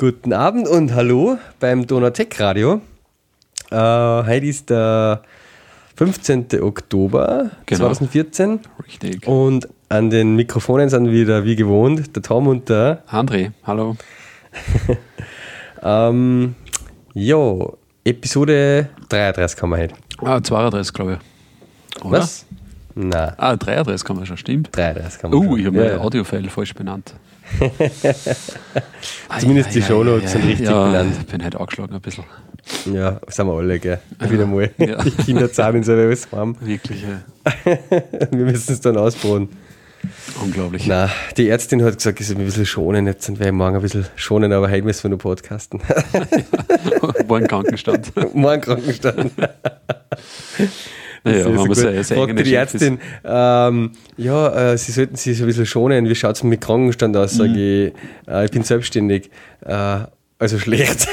Guten Abend und hallo beim Donatec Radio. Äh, heute ist der 15. Oktober Genau. 2014 Richtig. und an den Mikrofonen sind wieder wie gewohnt der Tom und der. André, hallo. Ähm, jo, Episode 33 haben wir heute. Ah, 32, glaube ich. Oder? Was? Na, Ah, 33 kann man schon, stimmt. 33 haben wir. Oh, schon. ich habe Ja, mein ja. Audiofile falsch benannt. Zumindest die Shownotes sind richtig ja, benannt. Ich bin heute angeschlagen ein bisschen. Ja, sind wir alle, gell? Wieder mal. Ja. Die Kinder zahlen so alles warm. Wirklich äh, Wir müssen es dann ausbauen. unglaublich. Na, die Ärztin hat gesagt, ich soll mich ein bisschen schonen. Jetzt sind wir morgen ein bisschen schonen, aber heute müssen wir nur podcasten. War ein Krankenstand. morgen Krankenstand. Ist wenn man gut. seine Fragte eigene die. Ärztin, ähm, ja, äh, sie sollten sich so ein bisschen schonen. Wie schaut es mit Krankenstand aus? Sag Mhm. ich, äh, ich bin selbstständig. Äh, also schlecht.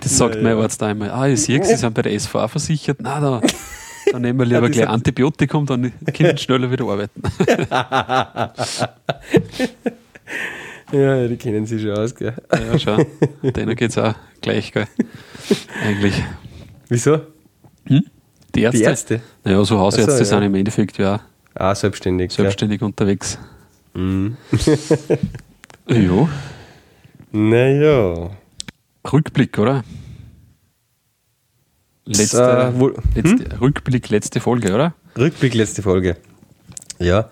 Das sagt Ja, mein ja. Arzt einmal. Ah, ich sehe, Sie sind bei der SVA versichert. Na, da, dann nehmen wir lieber gleich Antibiotikum, dann können Sie schneller wieder arbeiten. ja, die kennen sich schon aus, gell? Ja, schau. Denen geht es auch gleich, gell? Eigentlich. Wieso? Die Ärzte? Die Ärzte? Naja, so Hausärzte so, ja. sind im Endeffekt ja Ah, selbstständig. selbstständig unterwegs. Mhm. Ja. Naja. Rückblick, oder? Letzte, äh, wohl- letzte Rückblick, letzte Folge, oder? Rückblick, letzte Folge. Ja.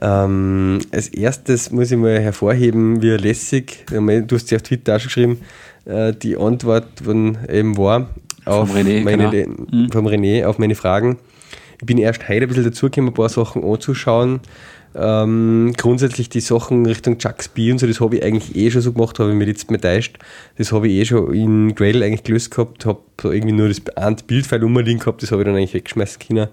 Ähm, als erstes muss ich mal hervorheben, wie lässig, du hast ja auf Twitter auch schon geschrieben, äh, die Antwort von eben war auf René, meine, genau. Mhm. vom René auf meine Fragen. Ich bin erst heute ein bisschen dazugekommen, ein paar Sachen anzuschauen. Ähm, grundsätzlich die Sachen Richtung Chucks B und so, das habe ich eigentlich eh schon so gemacht, habe ich mir jetzt mal täuscht. Das habe ich eh schon in Gradle eigentlich gelöst gehabt, habe irgendwie nur das ein Bildfile rumliegen gehabt, das habe ich dann eigentlich weggeschmissen können.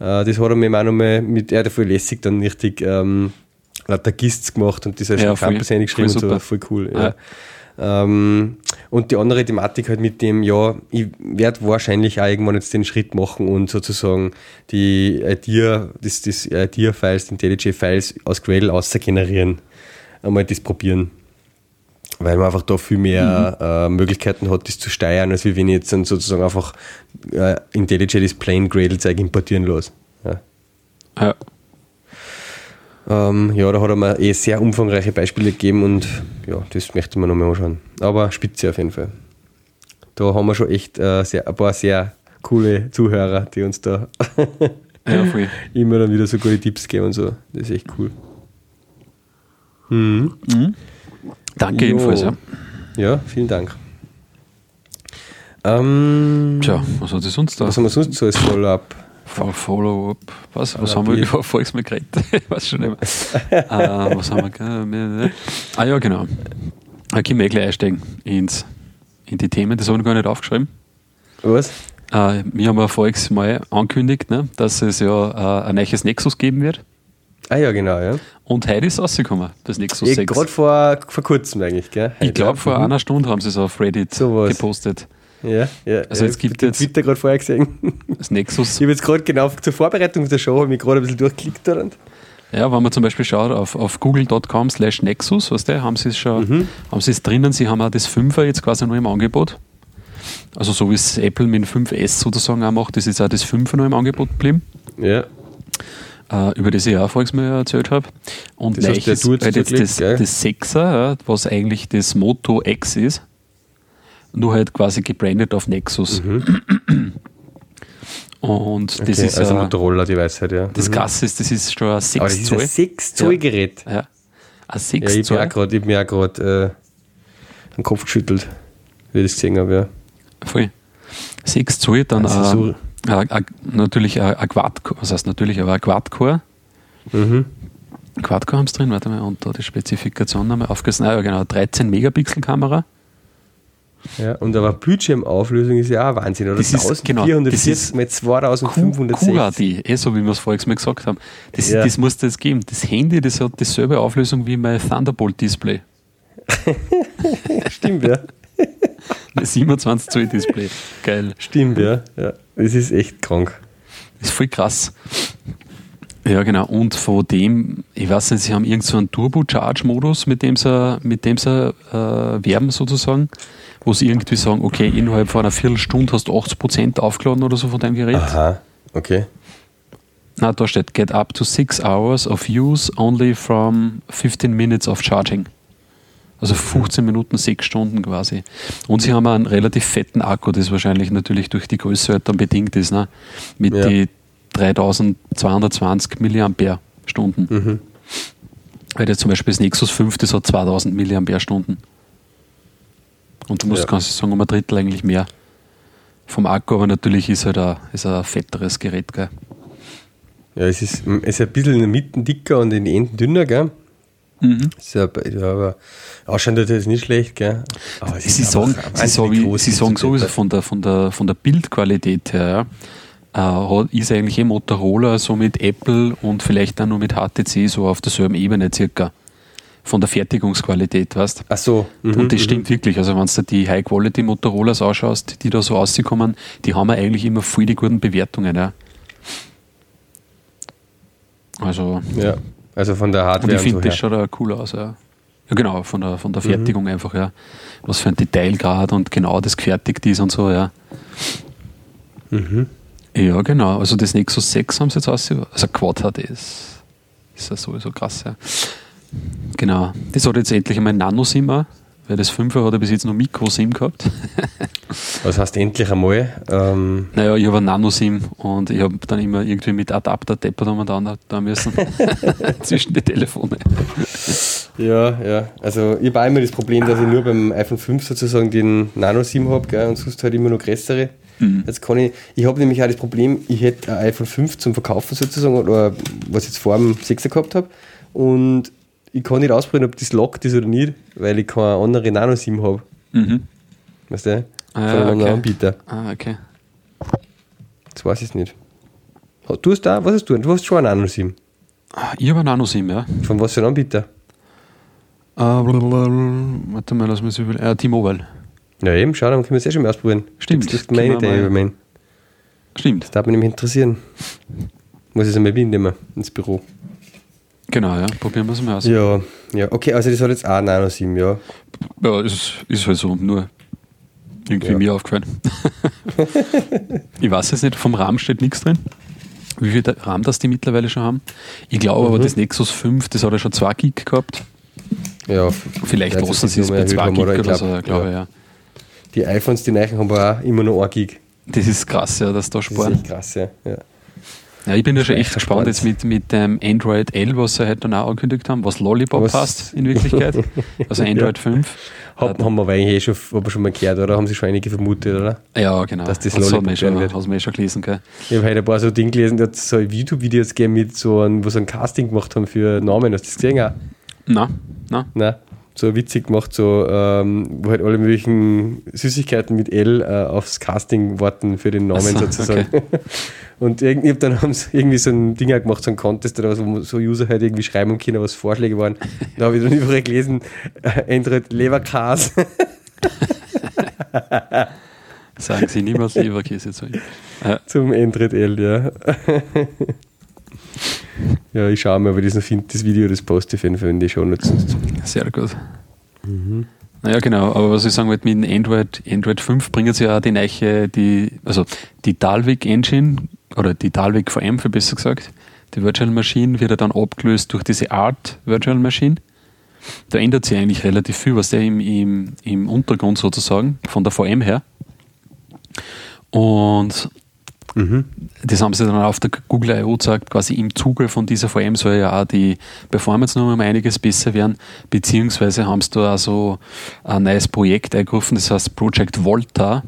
Äh, das hat er mir auch nochmal mit, er hat voll lässig dann richtig ähm, Gists gemacht und das als Ja, Campus eingeschrieben und so, voll cool. Ja. Ja. Ähm, und die andere Thematik halt mit dem, ja, ich werde wahrscheinlich auch irgendwann jetzt den Schritt machen und sozusagen die Idea, das, das Idea-Files, die IntelliJ-Files aus Gradle außer generieren. Einmal das probieren. Weil man einfach da viel mehr äh, Möglichkeiten hat, das zu steuern, als wenn ich jetzt dann sozusagen einfach äh, IntelliJ das Plain Gradle-Zeug importieren lasse. Ja. Ja. Ähm, ja, da hat er mir eh sehr umfangreiche Beispiele gegeben und ja, das möchte man nochmal anschauen. Aber spitze auf jeden Fall. Da haben wir schon echt äh, sehr, ein paar sehr coole Zuhörer, die uns da ja, immer dann wieder so gute Tipps geben und so. Das ist echt cool. Mhm. Danke Jo. jedenfalls, ja. Ja, vielen Dank. Ähm, Tja, was hat es sonst da? was haben wir sonst so als Follow-up? Fo- Follow-up. Was? Was Follow-up haben wir über Volkswagen geredet? ich weiß schon nicht mehr. äh, was haben wir Ah ja, genau. Da können wir gleich einsteigen ins, in die Themen. Das habe ich gar nicht aufgeschrieben. Was? Äh, wir haben ja voriges Mal angekündigt, ne, dass es ja äh, ein neues Nexus geben wird. Ah ja, genau, ja. Und heute ist rausgekommen, das Nexus Eh, 6. Gerade vor, vor kurzem eigentlich, gell? Ich Heute, glaube, ja. vor Mhm. einer Stunde haben sie es auf Reddit Sowas. gepostet. Ja, ja. Also jetzt gibt jetzt- Twitter gerade vorher gesehen. Das Nexus Ich habe jetzt gerade genau zur Vorbereitung der Show habe ich mich gerade ein bisschen durchgeklickt. Da und Ja, wenn man zum Beispiel schaut auf, auf google.com slash Nexus, weißt du, haben sie es schon, Mhm. haben sie es drinnen, sie haben auch das 5er jetzt quasi noch im Angebot. Also so wie es Apple mit dem 5S sozusagen auch macht, ist jetzt auch das 5er noch im Angebot geblieben, ja, äh, über das ich auch voriges Mal erzählt habe. Und Das heißt, jetzt das, das 6er, ja, was eigentlich das Moto X ist, nur halt quasi gebrandet auf Nexus. Und das Mhm. okay, ist also äh, Motorola-Device halt, ja. das Mhm. Krasse ist, das ist schon ein 6 Aber das ist Zoll. ein 6-Zoll-Gerät. Ja. Ein Ja, 6 ich Zoll. habe gerade hab mir auch gerade äh, den Kopf geschüttelt, wie ich das gesehen habe, ja. Voll. 6 Zoll, dann Also äh, äh, äh, natürlich ein ein Quad-Core, was heißt natürlich, aber ein Quad-Core. Mhm. Quad-Core haben sie drin, warte mal, und da die Spezifikation nochmal aufgerissen. Ah, ja, genau, 13 Megapixel Kamera. Ja. Und aber Bildschirmauflösung ist ja auch Wahnsinn, oder? Das ist- genau, 1440 das ist mal 2560. QHD, eh so wie wir es voriges Mal gesagt haben. Das, Ja. das muss es geben. Das Handy, das hat dieselbe Auflösung wie mein Thunderbolt-Display. Stimmt, ja. 27 Zoll Display. Geil. Stimmt, ja. ja. Das ist echt krank. Das ist voll krass. Ja, genau. Und von dem, ich weiß nicht, sie haben irgend so Turbo-Charge-Modus, mit dem sie, mit dem sie äh, werben sozusagen, wo sie irgendwie sagen, okay, innerhalb von einer Viertelstunde hast du 80% aufgeladen oder so von deinem Gerät. Aha, okay. Na, da steht, get up to 6 hours of use only from 15 minutes of charging. Also 15 Minuten, 6 Stunden quasi. Und sie haben einen relativ fetten Akku, das wahrscheinlich natürlich durch die Größe halt dann bedingt ist, ne? mit Ja. die 3220 Milliampere Stunden. Mhm. Weil jetzt zum Beispiel das Nexus 5, das hat 2000 Milliampere Stunden. Und du musst, Ja. kannst sagen, um ein Drittel eigentlich mehr. Vom Akku, aber natürlich ist halt ein, ist ein fetteres Gerät, gell? Ja, es ist, es ist ein bisschen in der Mitte dicker und in den Enden dünner, gell? Mhm. Ist ja, aber ausschauen tut das nicht schlecht, gell? Aber es Sie ist sagen, sie sagen, sie sagen sowieso von der, von der, von der Bildqualität her, ja, äh, ist eigentlich eh Motorola so mit Apple und vielleicht dann nur mit HTC so auf derselben Ebene circa. Von der Fertigungsqualität, weißt Ach so. mhm, Und das mhm. stimmt wirklich. Also, wenn du die High-Quality Motorolas anschaust, die da so rauskommen, die haben ja eigentlich immer voll die guten Bewertungen. Ja. Also, Ja, also von der und Hardware ich und, finde, so das schaut auch cool aus. Ja, ja genau, von der, von der Mhm. Fertigung einfach, ja. Was für ein Detailgrad und genau das gefertigt ist und so, ja. Mhm. Ja, genau. Also das Nexus 6 haben sie jetzt aus. Also Quad HD ist, ist ja sowieso krass, ja. Genau. Das hat jetzt endlich einmal Nano-SIM auch, weil das 5er hat ja bis jetzt nur Micro-SIM gehabt. Was heißt endlich einmal? Ähm, Naja, ich habe ein Nano-SIM und ich habe dann immer irgendwie mit Adapter deppert umeinander da müssen zwischen die Telefone. ja, ja. Also ich habe immer das Problem, dass ich nur beim iPhone 5 sozusagen den Nano-SIM habe, und sonst halt immer nur größere. Mhm. Jetzt kann ich, ich habe nämlich auch das Problem, ich hätte ein iPhone 5 zum Verkaufen sozusagen, oder was ich jetzt vor dem 6er gehabt habe. Und ich kann nicht ausprobieren, ob das lockt ist oder nicht, weil ich keine andere Nano-SIM habe. Mhm. Weißt du? Von Ah, einem anderen okay. Anbieter. Ah, okay. Das weiß ich nicht. Du hast da, was hast du? Du hast schon einen Nano-SIM. Ah, Ich habe ein Nano-SIM, ja. Von was für einem Anbieter? Uh, warte mal, lass mich überlegen. Äh, T-Mobile. Ja, eben, schau, dann können wir es eh schon mal ausprobieren. Stimmt, Das dürfte meine Idee mal- übernehmen. Stimmt. Das darf mich nämlich interessieren. Muss ich es einmal mitnehmen ins Büro. Genau, ja. Probieren wir es mal aus. Ja, ja, okay, also das hat jetzt auch ein Nano-SIM, ja. Ja, ist, ist halt so, nur irgendwie Ja. mir aufgefallen. ich weiß jetzt nicht, vom RAM steht nichts drin. Wie viel RAM das die mittlerweile schon haben. Ich glaube aber, Mhm. das Nexus 5, das hat ja schon 2 Gig gehabt. ja Vielleicht lassen sie es bei 2 erhöht haben, Gig oder? oder, Ich so, glaub, glaube ja. ja. Die iPhones, die neuen haben aber auch immer noch 1 Gig. Das ist krass, ja, dass da Das ist sparen. echt krass, ja. ja. Ja, ich bin ja schon echt gespannt jetzt mit, mit dem Android L, was sie halt dann auch angekündigt haben, was Lollipop Was- passt in Wirklichkeit. Also Android 5. Hat, haben wir eigentlich eh schon, schon mal gehört, oder? Haben sie schon einige vermutet, oder? Ja, genau. Dass das Lollipop schon, werden wird. hat man eh schon gelesen, gell? Ich habe heute ein paar so Dinge gelesen, da hat so YouTube-Videos gegeben, mit so einem, wo sie ein Casting gemacht haben für Namen. Hast du das gesehen? Auch? Na. Nein, so witzig gemacht, so, ähm, wo halt alle möglichen Süßigkeiten mit L äh, aufs Casting warten für den Namen so, sozusagen. Und irgendwie, dann haben sie irgendwie so ein Ding gemacht, so ein Contest oder was, wo so User halt irgendwie schreiben können, was Vorschläge waren. Da habe ich dann überall gelesen, äh, Android Leberkas. Sagen Sie niemals Leberkäse zu ihm. Äh, zum Android L, ja. Ja, ich schaue mal, ob ich das noch finde, das Video, das poste ich auf jeden Fall in die Show nutzen. sehr gut. Naja, genau, aber was ich sagen wollte, mit dem Android, Android 5 bringen sie ja auch die neue, die, also die Dalvik Engine oder die Dalvik VM, für besser gesagt, die Virtual Machine wird ja dann abgelöst durch diese Art Virtual Machine. Da ändert sich eigentlich relativ viel, was der im, im, im Untergrund sozusagen, von der VM her. Und Mhm. das haben sie dann auf der Google I.O. gesagt, quasi im Zuge von dieser VM soll ja auch die Performance noch um einiges besser werden, beziehungsweise haben sie da auch so ein neues Projekt eingerufen, das heißt Project Volta,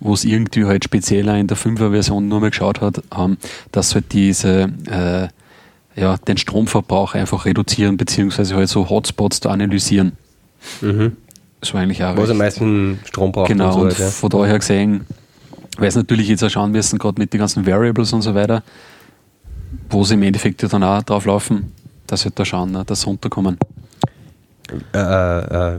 wo es irgendwie halt spezieller in der 5er Version nur mal geschaut hat, ähm, dass halt diese äh, ja, den Stromverbrauch einfach reduzieren, beziehungsweise halt so Hotspots da analysieren. Mhm. So eigentlich auch Was am meisten Strom braucht Genau, und so und halt, ja. von daher gesehen, weil es natürlich jetzt auch schauen müssen, gerade mit den ganzen Variables und so weiter, wo sie im Endeffekt ja dann auch drauf laufen, dass sie halt da schauen, ne, dass sie runterkommen. Äh, äh,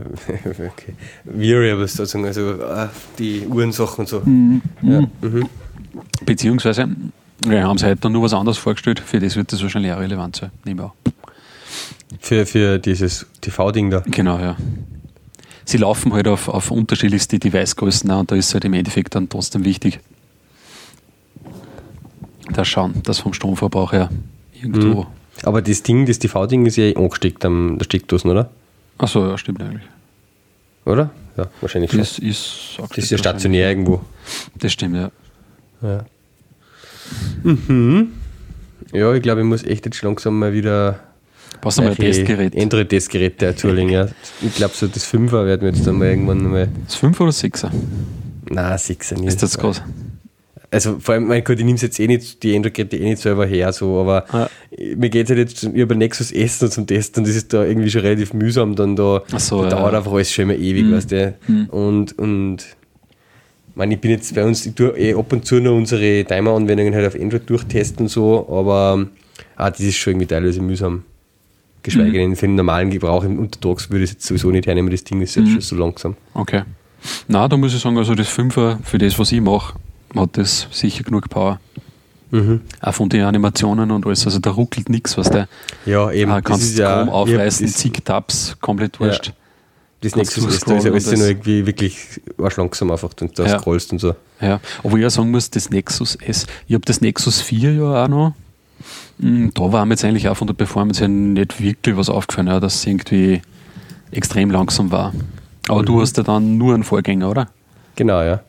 okay. Variables sozusagen, also äh, die Uhrensachen und so. Mhm. Ja. Mhm. Beziehungsweise, wir haben sie heute dann nur was anderes vorgestellt, für das wird das wahrscheinlich auch relevant sein, nehme ich auch. Für, für dieses TV-Ding da. Genau, ja. Sie laufen halt auf, auf unterschiedlichste Device-Größen und da ist halt im Endeffekt dann trotzdem wichtig, dass schauen, dass vom Stromverbrauch her irgendwo. Mhm. Aber das Ding, das TV-Ding ist ja eh angesteckt am der Steckdosen, oder? Achso, ja, stimmt eigentlich. Oder? Ja, wahrscheinlich schon. Das ist, Das ist ja stationär irgendwo. Das stimmt, ja. Ja. Mhm. Ja, ich glaube, ich muss echt jetzt langsam mal wieder Brauchst du mal ein Testgerät? Android-Testgeräte zulegen. Ja. Ich glaube, so das 5er werden wir jetzt dann mal irgendwann mal. Das 5 oder 6er? Nein, 6er nicht. Ist das groß? Also vor allem, mein Gott, ich nehme jetzt eh nicht, die Android-Geräte eh nicht selber her, so, aber Ja. mir geht es halt jetzt über Nexus S noch zum Testen und das ist da irgendwie schon relativ mühsam, dann da, so, da ja, dauert einfach alles schon immer ewig, Mhm. weißt du. Mhm. Und, und ich meine, ich bin jetzt bei uns, ich tue eh ab und zu noch unsere Timer-Anwendungen halt auf Android durchtesten und so, aber ah, das ist schon irgendwie teilweise mühsam. Geschweige Mhm. denn für den normalen Gebrauch im Untertags würde ich es jetzt sowieso nicht hernehmen, das Ding ist jetzt Mhm. schon so langsam. Okay. Na, da muss ich sagen, also das 5er, für das, was ich mache, hat das sicher genug Power. Mhm. Auch von den Animationen und alles. Also da ruckelt nichts, was der Ja, eben. ah, das kannst ist ja, Strom aufreißen, ja, das- zig Tabs, komplett wurscht. Das Kannst Nexus du S, da ist ja alles nur das- irgendwie wirklich arschlangsam einfach, du da Ja. scrollst und so. Ja. Obwohl ich auch sagen muss, das Nexus S, ich habe das Nexus 4 ja auch noch. Mm, Da war mir jetzt eigentlich auch von der Performance her nicht wirklich was aufgefallen, ja, dass es irgendwie extrem langsam war. Aber du Mhm. hast ja dann nur einen Vorgänger, oder? Genau, ja.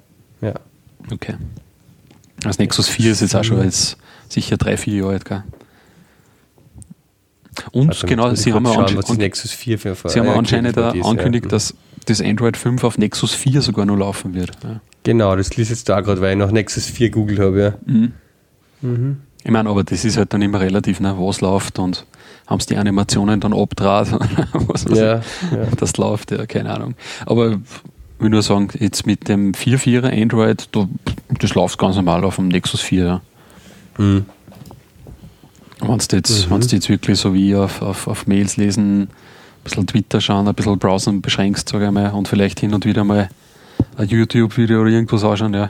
ja. Okay. Das Nexus 4 ist jetzt auch schon jetzt sicher drei, vier Jahre alt, gell? Und Warte, genau, sie haben, ja schauen, ansch- was das Nexus 4 für sie haben äh, anscheinend angekündigt, ja. dass das Android 5 auf Nexus 4 sogar noch laufen wird. Ja. Genau, das liest jetzt da gerade, weil ich nach Nexus 4 googelt habe, ja. Mhm. Mhm. Ich meine, aber das ist halt dann immer relativ, ne, was läuft und haben sie die Animationen dann abdraht, was weiß Ja, ich, ja. das läuft, ja, keine Ahnung. Aber ich will nur sagen, jetzt mit dem 4.4er Android, da, das läuft ganz normal auf dem Nexus 4. Ja. Mhm. Wenn du jetzt, Mhm. jetzt wirklich so wie auf, auf, auf Mails lesen, ein bisschen Twitter schauen, ein bisschen browsen beschränkst, sage ich mal, und vielleicht hin und wieder mal ein YouTube-Video oder irgendwas anschauen, ja,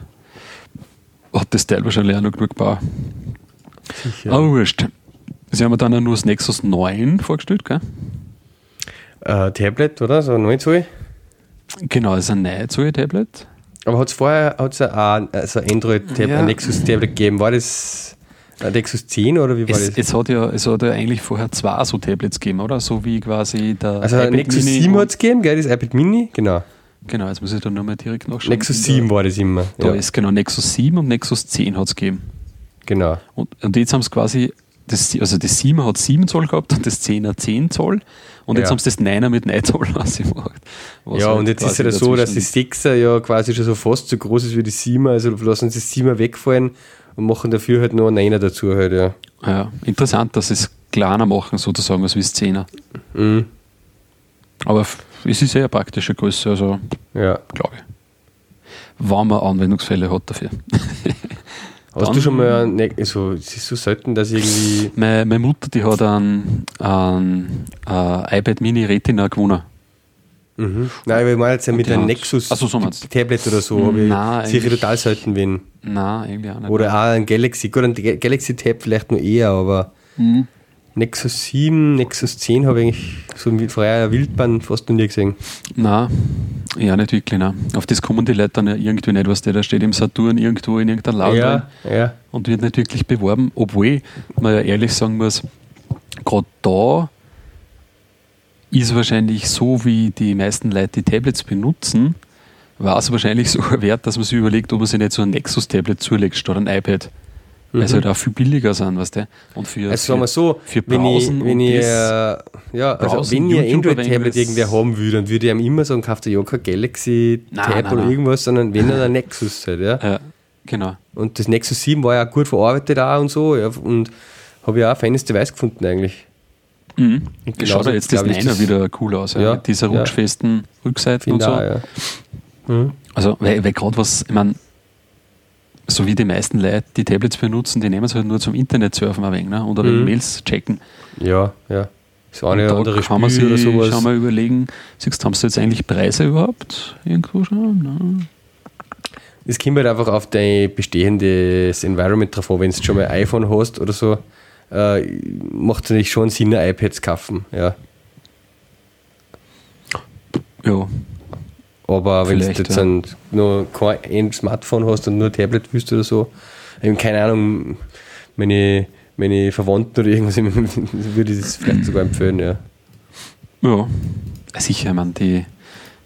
hat das Teil wahrscheinlich auch noch genug Power. Sicher. Aber wurscht. Sie haben mir dann auch nur das Nexus 9 vorgestellt, gell? Äh, Tablet, oder? So ein 9 Zoll. Genau, das ist ein 9 Zoll Tablet. Aber hat es vorher hat's ein, also ein Android-Tablet, Ja. ein Nexus-Tablet gegeben? War das ein Nexus 10 oder wie war Es, das? es, hat ja, es hat ja eigentlich vorher zwei so Tablets gegeben, oder? So wie quasi der also ein Nexus Mini 7 und- hat es gegeben, gell? Das iPad Mini, genau. Genau, jetzt muss ich da nochmal direkt nachschauen. Nexus 7 war das immer. Da Ja, ist genau Nexus 7 und Nexus 10 hat es gegeben. Genau. Und, und jetzt haben sie quasi, das, also das 7er hat 7 Zoll gehabt und das 10er 10 Zoll. Und jetzt Ja. haben sie das 9er mit 9 Zoll ausgemacht. Ja, halt und jetzt ist es ja so, dass die 6er ja quasi schon so fast so groß ist wie die 7er, also lassen sie das 7er wegfallen und machen dafür halt noch einen 9er dazu halt, ja. Ja, interessant, dass sie es kleiner machen, sozusagen, als wie das 10er. Mhm. Aber es ist eher praktische Größe, also Ja. glaube ich. Wenn man Anwendungsfälle hat dafür. Hast du schon mal, Ne- also, es ist so selten, dass ich irgendwie, Meine, meine Mutter, die hat ein, ein, äh, iPad Mini Retina gewonnen. mhm. nein, aber ich meine jetzt ja mit einem Nexus so, so. Tablet oder so, habe Nein, ich sicher total selten wen. Nein, eigentlich auch nicht. Oder auch ein Galaxy, gut, ein Ga- Galaxy Tab vielleicht nur eher, aber Mhm. Nexus 7, Nexus 10 habe ich eigentlich so wie freier Wildbahn fast noch nie gesehen. Nein, ja, nicht wirklich. Nein. Auf das kommen die Leute dann ja irgendwie nicht, was der da steht im Saturn irgendwo in irgendeiner Laut Ja, ja. und wird nicht wirklich beworben, obwohl man ja ehrlich sagen muss, gerade da ist wahrscheinlich so, wie die meisten Leute die Tablets benutzen, war es wahrscheinlich sogar wert, dass man sich überlegt, ob man sich nicht so ein Nexus-Tablet zulegt statt ein iPad. Weil sie Mhm. halt auch viel billiger sind, weißt du? Und für, Also sagen wir so, für wenn ich, Browsen wenn ich, das- äh, ja, also Browsen, wenn ich YouTube Android-Tablet irgendwer haben will, dann würde ich ihm immer sagen, kauft er ja kein Galaxy-Tab oder nein. irgendwas, sondern wenn er ein Nexus halt, ja. Ja, genau. Und das Nexus 7 war ja auch gut verarbeitet auch und so, ja, und habe ja auch ein feines Device gefunden eigentlich. Mhm. Und Es schaut ja jetzt das ich, Niner wieder cool aus, ja, Ja, mit dieser ja. rutschfesten Rückseite und so. auch, ja. Mhm. Also, weil, weil gerade was, ich meine, so wie die meisten Leute die Tablets benutzen, die nehmen es halt nur zum Internet surfen ein wenig, ne? oder Mhm. Mails checken. Ja, ja. Das eine oder andere kann man sich oder sowas. schon mal überlegen, siehst, haben sie jetzt eigentlich Preise überhaupt irgendwo schon? Nein. Es kommt halt einfach auf dein bestehendes Environment drauf an. Wenn du schon mal ein iPhone hast oder so, äh, macht es natürlich schon Sinn, ein iPad zu kaufen. Ja. Ja, Aber wenn du jetzt ja. ein, nur kein ein Smartphone hast und nur ein Tablet willst oder so, eben keine Ahnung, meine, meine Verwandten oder irgendwas, würde ich das vielleicht sogar empfehlen, ja. ja. sicher, ich meine, die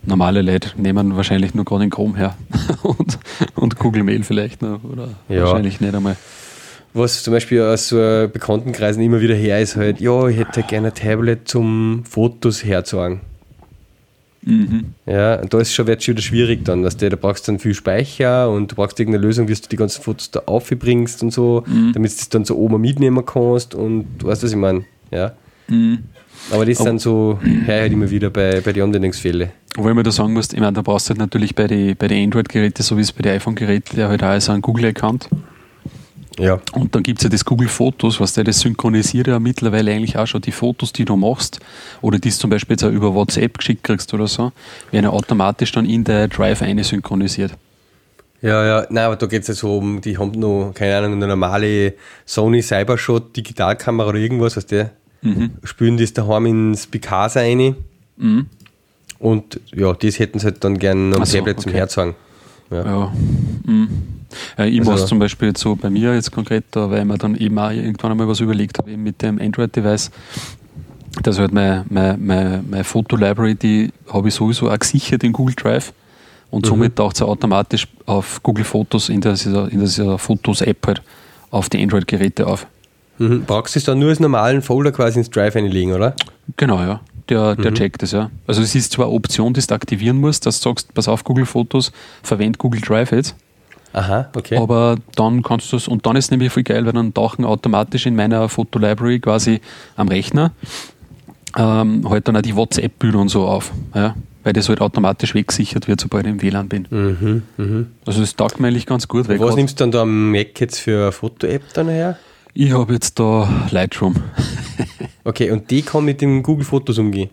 normale Leute nehmen wahrscheinlich nur gerade den Chrome her und, und Google Mail vielleicht noch, oder Ja. wahrscheinlich nicht einmal. Was zum Beispiel aus so Bekanntenkreisen immer wieder her ist, halt, ja, ich hätte gerne ein Tablet zum Fotos herzagen. Mhm. Ja, und da ist schon, wird schon wieder schwierig dann, dass du, da brauchst du dann viel Speicher und du brauchst irgendeine Lösung, wie du die ganzen Fotos da aufbringst und so, Mhm. damit du das dann so oben mitnehmen kannst und du weißt, was ich meine. Ja. Mhm. Aber das sind so, her halt immer wieder bei, bei den Anwendungsfällen. Wobei man da sagen muss, ich meine, da brauchst du halt natürlich bei den bei die Android-Geräten, so wie es bei den iPhone-Geräten, der halt auch so einen Google-Account. Ja. Und dann gibt es ja das Google Fotos, was der das synchronisiert ja mittlerweile eigentlich auch schon die Fotos, die du machst, oder die du zum Beispiel jetzt auch über WhatsApp geschickt kriegst oder so, werden ja automatisch dann in der Drive eine synchronisiert. Ja, ja, nein, aber da geht es ja so um, die haben noch, keine Ahnung, eine normale Sony Cybershot Digitalkamera oder irgendwas, was der Mhm. spülen das daheim ins Picasa rein Mhm. und ja, das hätten sie halt dann gerne am so, Tablet zum okay. Herzeigen. Ja. Ja. Mhm. Ja ich Also- mache zum Beispiel jetzt so bei mir jetzt konkret da, weil ich mir dann eben auch irgendwann einmal was überlegt habe, eben mit dem Android-Device, dass halt meine, meine, meine, meine Foto-Library, die habe ich sowieso auch gesichert in Google Drive und Mhm. somit taucht sie automatisch auf Google Fotos in dieser, in dieser Fotos-App halt auf die Android-Geräte auf. Mhm. Brauchst du es dann nur als normalen Folder quasi ins Drive einlegen, oder? Genau, ja. Der, Mhm. der checkt das, ja. Also es ist zwar eine Option, die du aktivieren musst, dass du sagst, pass auf Google Fotos, verwend Google Drive jetzt. Aha, okay. Aber dann kannst du es, und dann ist es nämlich voll geil, weil dann tauchen automatisch in meiner Foto-Library quasi am Rechner ähm, halt dann auch die WhatsApp-Bilder und so auf. Ja? Weil das halt automatisch weggesichert wird, sobald ich im WLAN bin. Mhm, mhm. Also das taugt mir eigentlich ganz gut, weil Was nimmst du dann da am Mac jetzt für eine Foto-App dann her? ich habe jetzt da Lightroom. Okay, und die kann mit den Google Fotos umgehen.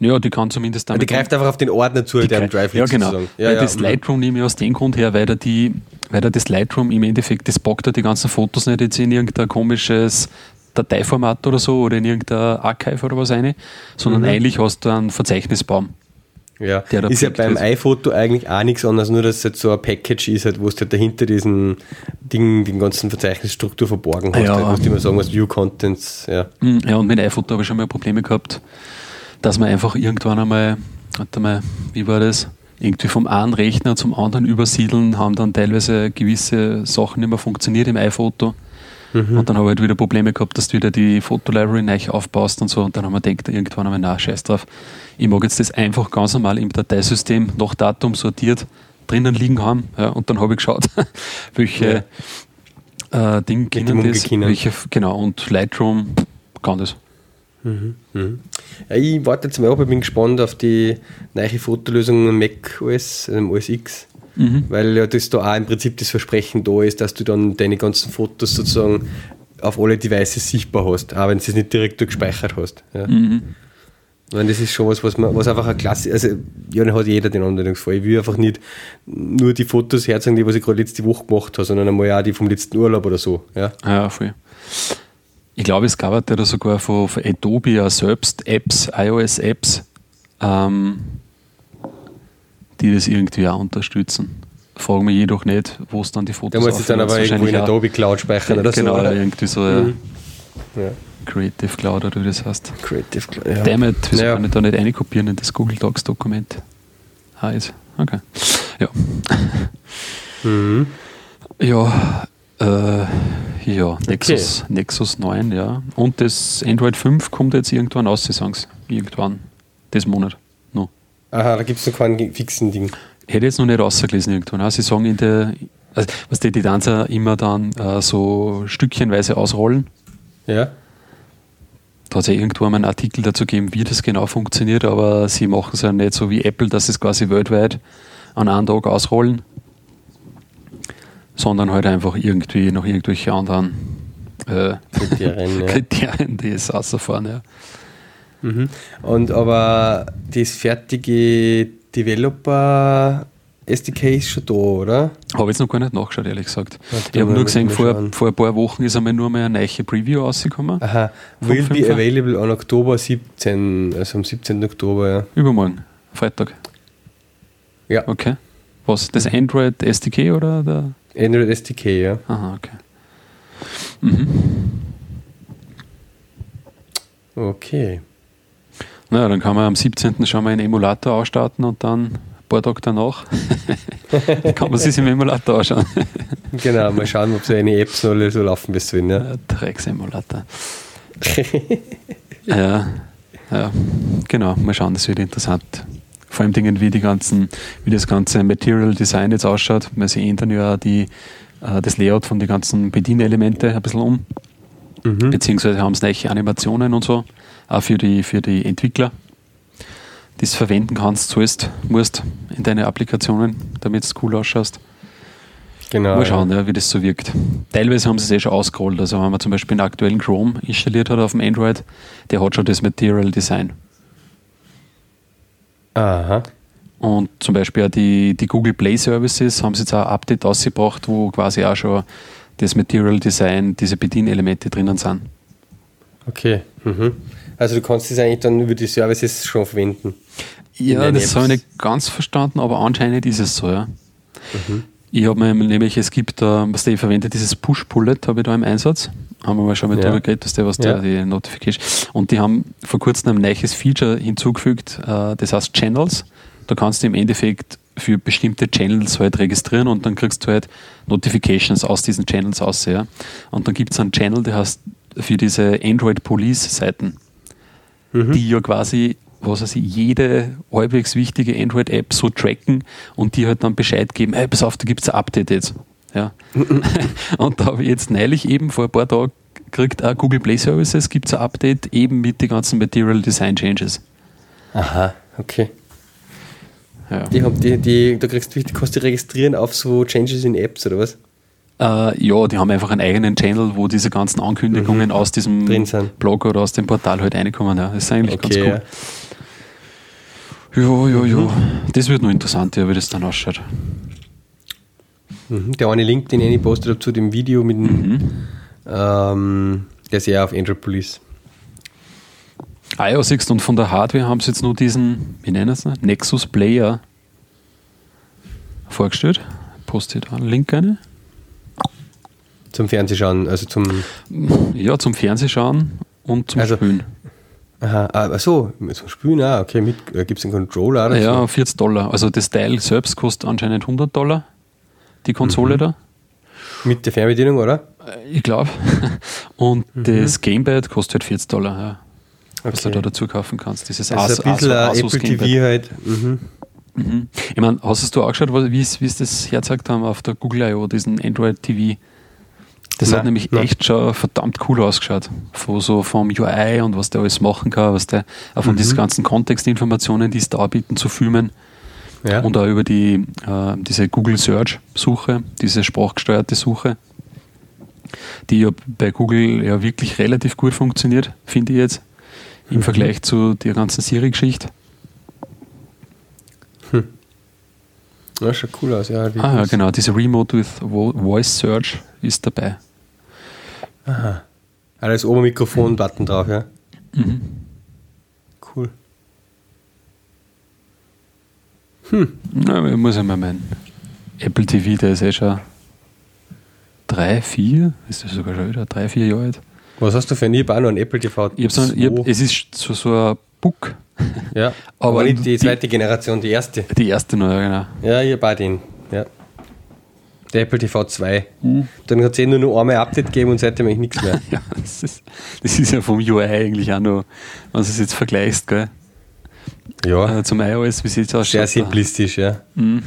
Ja, die kann zumindest Die greift einfach auf den Ordner zu, der im Drive Ja, liegt genau. sozusagen. weil das mhm. Lightroom nehme ich aus dem Grund her, weil da, die, weil da das Lightroom im Endeffekt, das packt ja die ganzen Fotos nicht jetzt in irgendein komisches Dateiformat oder so oder in irgendein Archive oder was rein, sondern Mhm. eigentlich hast du einen Verzeichnisbaum. Ja, ist ja beim wird. iPhoto eigentlich auch nichts anderes, nur dass es halt so ein Package ist, halt, wo du halt dahinter diesen Ding, den ganzen Verzeichnisstruktur verborgen hast. Ja. Halt, musst du immer sagen, was View Contents, ja. Mm, Ja, und mit iPhoto habe ich schon mal Probleme gehabt, dass man einfach irgendwann einmal, warte mal, wie war das? Irgendwie vom einen Rechner zum anderen übersiedeln, haben dann teilweise gewisse Sachen nicht mehr funktioniert im iPhoto. Und dann habe ich halt wieder Probleme gehabt, dass du wieder die Fotolibrary neu aufbaust und so. Und dann haben wir gedacht, irgendwann einmal, na, scheiß drauf. Ich mag jetzt das einfach ganz normal im Dateisystem nach Datum sortiert drinnen liegen haben. Ja, und dann habe ich geschaut, welche äh, Dinge dem können das, welche, genau, und Lightroom kann das. Ja. Ich warte jetzt mal ab, ich bin gespannt auf die neue Fotolösung Mac OS, ähm, OS X. Mhm. Weil ja das da auch im Prinzip das Versprechen da ist, dass du dann deine ganzen Fotos sozusagen auf alle Devices sichtbar hast, auch wenn du es nicht direkt gespeichert hast. Ja. Mhm. Meine, das ist schon was, was, man, was einfach eine Klasse, also ja, dann hat jeder den Anwendungsfall. Ich will einfach nicht nur die Fotos herzeigen, die was ich gerade letzte Woche gemacht habe, sondern einmal auch die vom letzten Urlaub oder so. Ja. Ja, voll. Ich glaube, es gab ja da sogar von, von Adobe ja selbst Apps, iOS-Apps, ähm, die das irgendwie auch unterstützen. Fragen mich jedoch nicht, wo es dann die Fotos Da muss ich dann aber irgendwo in Adobe Cloud speichern oder Genau, so. Oder? irgendwie so Mhm. Ja. Creative Cloud oder wie das heißt. Creative Cloud. Ja. Damit, wieso Ja. kann ich da nicht einkopieren in das Google Docs Dokument? Ah, ist. Okay. Ja. Mhm. Ja, äh, ja, Nexus, Nexus 9, ja. Und das Android 5 kommt jetzt irgendwann aus, sie sagen es. Irgendwann. Das Monat. No. Aha, da gibt es noch keinen fixen Ding. Hätte jetzt noch nicht rausgelesen irgendwann. auch. Sie sagen in der, also, was die, die Dancer immer dann äh, so stückchenweise ausrollen. Ja. Da hat es ja irgendwo mal einen Artikel dazu gegeben, wie das genau funktioniert, aber sie machen es ja nicht so wie Apple, dass sie es quasi weltweit an einem Tag ausrollen, sondern halt einfach irgendwie noch irgendwelche anderen äh, Kriterien, ja. Kriterien, die es rausfahren. Ja. Mhm. Und aber das fertige Developer SDK ist schon da, oder? Habe jetzt noch gar nicht nachgeschaut, ehrlich gesagt. Warte, ich habe nur gesehen, vor, schauen. vor ein paar Wochen ist einmal nur mal eine neue Preview rausgekommen. Aha. Will be available on Oktober 17, also am 17. Oktober, ja. Übermorgen, Freitag. Ja, Okay. Was? Das Android SDK oder der? Android SDK, ja. Aha, okay. Mhm. Okay. Na, dann kann man am 17. schon mal einen Emulator ausstarten und dann ein paar Tage danach kann man sich im Emulator anschauen. Genau, mal schauen, ob so eine Apps noch alle so laufen bis dahin, ja. Drecksemulator. ja, ja, genau. Mal schauen, das wird interessant. Vor allem Dingen, wie die ganzen, wie das ganze Material Design jetzt ausschaut. weil sie ändern ja die, äh, das Layout von den ganzen Bedienelemente ein bisschen um. Mhm. Beziehungsweise haben sie neue Animationen und so, auch für die, für die Entwickler, die es verwenden kannst, sollst, musst in deine Applikationen, damit es cool ausschaust. Genau. Mal schauen, ja, wie das so wirkt. Teilweise haben sie es eh schon ausgerollt. Also wenn man zum Beispiel einen aktuellen Chrome installiert hat auf dem Android, der hat schon das Material Design. Aha. Und zum Beispiel auch die, die Google Play Services haben sie jetzt auch ein Update ausgebracht, wo quasi auch schon das Material Design, diese Bedienelemente drinnen sind. Okay. Mhm. Also du kannst das eigentlich dann über die Services schon verwenden. Ja, das habe ich nicht ganz verstanden, aber anscheinend ist es so, ja. Ich habe mir nämlich, es gibt da, was der verwendet, dieses Push-Bullet habe ich da im Einsatz. Haben wir mal schon mal Ja. drüber geredet, dass der, was Ja. da die Notification. Und die haben vor kurzem ein neues Feature hinzugefügt, äh, das heißt Channels. Da kannst du im Endeffekt für bestimmte Channels halt registrieren und dann kriegst du halt Notifications aus diesen Channels aus. Ja. Und dann gibt es einen Channel, der heißt für diese Android Police Seiten die ja quasi, was weiß ich, jede halbwegs wichtige Android-App so tracken und die halt dann Bescheid geben, hey, pass auf, da gibt es ein Update jetzt. Ja. und da habe ich jetzt neulich eben vor ein paar Tagen gekriegt, auch Google Play Services gibt es ein Update eben mit den ganzen Material Design Changes. Aha, okay. Ja. Die haben die, die, da kriegst du, kannst du dich registrieren auf so Changes in Apps oder was? Äh, ja, die haben einfach einen eigenen Channel, wo diese ganzen Ankündigungen aus diesem Mhm. Drin sind. Blog oder aus dem Portal halt reinkommen. Ja. Das ist eigentlich Okay, ganz cool. Ja, ja, ja. Das wird noch interessant, ja, wie das dann ausschaut. Mhm. Der eine Link, den ich postet habe zu dem Video mit dem, Mhm. ähm, der ist ja auf Android Police. Ah ja, siehst und von der Hardware haben sie jetzt nur diesen, wie nennen sie es, Nexus Player vorgestellt. Poste da einen Link rein. Zum Fernsehschauen, also zum. Ja, zum Fernsehschauen und zum Also, Spielen. Aha, ah, ach so, zum Spülen, ah, okay, mit, äh, gibt es einen Controller oder Ja, so? 40 Dollar. Also das Teil selbst kostet anscheinend 100 Dollar, die Mhm. Konsole da. Mit der Fernbedienung, oder? Äh, Ich glaube. Und das Gamepad kostet halt 40 Dollar, ja, was du Mhm. Okay. da dazu kaufen kannst. Dieses Also As- ein bisschen Asus- Apple Gamepad. TV halt. Mhm. Mhm. Ich meine, hast du auch geschaut, wie es das hergezeigt haben auf der Google I.O., diesen Android TV? Das Nein, hat nämlich nein. echt schon verdammt cool ausgeschaut. Von, so vom UI und was der alles machen kann, was der, auch von Mhm. diesen ganzen Kontextinformationen, die es da anbieten, zu filmen. Ja. Und auch über die, äh, diese Google Search Suche, diese sprachgesteuerte Suche, die ja bei Google ja wirklich relativ gut funktioniert, finde ich jetzt, im Mhm. Vergleich zu der ganzen Siri-Geschichte. Ja, schaut cool aus, ja. Ah ja, genau, diese Remote with Vo Voice Search ist dabei. Ah, da ist oben Mikrofon-Button drauf, ja. Mhm. Cool. Na, ich muss ja mal meinen Apple TV, der ist eh schon drei, vier, ist das sogar schon wieder drei, vier Jahre alt. Was hast du für ein? Ich hab auch noch einen Apple TV? Ich hab so ein, ich hab, es ist so, so ein Book, ja, aber aber nicht die die- zweite Generation, die erste. die erste noch, ja, genau. Ja, ich hab auch den. Ja. Der Apple TV 2. Mhm. Dann hat es eh nur noch einmal Update gegeben und seitdem eigentlich nichts mehr. Ja, das ist, das ist ja vom UI eigentlich auch noch, wenn du es jetzt vergleichst, gell? Ja, Äh, zum iOS, wie sieht es aus? sehr simplistisch, ja. Mhm.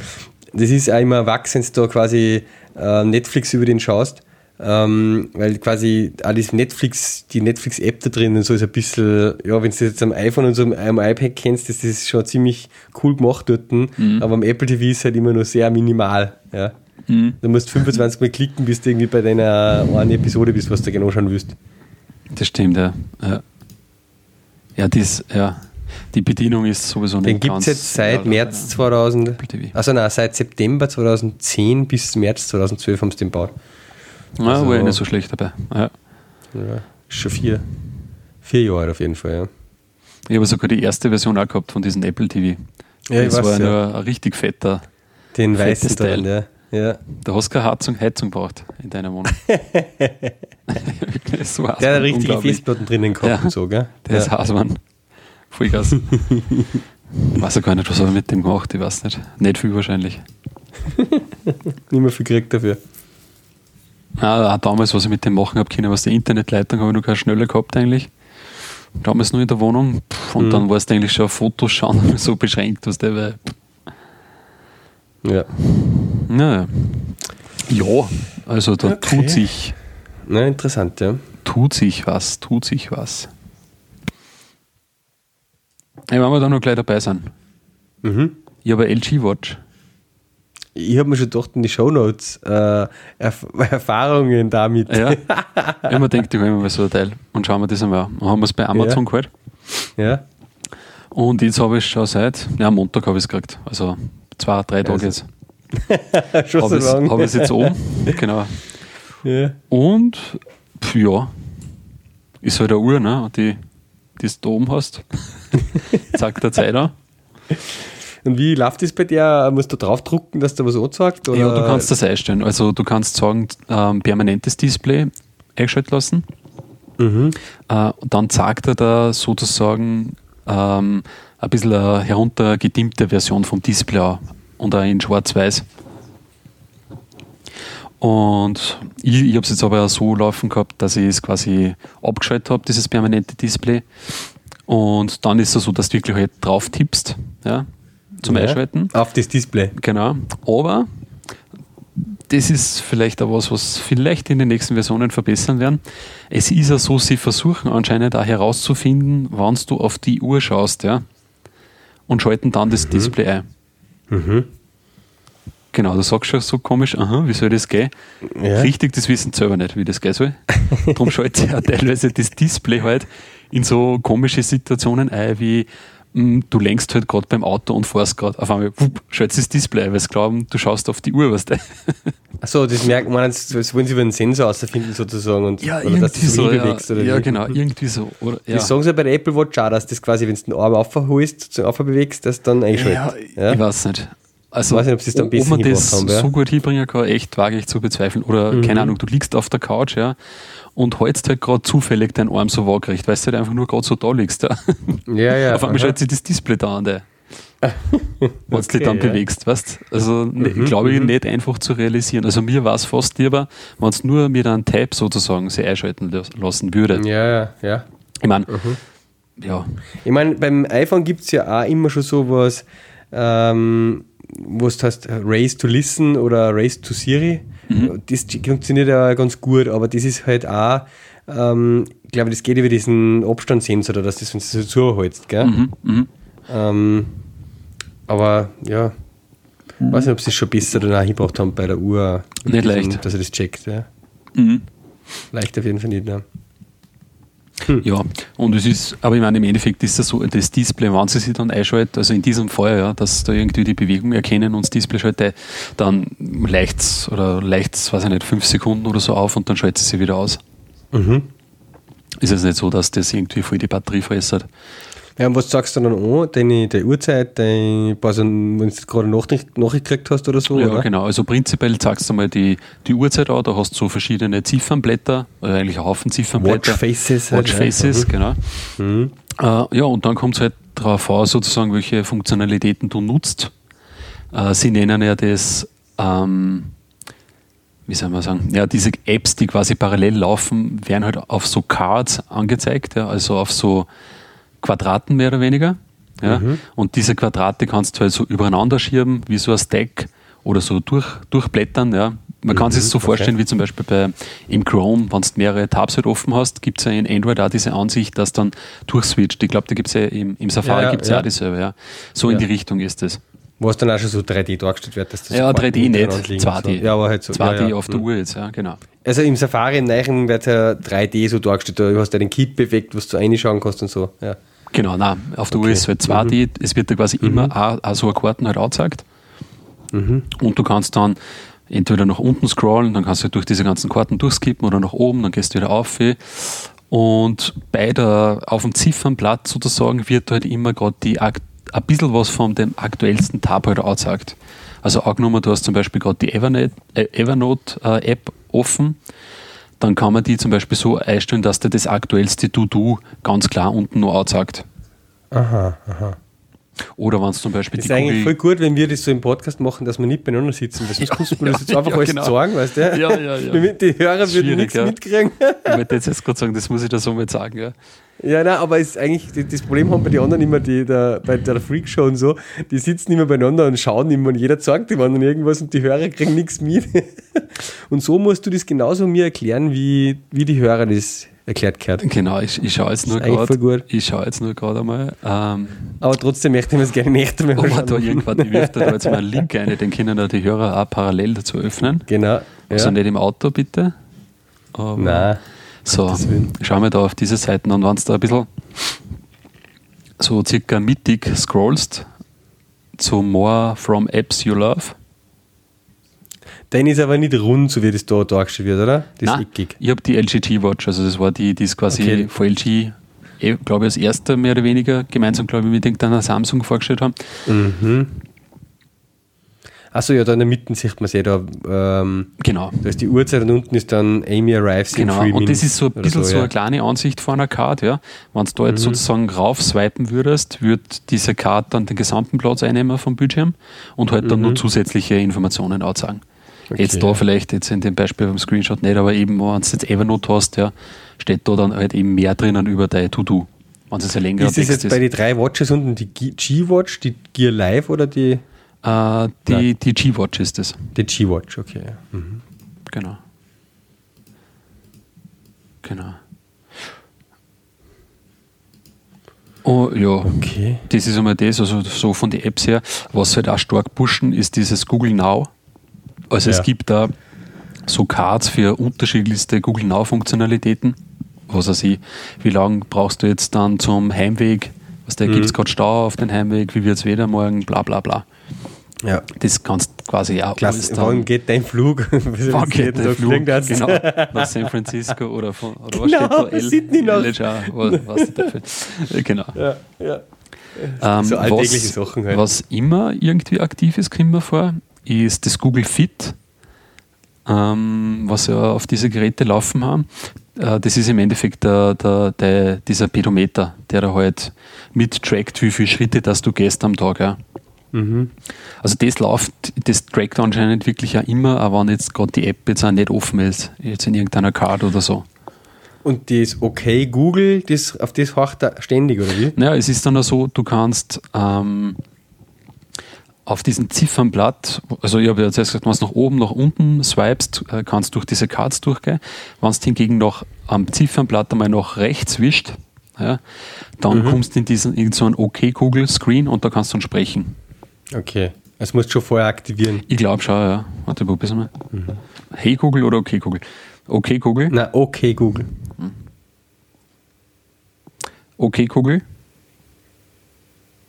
Das ist auch immer erwachsen, wenn du da quasi äh, Netflix über den schaust. Ähm, weil quasi auch das Netflix, die Netflix-App da drin und so ist ein bisschen, ja, wenn du das jetzt am iPhone und so am, iPad kennst, das ist schon ziemlich cool gemacht dort. Mhm. Aber am Apple TV ist halt immer nur sehr minimal. Ja. Mhm. Du musst 25 Mal klicken, bis du irgendwie bei deiner einen Episode bist, was du genau schauen willst. Das stimmt, ja. ja. Ja, dies, ja, die Bedienung ist sowieso Den nicht gibt es jetzt seit März 2000, Apple TV. also nein, seit September 2010 bis März 2012 haben sie den gebaut. Ja, Also- war ja nicht so schlecht dabei. Ja. Ja, ist schon vier, vier Jahre auf jeden Fall, ja. Ich habe sogar die erste Version auch gehabt von diesem Apple TV. Ja, ich das weiß, war ja. nur ein richtig fetter. Den weißen Teil. ja. ja. Da hast du keine Heizung, Heizung braucht in deiner Wohnung. So heiß Der hat richtige. Festplatten drinnen gehabt Ja. und so, gell? Der ist ja. heiß, Mann. Vollgas. Ich weiß ja gar nicht, was habe ich mit dem gemacht, ich weiß nicht. Nicht viel wahrscheinlich. Nicht mehr viel gekriegt dafür. Ah, auch damals, was ich mit dem machen habe können, was die Internetleitung habe ich noch keine schnelle gehabt eigentlich. Damals nur in der Wohnung. Pff, Und Mhm. dann warst du eigentlich schon auf Fotos schauen so beschränkt, was der weil, Ja. naja. Ja, also da Okay. tut sich, Na, interessant, ja. tut sich was, tut sich was. Ja, wenn wir da noch gleich dabei sind. Mhm. Ich habe eine LG Watch. Ich habe mir schon gedacht in die Shownotes äh, Erf Erfahrungen damit. Ja. ich habe mir gedacht, ich hole mir mal so ein Teil und schauen wir das einmal an. Dann haben wir es bei Amazon Ja. geholt. ja. Und jetzt habe ich es schon seit, ja, Montag habe ich es gekriegt. Also zwei, drei Tage Also, jetzt. schon Habe so ich lange. hab es jetzt oben. Genau. Ja. Und, pf, ja, ist halt eine Uhr, ne? Die, die du da oben hast. Zeigt der Zeit an. Und wie läuft das bei dir? Musst du draufdrucken, dass der was anzeigt? Oder? Ja, du kannst das einstellen. Also du kannst sagen, ähm, permanentes Display eingeschaltet lassen. Mhm. Äh, und dann zeigt er da sozusagen ähm, ein bisschen eine heruntergedimmte Version vom Display an und auch in schwarz-weiß. Und ich, ich habe es jetzt aber auch so laufen gehabt, dass ich es quasi abgeschaltet habe, dieses permanente Display. Und dann ist es so, dass du wirklich halt drauf tippst, ja, zum Ja. Einschalten. Auf das Display. Genau. Aber das ist vielleicht auch was, was vielleicht in den nächsten Versionen verbessern werden. Es ist ja so, sie versuchen anscheinend auch herauszufinden, wann du auf die Uhr schaust, ja, und schalten dann das Display ein. Mhm. Genau, du sagst schon so komisch, aha, wie soll das gehen? Ja. Richtig, das wissen sie selber nicht, wie das gehen soll. Darum schaltet sie auch teilweise das Display halt in so komische Situationen ein, wie du lenkst halt gerade beim Auto und fährst gerade auf einmal, wupp, schaltest das Display weil sie glauben, du schaust auf die Uhr, weißt du? Achso, das merkt man, das wollen sie über einen Sensor herausfinden sozusagen. Und, oder dass du so bewegst. ja, Oder ja wie. genau, irgendwie so. Oder, ja. Das sagen sie ja bei der Apple Watch auch, dass das quasi, wenn du den Arm aufholst, sozusagen aufbewegst, dass dann ja, einschaltet. Ja, ich weiß nicht. Also, Ich weiß nicht, ob dann ob man das haben, ja. so gut hinbringen kann, echt wage ich zu bezweifeln. Oder, Mhm. keine Ahnung, du liegst auf der Couch, ja, und hältst halt gerade zufällig deinen Arm so waagrecht, weil du halt einfach nur gerade so da liegst. Ja. ja. ja Auf einmal schaltet sich das Display da an. Wenn du dich dann ja. Mhm, bewegst, weißt Also, ne, glaube ich, nicht einfach zu realisieren. Also, mir war es fast lieber, wenn es nur mit einem Tab sozusagen sich einschalten las- lassen würde. Ja, ja, ja. Ich meine, Mhm. ja, Ich meine, beim iPhone gibt es ja auch immer schon sowas, ähm, wo es heißt Race to Listen oder Race to Siri. Mhm. Das funktioniert ja ganz gut, aber das ist halt auch, ähm, ich glaube, das geht über diesen Abstandssensor, oder dass das, wenn du so zuhältst, gell? mhm, mhm. Ähm, aber ja, Mhm. weiß nicht, ob sie es schon besser danach hingebracht haben bei der Uhr. Nicht diesem, leicht. Dass er das checkt, ja. Mhm. Leicht auf jeden Fall nicht, ne? Ja, und es ist, aber ich meine, im Endeffekt ist das so, das Display, wenn sie sich dann einschaltet, also in diesem Fall, ja, dass da irgendwie die Bewegung erkennen und das Display schaltet, dann leicht es oder leicht es, weiß ich nicht, fünf Sekunden oder so auf und dann schaltet sie wieder aus. Mhm. Ist es nicht so, dass das irgendwie voll die Batterie veressert. Ja, und was sagst du dann an? Deine, deine Uhrzeit, deine, also, wenn du gerade Nachricht, Nachricht gekriegt hast oder so? Ja, oder? genau. Also prinzipiell zeigst du mal die, die Uhrzeit an, da hast du so verschiedene Ziffernblätter, äh, eigentlich ein Haufen Ziffernblätter. Watchfaces. halt, Watchfaces, ja. genau. Mhm. Äh, ja, und dann kommt es halt darauf an, sozusagen, welche Funktionalitäten du nutzt. Äh, sie nennen ja das, ähm, wie soll man sagen, ja, diese Apps, die quasi parallel laufen, werden halt auf so Cards angezeigt, ja, also auf so Quadraten mehr oder weniger. Ja. Und diese Quadrate kannst du halt so übereinander schieben, wie so ein Stack oder so durch, durchblättern. Ja. Man kann sich das so okay. vorstellen, wie zum Beispiel bei, im Chrome, wenn du mehrere Tabs halt offen hast, gibt es ja in Android auch diese Ansicht, dass dann durchswitcht. Ich glaube, da gibt es ja im, im Safari Ja, es ja. auch dieselbe. Ja. So in Ja. die Richtung ist es. Wo es dann auch schon so 3D dargestellt wird. Dass das Ja, so 3D nicht, hintereinander liegen, 2D. So. Ja, aber halt so. 2D ja, ja. auf der Mhm. Uhr jetzt, ja, genau. Also im Safari im Neuen wird ja 3D so dargestellt. Du hast ja den Kit bewegt, was du reinschauen kannst und so. Ja. Genau, nein, auf der Uhr Okay. ist halt 2D, es wird dir quasi immer auch, auch so eine Karten halt angezeigt. Mhm. Und du kannst dann entweder nach unten scrollen, dann kannst du halt durch diese ganzen Karten durchskippen oder nach oben, dann gehst du wieder auf. Und bei der, auf dem Ziffernblatt sozusagen wird halt immer gerade die ein bisschen was von dem aktuellsten Tab halt angezeigt. Also angenommen, du hast zum Beispiel gerade die Evernote, äh, Evernote äh, offen, dann kann man die zum Beispiel so einstellen, dass dir das aktuellste To-Do ganz klar unten noch anzeigt. Aha, aha. Oder wenn es zum Beispiel Das ist die eigentlich voll gut, wenn wir das so im Podcast machen, dass wir nicht beieinander sitzen. Weil sonst muss man das jetzt einfach ja, alles genau. sagen, weißt du? Ja, ja, ja. Damit die Hörer würden nichts ja. mitkriegen. ich wollte jetzt, jetzt gerade sagen, das muss ich da so mal sagen. Ja. Ja, nein, aber ist eigentlich, das- das Problem haben bei den anderen immer, die, der, bei der Freakshow und so, die sitzen immer beieinander und schauen immer und jeder zeigt dem anderen irgendwas und die Hörer kriegen nichts mit. Und so musst du das genauso mir erklären, wie, wie die Hörer das erklärt gehört. Genau, ich, ich schaue jetzt nur gerade. Ich schaue jetzt nur gerade einmal. Ähm, Aber trotzdem möchte ich mir das gerne nicht mehr ob man da anschauen. irgendwann, ich wirf da jetzt mal einen Link ein, den können da die Hörer auch parallel dazu öffnen. Genau. Also Ja. nicht im Auto bitte. Aber Nein. So, schauen wir da auf diese Seiten und wenn du da ein bisschen so circa mittig scrollst zu More from Apps You Love. Dein ist aber nicht rund, so wie das da dargestellt wird, oder? Das ist Nein, eckig. ich habe die LG G-Watch, also das war die, die ist quasi Okay. von LG, eh, glaube ich, als erster mehr oder weniger gemeinsam, glaube ich, mit irgendeiner Samsung vorgestellt haben. Mhm. Achso, ja, da in der Mitte sieht man es ja da. Ähm, Genau. da ist die Uhrzeit und unten ist dann Amy arrives in Genau, und das ist so ein bisschen so, ja. eine kleine Ansicht von einer Karte. Ja. Wenn du da Mhm. jetzt sozusagen rauf swipen würdest, wird diese Karte dann den gesamten Platz einnehmen vom Bildschirm und halt dann nur zusätzliche Informationen anzeigen. Okay, jetzt da vielleicht, jetzt in dem Beispiel beim Screenshot nicht, aber eben, wenn du jetzt Evernote hast, ja, steht da dann halt eben mehr drinnen über dein To-Do. Wenn es ein längerer Ist das Text jetzt bei den drei Watches unten die G-Watch, die Gear Live oder die, Äh, die, die G-Watch ist das. die G-Watch? Okay. ja. Mhm. Genau. Genau. Oh ja, Okay. das ist einmal das, also so von den Apps her. Was halt auch stark pushen, ist dieses Google Now. Also Ja. es gibt da so Cards für unterschiedlichste Google Now Funktionalitäten. Was weiß ich, wie lange brauchst du jetzt dann zum Heimweg? Was da Mhm. gibt es gerade Stau auf den Heimweg? Wie wird es wieder morgen? Bla bla bla. Ja. Das kannst du quasi auch alles Klasse. Wann geht dein Flug? Wann geht der Flug genau, nach San Francisco oder von oder was Genau, steht da? El, was, was dafür? Genau. Ja, ja. Ähm, So alltägliche was, Sachen halt. Was immer irgendwie aktiv ist, kommt mir vor, ist das Google Fit, ähm, was ja auf diese Geräte laufen haben. Äh, das ist im Endeffekt der, der, der, dieser Pedometer, der da halt mittrackt, wie viele Schritte dass du gehst am Tag. Ja. Mhm. Also das läuft, das trackt anscheinend wirklich ja immer, aber wenn jetzt gerade die App jetzt auch nicht offen ist, jetzt in irgendeiner Card oder so. Und das Okay Google, das, auf das horcht er ständig, oder wie? Naja, es ist dann auch so, du kannst ähm, auf diesem Ziffernblatt, also ich habe ja jetzt erst gesagt, wenn du nach oben, nach unten swipest, äh, kannst du durch diese Cards durchgehen. Wenn du hingegen noch am Ziffernblatt einmal nach rechts wischt, ja, dann kommst du in diesen in so einen OK-Google-Screen und da kannst du dann sprechen. Okay. Das musst du schon vorher aktivieren. Ich glaube schon, ja. Warte, probier's mal. Hey Google oder OK Google? OK Google? Na, okay Google. Okay, Kugel.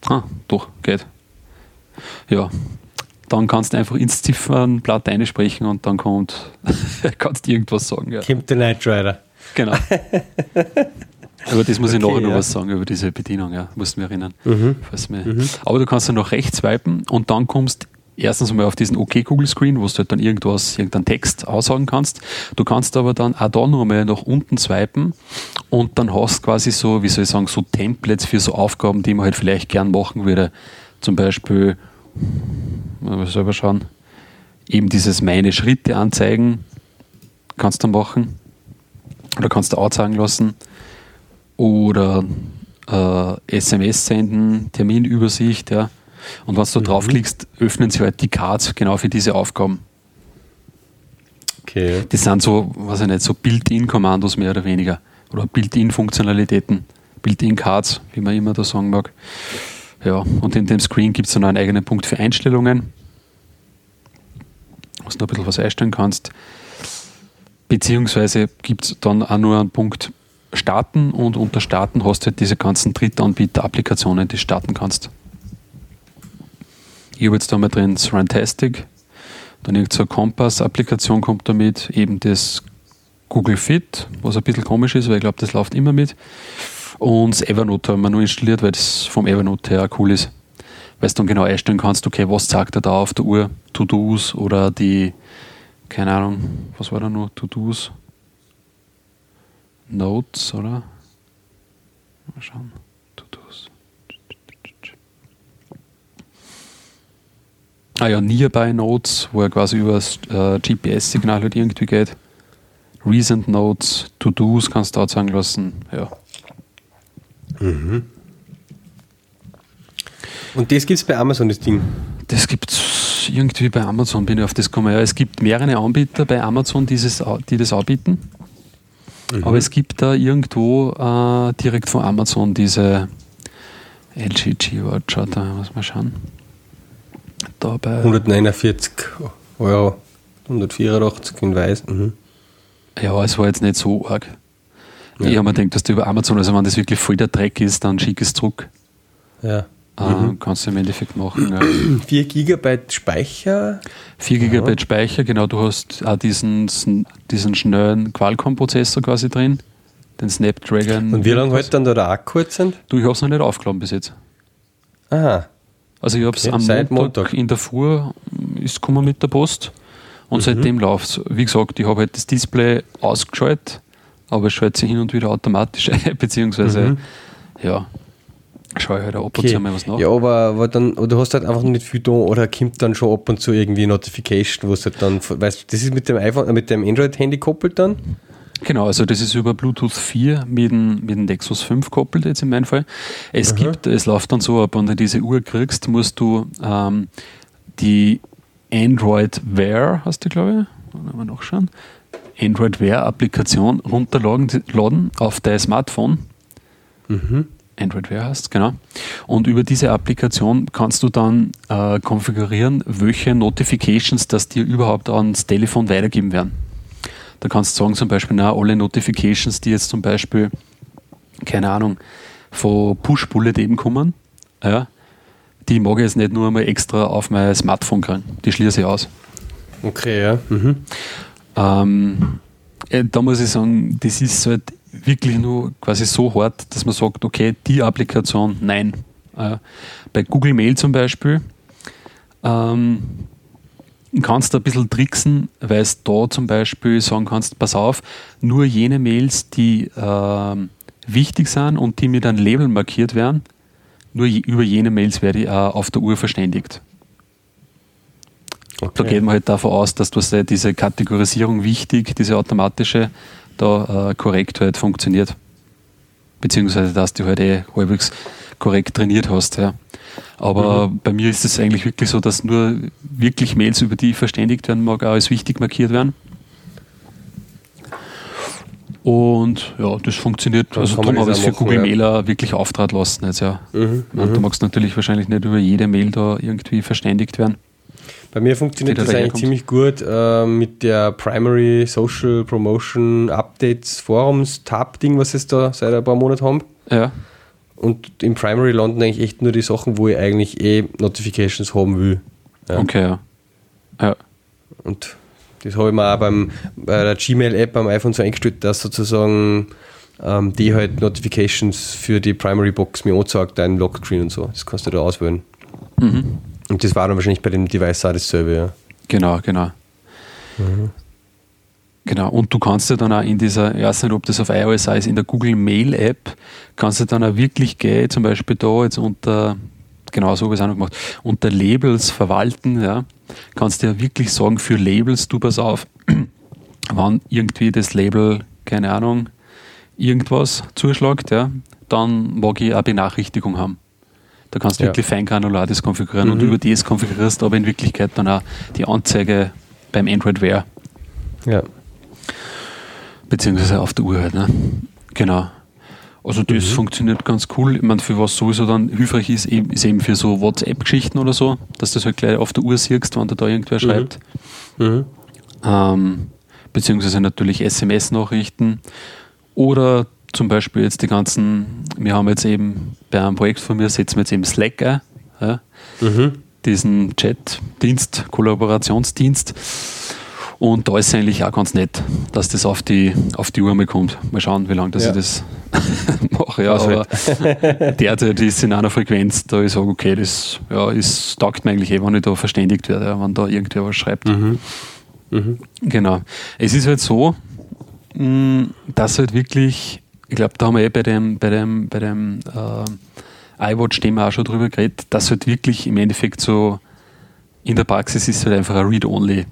Ah, doch, geht. Ja, dann kannst du einfach ins Ziffernblatt einsprechen und dann kommt, kannst du irgendwas sagen. Ja. Kommt der Knight Rider. Genau. Aber das muss ich Okay, nachher noch ja. was sagen über diese Bedienung, ja. Musst du mich erinnern. Mhm. Mir. Aber du kannst dann nach rechts swipen und dann kommst erstens einmal auf diesen OK-Kugel-Screen, wo du halt dann irgendwas, irgendeinen Text aussagen kannst. Du kannst aber dann auch da noch mal nach unten swipen und dann hast du quasi so, wie soll ich sagen, so Templates für so Aufgaben, die man halt vielleicht gern machen würde. Zum Beispiel, mal selber schauen, eben dieses meine Schritte anzeigen, kannst du machen. Oder kannst du anzeigen lassen. Oder äh, SMS senden, Terminübersicht, ja. Und wenn du da draufklickst, öffnen sich halt die Cards genau für diese Aufgaben. Okay. Das sind so, weiß ich nicht, so Built-in-Kommandos mehr oder weniger. Oder Built-in-Funktionalitäten. Built-in-Cards, wie man immer da sagen mag. Ja, und in dem Screen gibt es dann einen eigenen Punkt für Einstellungen, wo du noch ein bisschen was einstellen kannst. Beziehungsweise gibt es dann auch nur einen Punkt starten und unter Starten hast du halt diese ganzen Drittanbieter-Applikationen, die du starten kannst. Ich habe jetzt da mal drin Runtastic, dann irgendeine Kompass-Applikation kommt damit, eben das Google Fit, was ein bisschen komisch ist, weil ich glaube, das läuft immer mit. Und Evernote haben wir nur installiert, weil das vom Evernote her cool ist. Weil du dann genau einstellen kannst, okay, was sagt er da auf der Uhr? To-Dos oder die, keine Ahnung, was war da noch? To-Dos? Notes, oder? Mal schauen. To-Dos. Ah ja, Nearby Notes, wo er quasi über das äh, GPS-Signal halt irgendwie geht. Recent Notes, To-Dos kannst du da sagen lassen. Ja. Mhm. Und das gibt es bei Amazon, das Ding? Das gibt es irgendwie bei Amazon, bin ich auf das gekommen. Ja, es gibt mehrere Anbieter bei Amazon, dieses, die das anbieten. Mhm. Aber es gibt da irgendwo äh, direkt von Amazon diese LG G-Watch, da muss man schauen. Da bei 149 Euro, 184 in weiß. Mhm. Ja, es war jetzt nicht so arg. Ja. Ich habe mir gedacht, dass du über Amazon, also wenn das wirklich voll der Dreck ist, dann schick es zurück. Ja. Äh, mhm. Kannst du im Endeffekt machen. Ja. 4 GB Speicher. 4 GB ja. Speicher, genau. Du hast auch diesen, diesen schnellen Qualcomm-Prozessor quasi drin. Den Snapdragon. Und wie lange hält dann da der Akku jetzt? Sind? Du, ich habe es noch nicht aufgeladen bis jetzt. Aha. Also ich habe es am Montag, Montag, in der Früh ist gekommen mit der Post und mhm. seitdem läuft es. Wie gesagt, ich habe halt das Display ausgeschaltet, aber es schaltet sich hin und wieder automatisch ein, beziehungsweise mhm. ja, schaue ich halt ab okay. und zu mal was nach. Ja, aber, aber dann, oder du hast halt einfach nicht viel da oder kommt dann schon ab und zu irgendwie Notification, wo es halt dann, weißt du, das ist mit dem iPhone, mit dem Android-Handy koppelt dann? Genau, also das ist über Bluetooth 4 mit dem, mit dem Nexus 5 koppelt jetzt in meinem Fall. Es Aha. gibt, es läuft dann so ab, wenn du diese Uhr kriegst, musst du ähm, die Android Wear, hast du glaube ich, mal nachschauen, Android Wear Applikation runterladen auf dein Smartphone. Mhm. Android Wear hast, genau. Und über diese Applikation kannst du dann äh, konfigurieren, welche Notifications das dir überhaupt ans Telefon weitergeben werden. Da kannst du sagen, zum Beispiel, na, alle Notifications, die jetzt zum Beispiel, keine Ahnung, von Push-Bullet eben kommen, ja, die mag ich jetzt nicht nur einmal extra auf mein Smartphone kriegen. Die schließe ich aus. Okay, ja. Mhm. Ähm, äh, da muss ich sagen, das ist halt wirklich nur quasi so hart, dass man sagt, okay, die Applikation, nein. Äh, bei Google Mail zum Beispiel ähm, kannst du ein bisschen tricksen, weil es da zum Beispiel sagen kannst, pass auf, nur jene Mails, die äh, wichtig sind und die mit einem Label markiert werden, nur über jene Mails werde ich auch auf der Uhr verständigt. Okay. Da geht man halt davon aus, dass du diese Kategorisierung wichtig, diese automatische, da äh, korrekt halt funktioniert. Beziehungsweise, dass du halt eh halbwegs korrekt trainiert hast. Ja. Aber mhm. bei mir ist es eigentlich wirklich so, dass nur wirklich Mails, über die ich verständigt werden mag, auch als wichtig markiert werden. Und ja, das funktioniert. Dann also darum habe ich es für Google ja. Mailer wirklich auftrat lassen. Jetzt, ja. Mhm, mhm. Du magst natürlich wahrscheinlich nicht über jede Mail da irgendwie verständigt werden. Bei mir funktioniert das eigentlich ziemlich gut äh, mit der Primary Social Promotion Updates Forums Tab-Ding, was es da seit ein paar Monaten haben. Ja. Und im Primary landen eigentlich echt nur die Sachen, wo ich eigentlich eh Notifications haben will. Ja. Okay, ja. ja. Und das habe ich mir auch beim, bei der Gmail-App am iPhone so eingestellt, dass sozusagen ähm, die halt Notifications für die Primary Box mir anzeigt, deinen Lockscreen und so. Das kannst du da auswählen. Mhm. Und das war dann wahrscheinlich bei dem Device auch dasselbe, ja. Genau, genau. Mhm. Genau, und du kannst ja dann auch in dieser, ich weiß nicht, ob das auf iOS ist, in der Google Mail App, kannst du dann auch wirklich gehen, zum Beispiel da jetzt unter, genau so habe ich es auch noch gemacht, unter Labels verwalten, ja, kannst du ja wirklich sagen, für Labels, du pass auf, wann irgendwie das Label, keine Ahnung, irgendwas zuschlagt, ja, dann mag ich eine Benachrichtigung haben. Da kannst du ja. wirklich feingranular das konfigurieren mhm. und über das konfigurierst du aber in Wirklichkeit dann auch die Anzeige beim Android Wear. Ja. Beziehungsweise auf der Uhr halt, ne? Genau. Also das mhm. funktioniert ganz cool. Ich meine, für was sowieso dann hilfreich ist, ist eben für so WhatsApp-Geschichten oder so, dass du das halt gleich auf der Uhr siehst, wenn da, da irgendwer mhm. schreibt. Mhm. Ähm, beziehungsweise natürlich SMS-Nachrichten. Oder zum Beispiel jetzt die ganzen, wir haben jetzt eben bei einem Projekt von mir setzen wir jetzt eben Slack ein, ja, mhm. diesen Chat-Dienst, Kollaborationsdienst. Und da ist es eigentlich auch ganz nett, dass das auf die, auf die Uhr mal kommt. Mal schauen, wie lange dass ja. ich das mache. Ja, aber derzeit ist in einer Frequenz, da ich sage, okay, das ja, ist, taugt mir eigentlich eh, wenn ich da verständigt werde, wenn da irgendwer was schreibt. Mhm. Mhm. Genau. Es ist halt so, mm, dass halt wirklich, ich glaube, da haben wir eh bei dem, bei dem, bei dem äh, iWatch-Thema auch schon drüber geredet, dass halt wirklich im Endeffekt so in der Praxis ist halt einfach ein Read-Only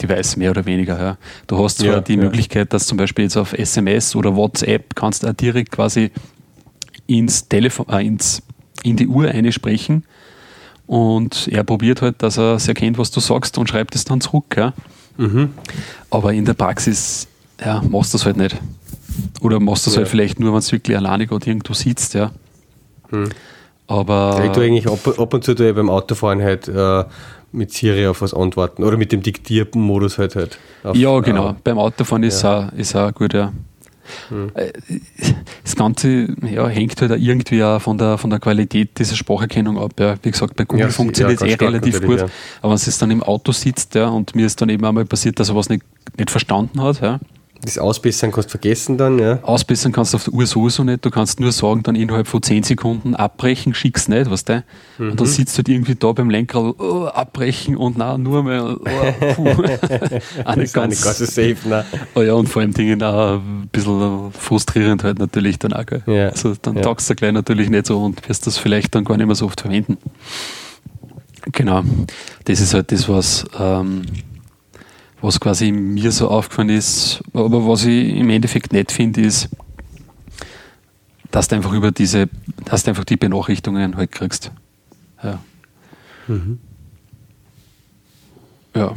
Device mehr oder weniger. Ja. Du hast zwar ja, die ja. Möglichkeit, dass zum Beispiel jetzt auf SMS oder WhatsApp kannst du direkt quasi ins Telefon, äh, ins, in die Uhr einsprechen und er probiert halt, dass er es erkennt, was du sagst und schreibt es dann zurück. Ja. Mhm. Aber in der Praxis ja, machst du das halt nicht. Oder machst du das halt vielleicht nur, wenn du wirklich alleine gerade irgendwo sitzt. Ja. Mhm. Aber ich tue eigentlich ab, ab und zu beim Autofahren halt äh, mit Siri auf was antworten oder mit dem diktierten Modus halt halt. Auf, ja, genau. Äh, Beim Autofahren ist ja. auch, ist auch gut, ja. Hm. Äh, das Ganze ja, hängt halt auch irgendwie auch von der, von der Qualität dieser Spracherkennung ab. Ja. Wie gesagt, bei Google ja, funktioniert es eh relativ gut, aber wenn es dann im Auto sitzt ja, und mir ist dann eben einmal passiert, dass er was nicht, nicht verstanden hat, ja, das Ausbessern kannst du vergessen dann, ja? Ausbessern kannst du auf der Uhr sowieso nicht. Du kannst nur sagen, dann innerhalb von 10 Sekunden abbrechen, schickst nicht, weißt du? Mhm. Und dann sitzt du halt irgendwie da beim Lenkrad, oh, abbrechen und na nur mal, oh, puh. auch nicht ganz, so safe, ne? Oh ja, und vor allem Dingen auch ein bisschen frustrierend halt natürlich dann auch, gell? Ja. Also dann ja. taugst du gleich natürlich nicht so und wirst das vielleicht dann gar nicht mehr so oft verwenden. Genau. Das ist halt das, was, ähm, was quasi mir so aufgefallen ist. Aber was ich im Endeffekt nicht finde, ist, dass du einfach über diese, dass du einfach die Benachrichtigungen halt kriegst. Ja. Mhm. Ja.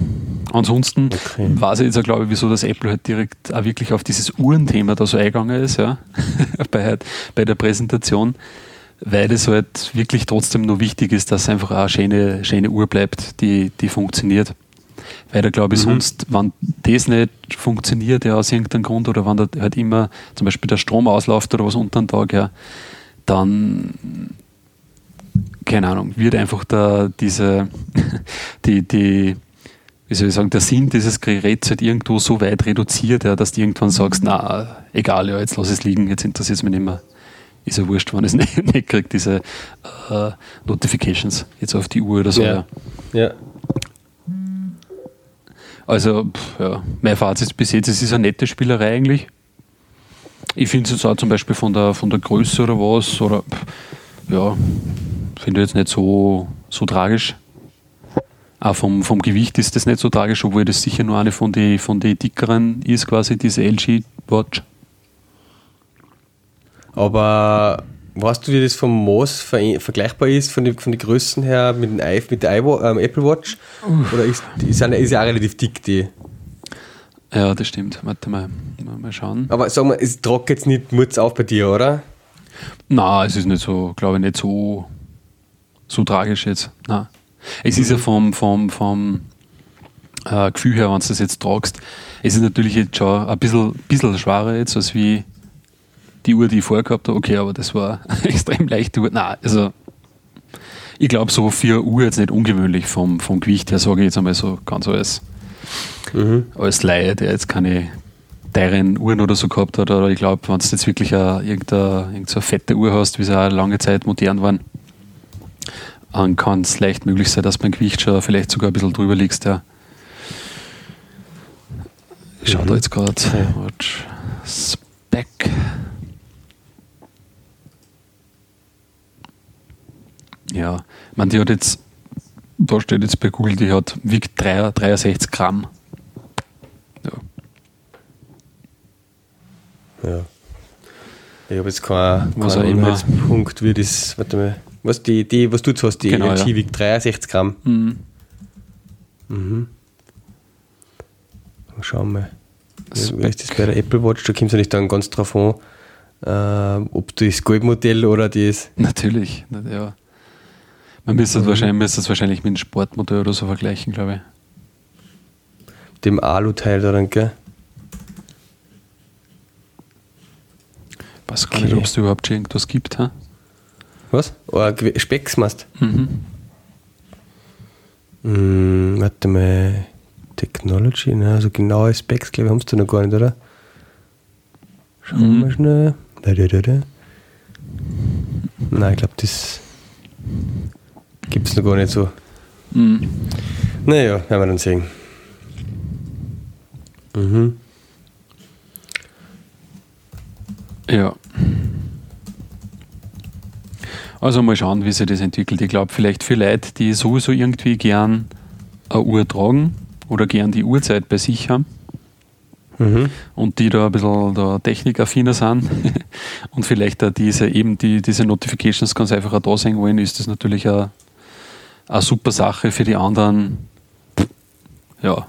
Ansonsten okay. weiß ich jetzt auch, glaube ich, wieso das Apple halt direkt auch wirklich auf dieses Uhrenthema da so eingegangen ist, ja, bei, halt, bei der Präsentation, weil es halt wirklich trotzdem nur wichtig ist, dass einfach eine schöne, schöne Uhr bleibt, die, die funktioniert. Weil da glaube ich mhm. sonst, wenn das nicht funktioniert, ja, aus irgendeinem Grund, oder wenn da halt immer zum Beispiel der Strom ausläuft oder was unter dem Tag, ja, dann keine Ahnung, wird einfach da diese, die, die, wie soll ich sagen, der Sinn dieses Geräts halt irgendwo so weit reduziert, ja, dass du irgendwann sagst, na, egal, ja, jetzt lass es liegen, jetzt interessiert es mich nicht mehr. Ist ja wurscht, wenn es nicht, nicht kriegt, diese äh, Notifications jetzt auf die Uhr oder so. Ja. ja. ja. Also, pff, ja, mein Fazit bis jetzt, es ist eine nette Spielerei eigentlich. Ich finde es jetzt auch zum Beispiel von der, von der Größe oder was, oder pff, ja, finde ich jetzt nicht so, so tragisch. Auch vom, vom Gewicht ist das nicht so tragisch, obwohl das sicher nur eine von den von die dickeren ist, quasi diese LG Watch. Aber Weißt du, wie das vom Moos ver vergleichbar ist, von, den, von den Größen her mit, dem I, mit der ähm, Apple Watch? Uff. Oder ist, ist, eine, ist ja auch relativ dick, die? Ja, das stimmt. Warte mal, mal schauen. Aber sag mal, es trocknet jetzt nicht Mutz auf bei dir, oder? Na, es ist nicht so, glaube ich, nicht so, so tragisch jetzt. Nein. Es mhm. ist ja mhm. vom, vom, vom äh, Gefühl her, wenn du das jetzt tragst, es ist natürlich jetzt schon ein bisschen, bisschen schwerer jetzt als wie die Uhr, die ich vorher gehabt habe, okay, aber das war eine extrem leichte Uhr. Nein, also ich glaube, so für Uhr jetzt nicht ungewöhnlich vom, vom Gewicht her, sage ich jetzt einmal so ganz als, mhm. als Laie, der jetzt keine teuren Uhren oder so gehabt hat. Oder ich glaube, wenn du jetzt wirklich eine, irgendeine, irgendeine so fette Uhr hast, wie sie auch lange Zeit modern waren, dann kann es leicht möglich sein, dass beim Gewicht schon vielleicht sogar ein bisschen drüber liegst. Ja. Ich schaue mhm. da jetzt gerade. Watch Spec. Ja, man, die hat jetzt, da steht jetzt bei Google, die hat, wiegt 63 Gramm. Ja. Ja. Ich habe jetzt keinen kein Punkt, wie das, warte mal, was, die, die, was du jetzt hast, die genau, LG ja. wiegt 63 Gramm. Mhm. Mhm. Schauen wir. Wie ist das bei der Apple Watch? Da kommt es ja nicht dann ganz drauf an, äh, ob das Goldmodell oder das. Natürlich, ja. Man müsste, mhm. wahrscheinlich, müsste wahrscheinlich mit einem Sportmotor oder so vergleichen, glaube ich. Dem Alu-Teil daran, gell? weiß gar nicht, Okay. ob es da überhaupt schon irgendwas gibt. Ha? Was? Oh, Specks machst Mhm. Hm, warte mal. Technology, ne? Also genaue Specs, glaube ich, haben sie noch gar nicht, oder? Schauen wir Mhm. mal schnell. Da, da, da, da. Nein, ich glaube, das gibt es noch gar nicht so. Mhm. Naja, werden wir dann sehen. Mhm. Ja. Also mal schauen, wie sich das entwickelt. Ich glaube, vielleicht für Leute, die sowieso irgendwie gern eine Uhr tragen oder gern die Uhrzeit bei sich haben Mhm. und die da ein bisschen da technikaffiner sind und vielleicht auch diese, eben die, diese Notifications ganz einfach auch da sein wollen, ist das natürlich eine, eine super Sache für die anderen. Ja,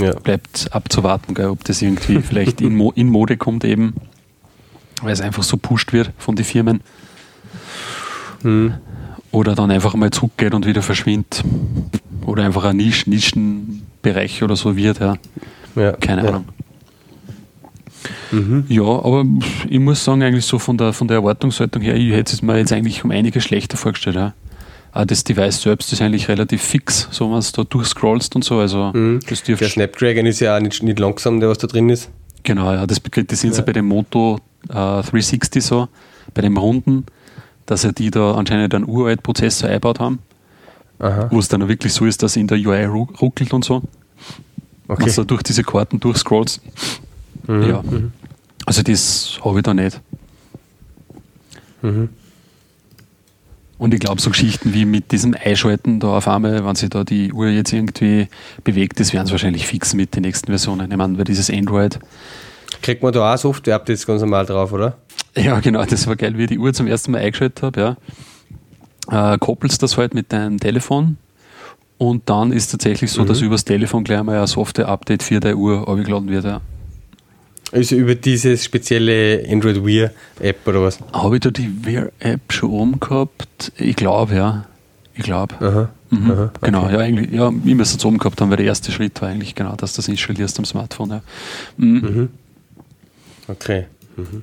Ja. bleibt abzuwarten, gell, ob das irgendwie vielleicht in, Mo in Mode kommt eben, weil es einfach so pusht wird von den Firmen Mhm. oder dann einfach mal zurückgeht und wieder verschwindet oder einfach ein Nisch Nischenbereich oder so wird, ja. ja. keine ja. Ahnung. Mhm. Ja, aber ich muss sagen, eigentlich so von der, von der Erwartungshaltung her, ich hätte es mir jetzt eigentlich um einiges schlechter vorgestellt. Ja. Das Device selbst ist eigentlich relativ fix, so wenn du da durchscrollst und so. Also Mhm. Der Snapdragon ist ja auch nicht, nicht langsam, der was da drin ist. Genau, ja, das, das sind sie Ja. bei dem Moto äh, 360 so, bei dem Runden, dass sie die da anscheinend einen uralt Prozessor eingebaut haben, Aha. wo es dann auch wirklich so ist, dass in der UI ru- ruckelt und so, Okay. du da durch diese Karten durchscrollst. Mhm. Ja. Also das habe ich da nicht. Mhm. Und ich glaube, so Geschichten wie mit diesem Einschalten da auf einmal, wenn sich da die Uhr jetzt irgendwie bewegt, das werden sie wahrscheinlich fixen mit den nächsten Versionen. Ich meine, weil dieses Android, Kriegt man da auch Software-Updates ganz normal drauf, oder? ja genau, das war geil, wie ich die Uhr zum ersten Mal eingeschaltet habe, ja. Äh, koppelst das halt mit deinem Telefon und dann ist tatsächlich so, dass übers Telefon gleich mal ein Software-Update für deine Uhr abgeladen wird. Ja. Also über dieses spezielle Android Wear App oder was? Habe ich da die Wear-App schon oben gehabt? Ich glaube, ja. Ich glaube. Aha. Mhm. Aha, Genau, ja, eigentlich, ja, ich müsste es oben gehabt haben, weil der erste Schritt war eigentlich genau, dass du das installierst am Smartphone. Ja. Mhm. Okay. Mhm.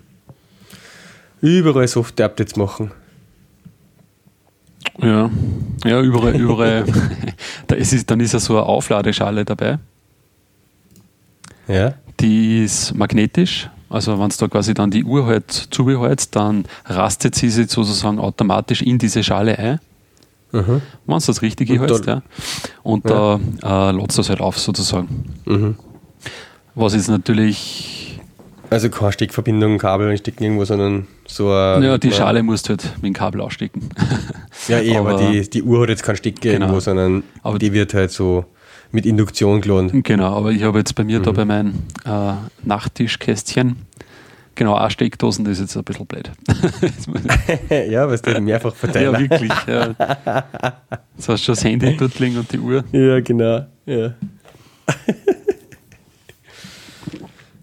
Überall Software-Updates machen. Ja, ja überall, überall. da ist, es- dann ist ja so eine Aufladeschale dabei, Ja. die ist magnetisch. Also wenn du da quasi dann die Uhr halt zubehältst, dann rastet sie sich sozusagen automatisch in diese Schale ein, Mhm. wenn du das richtig Und hältst. Ja. Und da äh, lädst du das halt auf sozusagen. Mhm. Was jetzt natürlich, Also keine Steckverbindung, Kabel einstecken irgendwo, sondern so ein. ja, die Schale musst du halt mit dem Kabel ausstecken. Ja, eh, aber, aber- die, die Uhr hat jetzt keinen Stecker Genau. irgendwo, sondern Aber- die wird halt so mit Induktion geladen. Genau, aber ich habe jetzt bei mir Mhm. da bei meinem äh, Nachttischkästchen, genau, auch Steckdosen, das ist jetzt ein bisschen blöd. Ja, was der mehrfach ja, verteilt. wirklich. Ja. Jetzt hast du schon das Handy dort liegen und die Uhr. Ja, genau. Ja.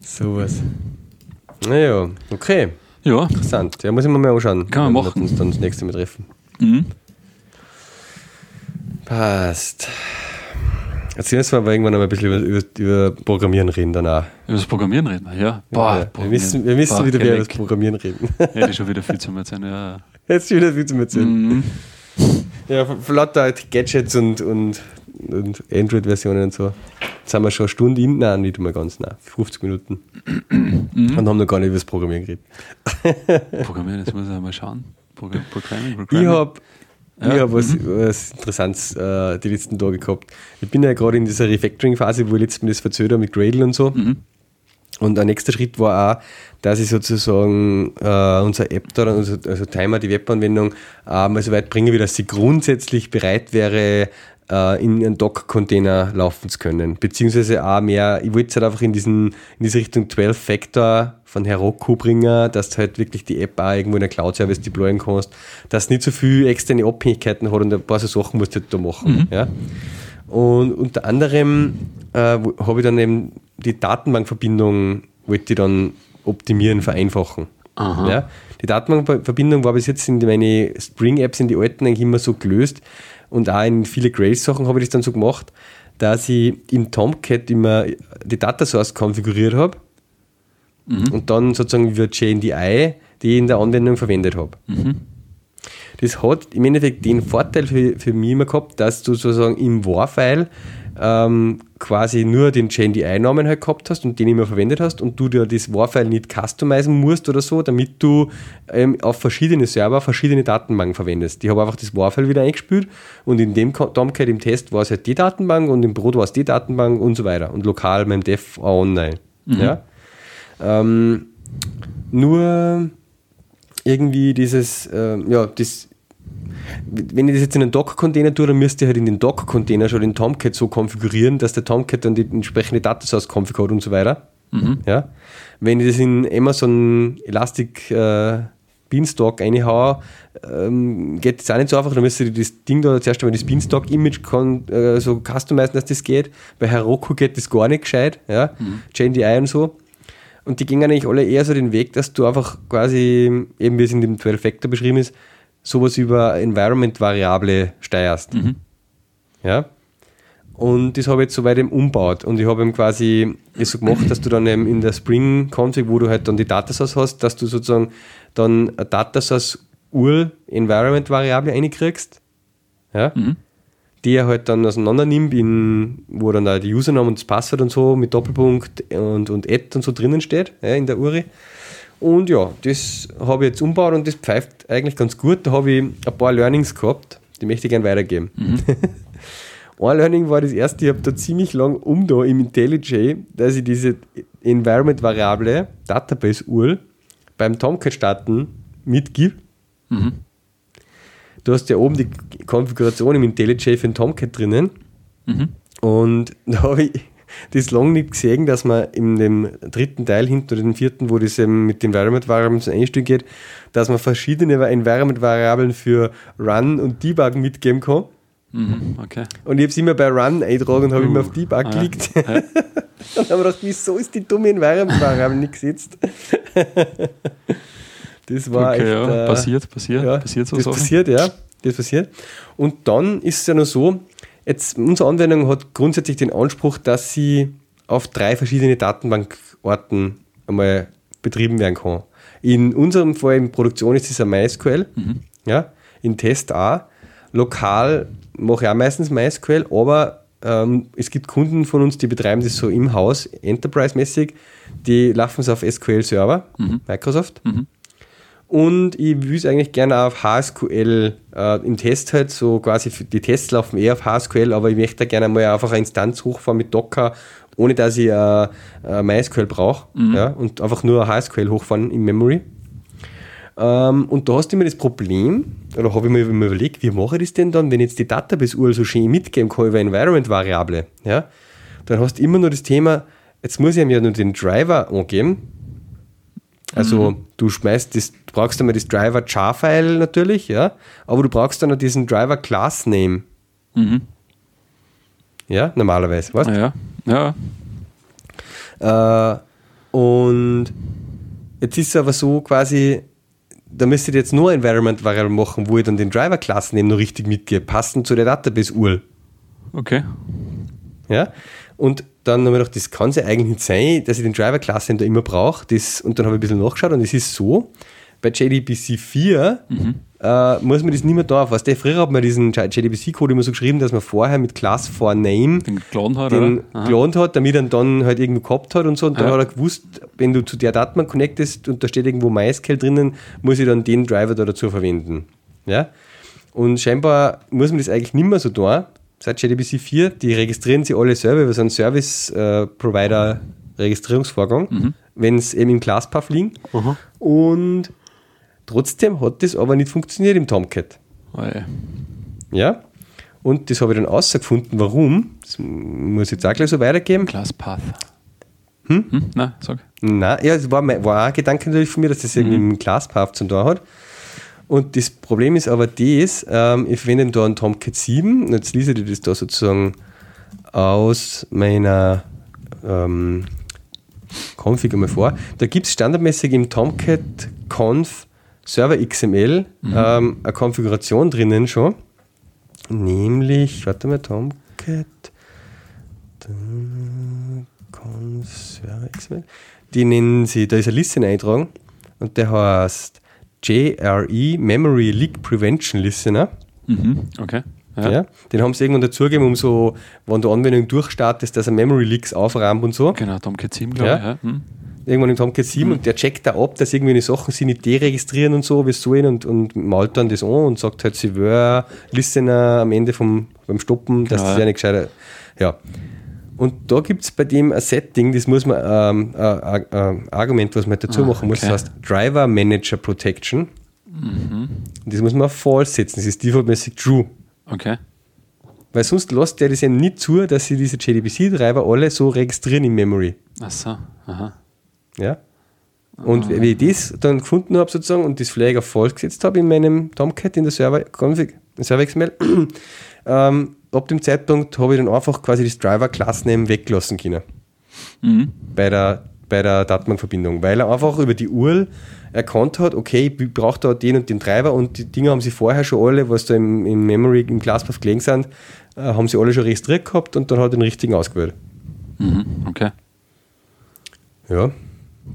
Sowas. Naja, okay. Ja, Interessant. Ja, muss ich mir mal anschauen. Kann man machen. Wir uns dann das nächste Mal treffen. mhm. Passt. Erzähl uns mal irgendwann noch mal ein bisschen über, über, über Programmieren reden danach. über das Programmieren reden wir, ja. ja, wir wissen, wir wissen Boah, wieder, über das. Programmieren reden. Ja, das ist schon wieder viel zu erzählen, ja. Jetzt wieder viel zum Erzählen. Mhm. Ja, lauter halt Gadgets und, und, und Android-Versionen und so. Jetzt haben wir schon eine Stunde in, nein, nicht mal ganz, nein, 50 Minuten. Mhm. Und haben noch gar nicht über das Programmieren geredet. Programmieren, jetzt muss ich mal schauen. Program- Programming, Ich Programming. habe Ja, ich hab was, was Interessantes äh, die letzten Tage gehabt. Ich bin ja gerade in dieser Refactoring-Phase, wo ich letztes Mal das verzögert habe mit Gradle und so. Mhm. Und der nächste Schritt war auch, dass ich sozusagen äh, unser App da, unser, also Timer, die Webanwendung, äh, mal so weit bringe, wie dass sie grundsätzlich bereit wäre, äh, in einen Docker-Container laufen zu können. Beziehungsweise auch mehr, ich wollte es halt einfach in, diesen, in diese Richtung 12-Factor von Heroku bringen, dass du halt wirklich die App auch irgendwo in der Cloud-Service deployen kannst, dass es nicht so viel externe Abhängigkeiten hat und ein paar so Sachen musst du halt da machen. Ja? Und unter anderem äh, habe ich dann eben die Datenbankverbindung, wollte ich dann optimieren, vereinfachen. Aha. Ja? Die Datenbankverbindung war bis jetzt in meine Spring-Apps, in die alten, eigentlich immer so gelöst. Und auch in viele Grace-Sachen habe ich das dann so gemacht, dass ich in Tomcat immer die Data Source konfiguriert habe und dann sozusagen über JNDI, die ich in der Anwendung verwendet habe. Das hat im Endeffekt den Vorteil für, für mich immer gehabt, dass du sozusagen im WAR-File ähm, quasi nur den JNDI-Namen halt gehabt hast und den immer verwendet hast und du dir das WAR-File nicht customizen musst oder so, damit du ähm, auf verschiedene Server verschiedene Datenbanken verwendest. Ich habe einfach das WAR-File wieder eingespielt und in dem Tomcat im Test war es halt die Datenbank und im Brot war es die Datenbank und so weiter und lokal beim Dev auch online. Ja? Ähm, nur irgendwie dieses, ähm, ja, das wenn ich das jetzt in einen Docker-Container tue, dann müsst ihr halt in den Docker-Container schon den Tomcat so konfigurieren, dass der Tomcat dann die entsprechende Datasource-Config hat und so weiter. Ja? Wenn ich das in Amazon Elastic äh, Beanstalk reinhaue, ähm, geht das auch nicht so einfach. Dann müsst ihr das Ding da zuerst einmal das Beanstalk-Image äh, so customizen, dass das geht. Bei Heroku geht das gar nicht gescheit. Ja? JNDI und so. Und die gingen eigentlich alle eher so den Weg, dass du einfach quasi, eben wie es in dem 12-Factor beschrieben ist, sowas über Environment-Variable steuerst. Ja. Und das habe ich jetzt soweit eben umbaut. Und ich habe eben quasi es so gemacht, dass du dann eben in der Spring-Config, wo du halt dann die Datasource hast, dass du sozusagen dann eine Datasource Ur-Environment-Variable reinkriegst. Ja. Die er halt dann auseinander nimmt, in, wo dann da die Username und das Passwort und so mit Doppelpunkt und, und Add und so drinnen steht, ja, in der URI. Und ja, das habe ich jetzt umgebaut und das pfeift eigentlich ganz gut. Da habe ich ein paar Learnings gehabt, die möchte ich gerne weitergeben. Ein Learning war das erste, ich habe da ziemlich lang um da im IntelliJ, dass ich diese Environment-Variable, Database-URL, beim Tomcat starten mitgib. Du hast ja oben die Konfiguration im IntelliJ für den Tomcat drinnen. Und da habe ich das lange nicht gesehen, dass man in dem dritten Teil hinten oder dem vierten, wo das eben mit den Environment-Variablen so einstück geht, dass man verschiedene Environment-Variablen für Run und Debug mitgeben kann. Mhm. Okay. Und ich habe es immer bei Run eingetragen und habe Uh, immer auf Debug ah, ja. geklickt. Ja. Dann haben wir gedacht, wieso ist die dumme Environment-Variable nicht gesetzt? das war Okay, echt, ja. äh, passiert, passiert, ja, passiert so das Sachen. passiert, ja. Das passiert. Und dann ist es ja noch so, jetzt unsere Anwendung hat grundsätzlich den Anspruch, dass sie auf drei verschiedene Datenbankorten einmal betrieben werden kann. In unserem Fall in Produktion ist es ein MySQL, Mhm. ja, in Test auch. Lokal mache ich auch meistens MySQL, aber ähm, es gibt Kunden von uns, die betreiben das so im Haus, Enterprise-mäßig, die laufen es auf SQL-Server, Microsoft. Und ich will es eigentlich gerne auf HSQL äh, im Test halt, so quasi für die Tests laufen eher auf HSQL, aber ich möchte da gerne mal einfach eine Instanz hochfahren mit Docker, ohne dass ich äh, äh, MySQL brauche ja, und einfach nur HSQL hochfahren in Memory. Ähm, und da hast du immer das Problem, oder habe ich mir immer überlegt, wie mache ich das denn dann, wenn ich jetzt die Database-URL so schön mitgeben kann über Environment-Variable, ja, dann hast du immer nur das Thema, jetzt muss ich ihm ja nur den Driver angeben, also du schmeißt das, du brauchst einmal das Driver Jar-File natürlich, ja, aber du brauchst dann noch diesen Driver Class Name. Mhm. Ja, normalerweise, weißt Ja, ja. Äh, und jetzt ist es aber so quasi, da müsstet ihr jetzt nur Environment Variable machen, wo ich dann den Driver Class Name noch richtig mitgebe, passend zu der Database URL. Okay. Ja? Und dann habe ich gedacht, das kann es ja eigentlich nicht sein, dass ich den Driver Class da immer brauche. Das, und dann habe ich ein bisschen nachgeschaut und es ist so, bei JDBC 4 äh, muss man das nicht mehr da. Weißt du, früher hat man diesen JDBC-Code immer so geschrieben, dass man vorher mit Class for Name Den geladen hat, den gelohnt hat, damit er dann halt irgendwo gehabt hat und so. Und dann Ja. hat er gewusst, wenn du zu der Datenbank connectest und da steht irgendwo MySQL drinnen, muss ich dann den Driver da dazu verwenden. Ja? Und scheinbar muss man das eigentlich nicht mehr so tun. Seit JDBC 4, die registrieren sie alle selber über so einen Service-Provider-Registrierungsvorgang, wenn es eben im ClassPath liegen. Aha. Und trotzdem hat das aber nicht funktioniert im Tomcat. Oh, ja. Ja? Und das habe ich dann rausgefunden, warum. Das muss ich jetzt auch gleich so weitergeben. ClassPath. Hm? Nein, sag. Nein, ja, es war, mein, war auch ein Gedanke natürlich von mir, dass das irgendwie mit dem ClassPath zu tun hat. Und das Problem ist aber das, ähm, ich verwende da einen Tomcat 7 und jetzt lese ich das da sozusagen aus meiner ähm, Config einmal vor. Da gibt es standardmäßig im Tomcat Conf Server XML ähm, eine Konfiguration drinnen schon. Nämlich, warte mal, Tomcat da, die nennen sie, da ist eine Liste eingetragen und der heißt JRE Memory Leak Prevention Listener. Mhm, okay. Ja. ja. den haben sie irgendwann dazugegeben, um so, wenn du Anwendung durchstartest, dass er Memory Leaks aufräumt und so. Genau, Tomcat 7, glaube Ja. ich. Ja. Hm. Irgendwann im Tomcat 7 und der checkt da ab, dass irgendwie die Sachen sie nicht deregistrieren und so, wie es sollen und, und malt dann das an und sagt halt, sie wäre Listener am Ende vom, beim Stoppen, dass Genau, das ja. ja nicht gescheiter. Ja. Und da gibt es bei dem ein Setting, das muss man, ähm, ein, ein, ein Argument, was man halt dazu Ah, machen muss, okay. das heißt Driver Manager Protection. Mhm. Und das muss man auf False setzen, das ist defaultmäßig True. Okay. Weil sonst lässt der das eben nicht zu, dass sie diese JDBC-Treiber alle so registrieren in Memory. Ach so. Aha. Ja? Und wie ich das dann gefunden habe sozusagen und das Flag auf False gesetzt habe in meinem Tomcat in der Server Config, in Server XML, ähm, ab dem Zeitpunkt habe ich dann einfach quasi das Driver Classname weglassen können Mhm. bei der, bei der Datenbankverbindung, weil er einfach über die URL erkannt hat, okay, ich brauche da den und den Treiber und die Dinge haben sie vorher schon alle, was da im, im Memory, im Classpath gelegen sind, äh, haben sie alle schon registriert gehabt und dann hat er den richtigen ausgewählt. Mhm. Okay. Ja.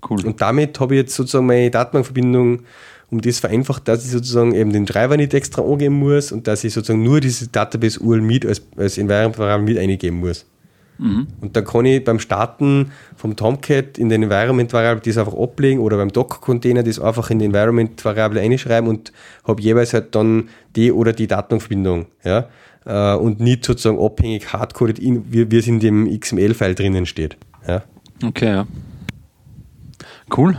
Cool. Und damit habe ich jetzt sozusagen meine Datenbankverbindung um das vereinfacht, dass ich sozusagen eben den Treiber nicht extra angeben muss und dass ich sozusagen nur diese Database-URL mit als, als Environment-Variable mit eingeben muss. Mhm. Und dann kann ich beim Starten vom Tomcat in den Environment-Variable das einfach ablegen oder beim Docker-Container das einfach in die Environment-Variable einschreiben und habe jeweils halt dann die oder die Datenbankverbindung. Ja? Äh, Und nicht sozusagen abhängig hardcoded, in, wie, wie es in dem XML-File drinnen steht. Ja? Okay, ja. Cool.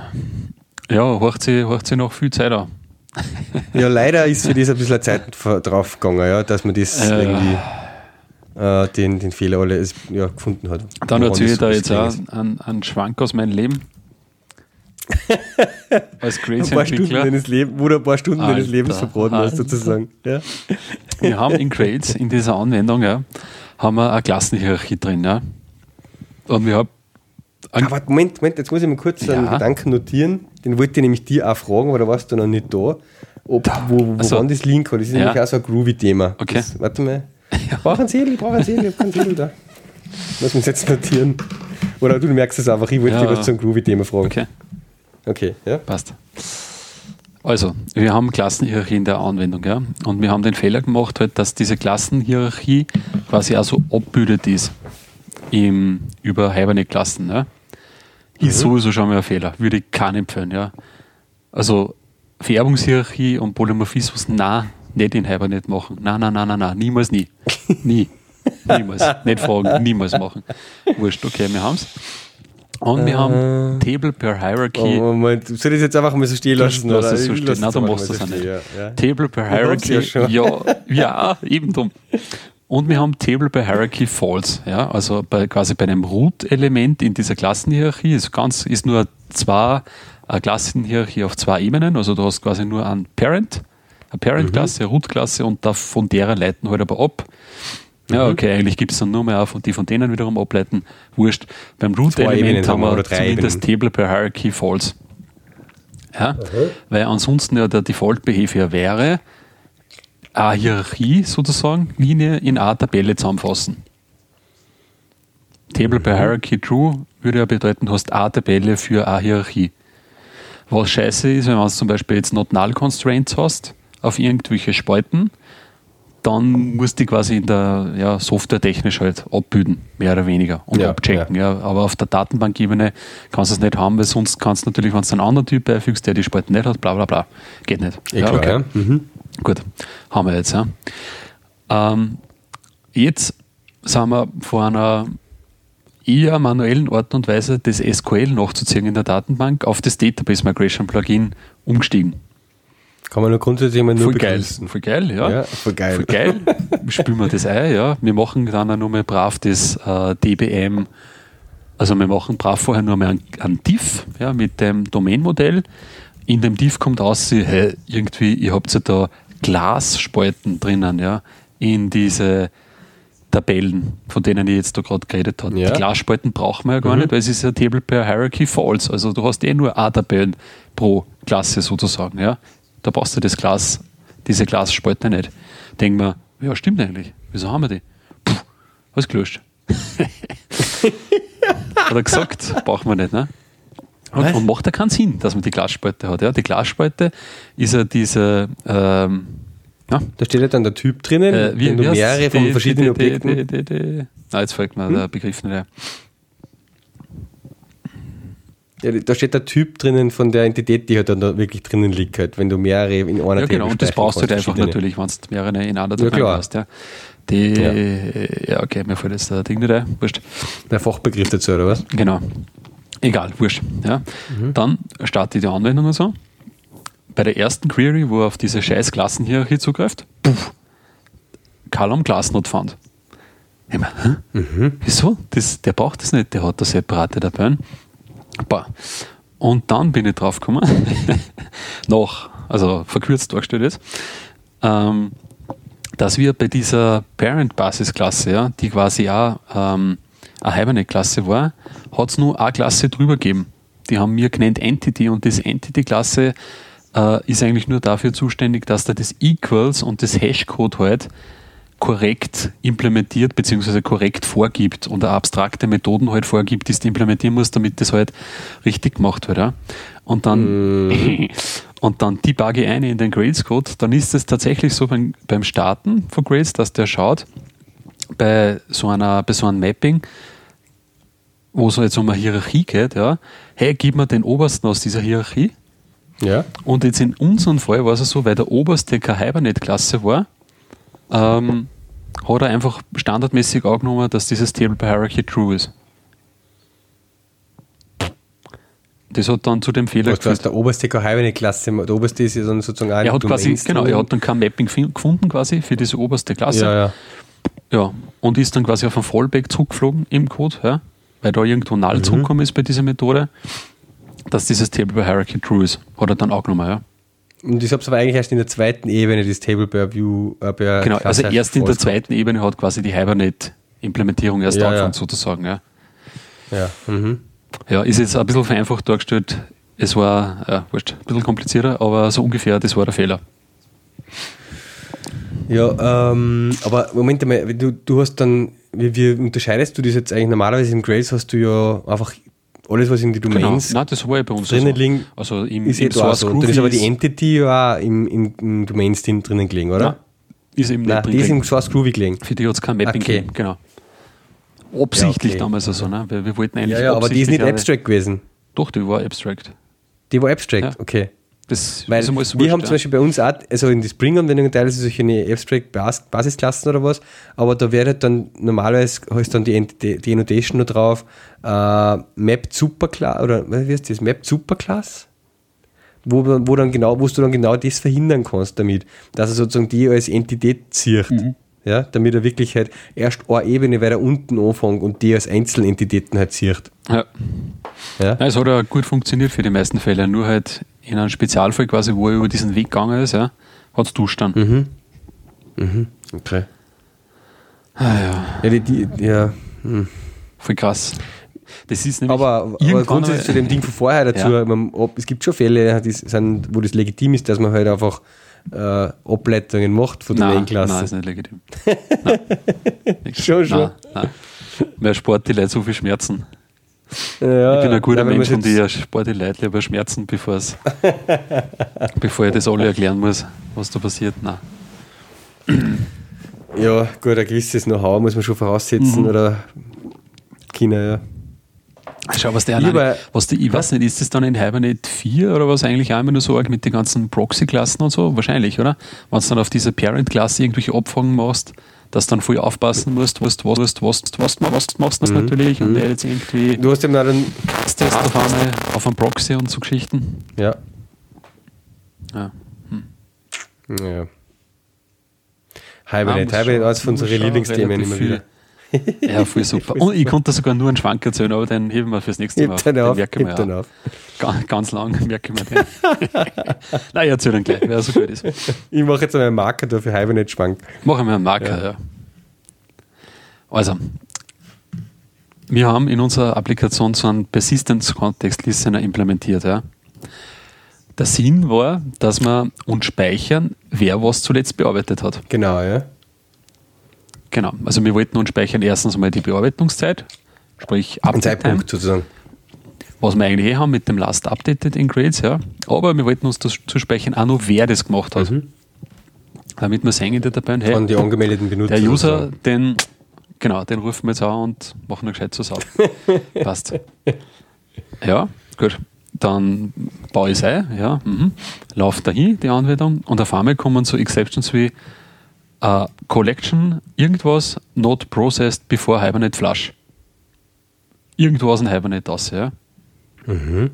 Ja, horcht sie, horcht sie noch viel Zeit an. Ja, leider ist für das ein bisschen Zeit drauf gegangen, ja, dass man das Äh. irgendwie äh, den, den Fehler alles ja, gefunden hat. Dann erzähle ich da jetzt auch einen, einen Schwank aus meinem Leben. Als ein paar Stunden deines Lebens, wo du ein paar Stunden deines Alter, Lebens verbraten hast, sozusagen. Ja. Wir haben in Grades, in dieser Anwendung, ja, haben wir eine Klassenhierarchie drin. Ja. Und wir haben Aber Moment, Moment, jetzt muss ich mal kurz einen Ja. Gedanken notieren. Den wollte ich nämlich dir auch fragen, aber da warst du noch nicht da. Ob, wo, woran Also, das liegen kann. Das ist ja. nämlich auch so ein Groovy-Thema. Okay. Das, warte mal. Ich brauche einen Zettel, ich brauche einen Zettel, ich habe keinen Zettel da. Lass mich jetzt notieren. Oder du merkst es einfach, ich wollte Ja. dir was zum Groovy-Thema fragen. Okay, okay ja. passt. Also, wir haben Klassenhierarchie in der Anwendung, ja. Und wir haben den Fehler gemacht, halt, dass diese Klassenhierarchie quasi auch so abbildet ist im, über Hibernate-Klassen. Ja. Ist sowieso schon mal ein Fehler. Würde ich keinen empfehlen, ja. Also Vererbungshierarchie und Polymorphismus, na, nicht in Hibernate machen. Nein, nein, nein, nein, nein, niemals nie. Nie. Niemals. nicht fragen, niemals machen. Wurscht, okay, wir haben es. Und wir haben Table per Hierarchy. Oh, Moment, soll ich das jetzt einfach mal so stehen lassen? Lass oder? so stehen. Nein, du machst das auch nicht. Ja, ja. Table per Hierarchy. ja. Ja, ja, eben drum. Und wir haben Table per Hierarchy False. Ja, also bei, quasi bei einem Root-Element in dieser Klassenhierarchie ist ganz, ist nur zwei, eine Klassenhierarchie auf zwei Ebenen. Also du hast quasi nur einen Parent, eine Parent-Klasse, eine Root-Klasse und da von derer leiten halt aber ab. Ja, okay, eigentlich gibt es dann nur mehr auf und die von denen wiederum ableiten. Wurscht. Beim Root-Element haben wir, oder zumindest. Table per Hierarchy False. Ja, weil ansonsten ja der Default-Behavior wäre, eine Hierarchie sozusagen, Linie in eine Tabelle zusammenfassen. Table per Hierarchy True würde ja bedeuten, du hast eine Tabelle für eine Hierarchie. Was scheiße ist, wenn man zum Beispiel jetzt Not Null Constraints hast auf irgendwelche Spalten, dann musst du die quasi in der ja, Software technisch halt abbilden, mehr oder weniger, und Ja, abchecken. Ja. Aber auf der Datenbankebene kannst du es nicht haben, weil sonst kannst du natürlich, wenn du einen anderen Typ beifügst, der die Spalten nicht hat, bla bla bla. Geht nicht. Eh klar, ja. Mhm. Gut, haben wir jetzt. Ja. Ähm, jetzt sind wir vor einer eher manuellen Art und Weise, das SQL nachzuziehen in der Datenbank auf das Database Migration Plugin umgestiegen. Kann man nur grundsätzlich mal nur Voll geil. begrüßen. Voll geil, ja. Ja, voll geil. Voll geil. Spülen wir das ein, ja. Wir machen dann auch nur mal brav das äh, DBM, also wir machen brav vorher nur mal einen, einen Diff ja, mit dem Domain-Modell. In dem Diff kommt raus, hey, irgendwie, ihr habt ja da Glasspalten drinnen, ja, in diese Tabellen, von denen ich jetzt da gerade geredet habe. Ja. Die Glasspalten brauchen wir ja gar Mhm. nicht, weil es ist ja Table per Hierarchy False. Also du hast eh nur A-Tabellen pro Klasse sozusagen. Ja? Da brauchst du das Glas, diese Glasspalte nicht. Denk mir, ja, stimmt eigentlich. Wieso haben wir die? Puh, was gelöscht. Hat er gesagt, brauchen wir nicht, ne? Und, und, macht ja keinen Sinn, dass man die Glasspalte hat. Ja? Die Glasspalte ist ja diese, ähm, ja. Da steht ja dann der Typ drinnen, äh, wie, wenn du mehrere von verschiedenen die, Objekten. Die, die, Na, jetzt fällt mir hm? der Begriff nicht ein. Ja, da steht der Typ drinnen von der Entität, die halt dann da wirklich drinnen liegt, halt, wenn du mehrere in einer Ja, genau, und das brauchst du halt einfach natürlich, wenn du mehrere in einer Datei ja, hast. Ja. Die, ja. ja. okay, mir fällt jetzt der Ding nicht ein, wurscht. Der Fachbegriff dazu, oder was? Genau. Egal, wurscht. Ja. Mhm. Dann starte ich die Anwendung und so. Bei der ersten Query, wo er auf diese scheiß Klassenhierarchie zugreift, puff, Column Class not found. Ich meine, mhm. Wieso? Das, der braucht das nicht, der hat da separate. Boah. Und dann bin ich drauf gekommen, noch, also verkürzt dargestellt ist, ähm, dass wir bei dieser Parent-Basisklasse, ja, die quasi auch ähm, eine Hibernate-Klasse war, hat es nur eine Klasse drüber gegeben. Die haben wir genannt Entity und das Entity-Klasse äh, ist eigentlich nur dafür zuständig, dass da das Equals und das Hashcode halt korrekt implementiert bzw. korrekt vorgibt und abstrakte Methoden halt vorgibt, die du implementieren musst, damit das halt richtig gemacht wird. Ja. Und dann, mm. und dann debugge ich eine in den Grades-Code, dann ist es tatsächlich so beim, beim Starten von Grades, dass der schaut, bei so, einer, bei so einem Mapping, wo es jetzt um eine Hierarchie geht, ja, hey, gib mir den obersten aus dieser Hierarchie. Ja. Und jetzt in unserem Fall war es so, weil der oberste keine Hibernate-Klasse war, ähm, hat er einfach standardmäßig angenommen, dass dieses Table by Hierarchy true ist. Das hat dann zu dem Fehler Was, geführt. der oberste keine halbe Klasse, der oberste ist ja dann sozusagen Er hat quasi, genau, er hat dann kein Mapping gefunden quasi für diese oberste Klasse. Ja, ja. ja und ist dann quasi auf ein Fallback zurückgeflogen im Code, ja, weil da irgendwo null mhm. zurückgekommen ist bei dieser Methode, dass dieses Table by Hierarchy true ist. Hat er dann auch genommen, ja. Und ich habe es aber eigentlich erst in der zweiten Ebene, das Table per View. Äh, per genau, also erst in der zweiten Ebene hat quasi die Hibernate-Implementierung erst ja, angefangen, ja. sozusagen. Ja, ja. Mhm. ja, ist jetzt ein bisschen vereinfacht dargestellt. Es war, ja, wurscht, ein bisschen komplizierter, aber so ungefähr, das war der Fehler. Ja, ähm, aber Moment mal, du, du hast dann, wie, wie unterscheidest du das jetzt eigentlich? Normalerweise im Grails hast du ja einfach alles, was in die genau. Domains genau. Nein, das war ja bei uns drinnen so. liegen, also im, ist im Source so. Dann ist aber die Entity ja auch im, im, im Domains drinnen gelegen, oder? Nein, ist eben Nein, die ist im Source Groovy gelegen. Für die hat es kein Mapping okay. gegeben, genau. Absichtlich ja, okay. damals also, ne? Weil wir wollten eigentlich. Ja, ja aber die ist nicht Abstract gewesen. Doch, die war Abstract. Die war Abstract, ja. okay. Das Weil wir wurscht, haben zum Beispiel bei uns auch, also in die Spring-Anwendungen teilweise solche Abstract-Basisklassen oder was, aber da wäre dann normalerweise ist dann die, die, die Annotation nur drauf, äh, Map Superclass, oder wie heißt das, Map Superclass? Wo, wo, dann genau, wo du dann genau das verhindern kannst damit, dass er sozusagen die als Entität zieht. Mhm. Ja, damit er wirklich halt erst eine Ebene weiter unten anfängt und die als Einzelentitäten halt zieht. Ja. ja. Es hat ja gut funktioniert für die meisten Fälle, nur halt in einem Spezialfall quasi, wo er über diesen Weg gegangen ist, ja, hat es duscht dann. Mhm. Mhm. Okay. Ah, ja. Ja, die, die, ja. Hm. Voll krass. Das ist nämlich aber, aber grundsätzlich zu dem Ding von vorher dazu, ja. man, ob, es gibt schon Fälle, die sind, wo das legitim ist, dass man halt einfach äh, Ableitungen macht von der Main-Klasse. Nein, ist nicht legitim. schon, schon. Nein, nein. Mehr Sport, die Leute so viel Schmerzen. Ja, ich bin ein guter Mensch und ich erspare die Leute lieber Schmerzen, bevor ich das alle erklären muss, was da passiert. Nein. Ja, gut, ein gewisses Know-how muss man schon voraussetzen mhm. oder China, ja. Schau, was der ich, alleine, was die, ich weiß nicht, ist das dann in Hibernate 4 oder was eigentlich auch immer nur so arg mit den ganzen Proxy-Klassen und so? Wahrscheinlich, oder? Wenn du dann auf dieser Parent-Klasse irgendwelche Abfragen machst, dass du dann voll aufpassen musst, was du was, was, was, was, machst das mhm. natürlich und mhm. der jetzt irgendwie du hast eben dann Test auf, eine, auf einem Proxy und so Geschichten. Ja. Ja. Hm. Ja. Hibernate, Hibernate ist eines von unseren Lieblingsthemen immer wieder. Ja, voll super. Und ich konnte sogar nur einen Schwank erzählen, aber den heben wir fürs nächste Mal. Den, auf, merke ich mir auf. Ganz, ganz lang merke ich mir den. Nein, ich erzähle dann gleich, wer so gut ist. Ich mache jetzt einen Marker da für Hibernate Schwank. Machen wir einen Marker, ja. ja. Also, wir haben in unserer Applikation so einen Persistence Context Listener implementiert. Ja. Der Sinn war, dass wir uns speichern, wer was zuletzt bearbeitet hat. Genau, ja. Genau. Also wir wollten uns speichern erstens mal die Bearbeitungszeit sprich Ein Update Time, Zeitpunkt sozusagen. was wir eigentlich eh haben mit dem Last Updated in Grades, ja. Aber wir wollten uns das zu sprechen, auch noch wer das gemacht hat. Damit wir sehen in der dabei, hey, Von den angemeldeten Benutzer. der User, den, genau, den rufen wir jetzt an und machen ihn gescheit Sau. Passt. Ja, gut. Dann baue ich es ein, ja, mhm. laufe dahin, die Anwendung, und auf einmal kommen so Exceptions wie äh, Collection, irgendwas not processed before Hibernate Flush. Irgendwo aus dem Hibernate aus, ja. Boom.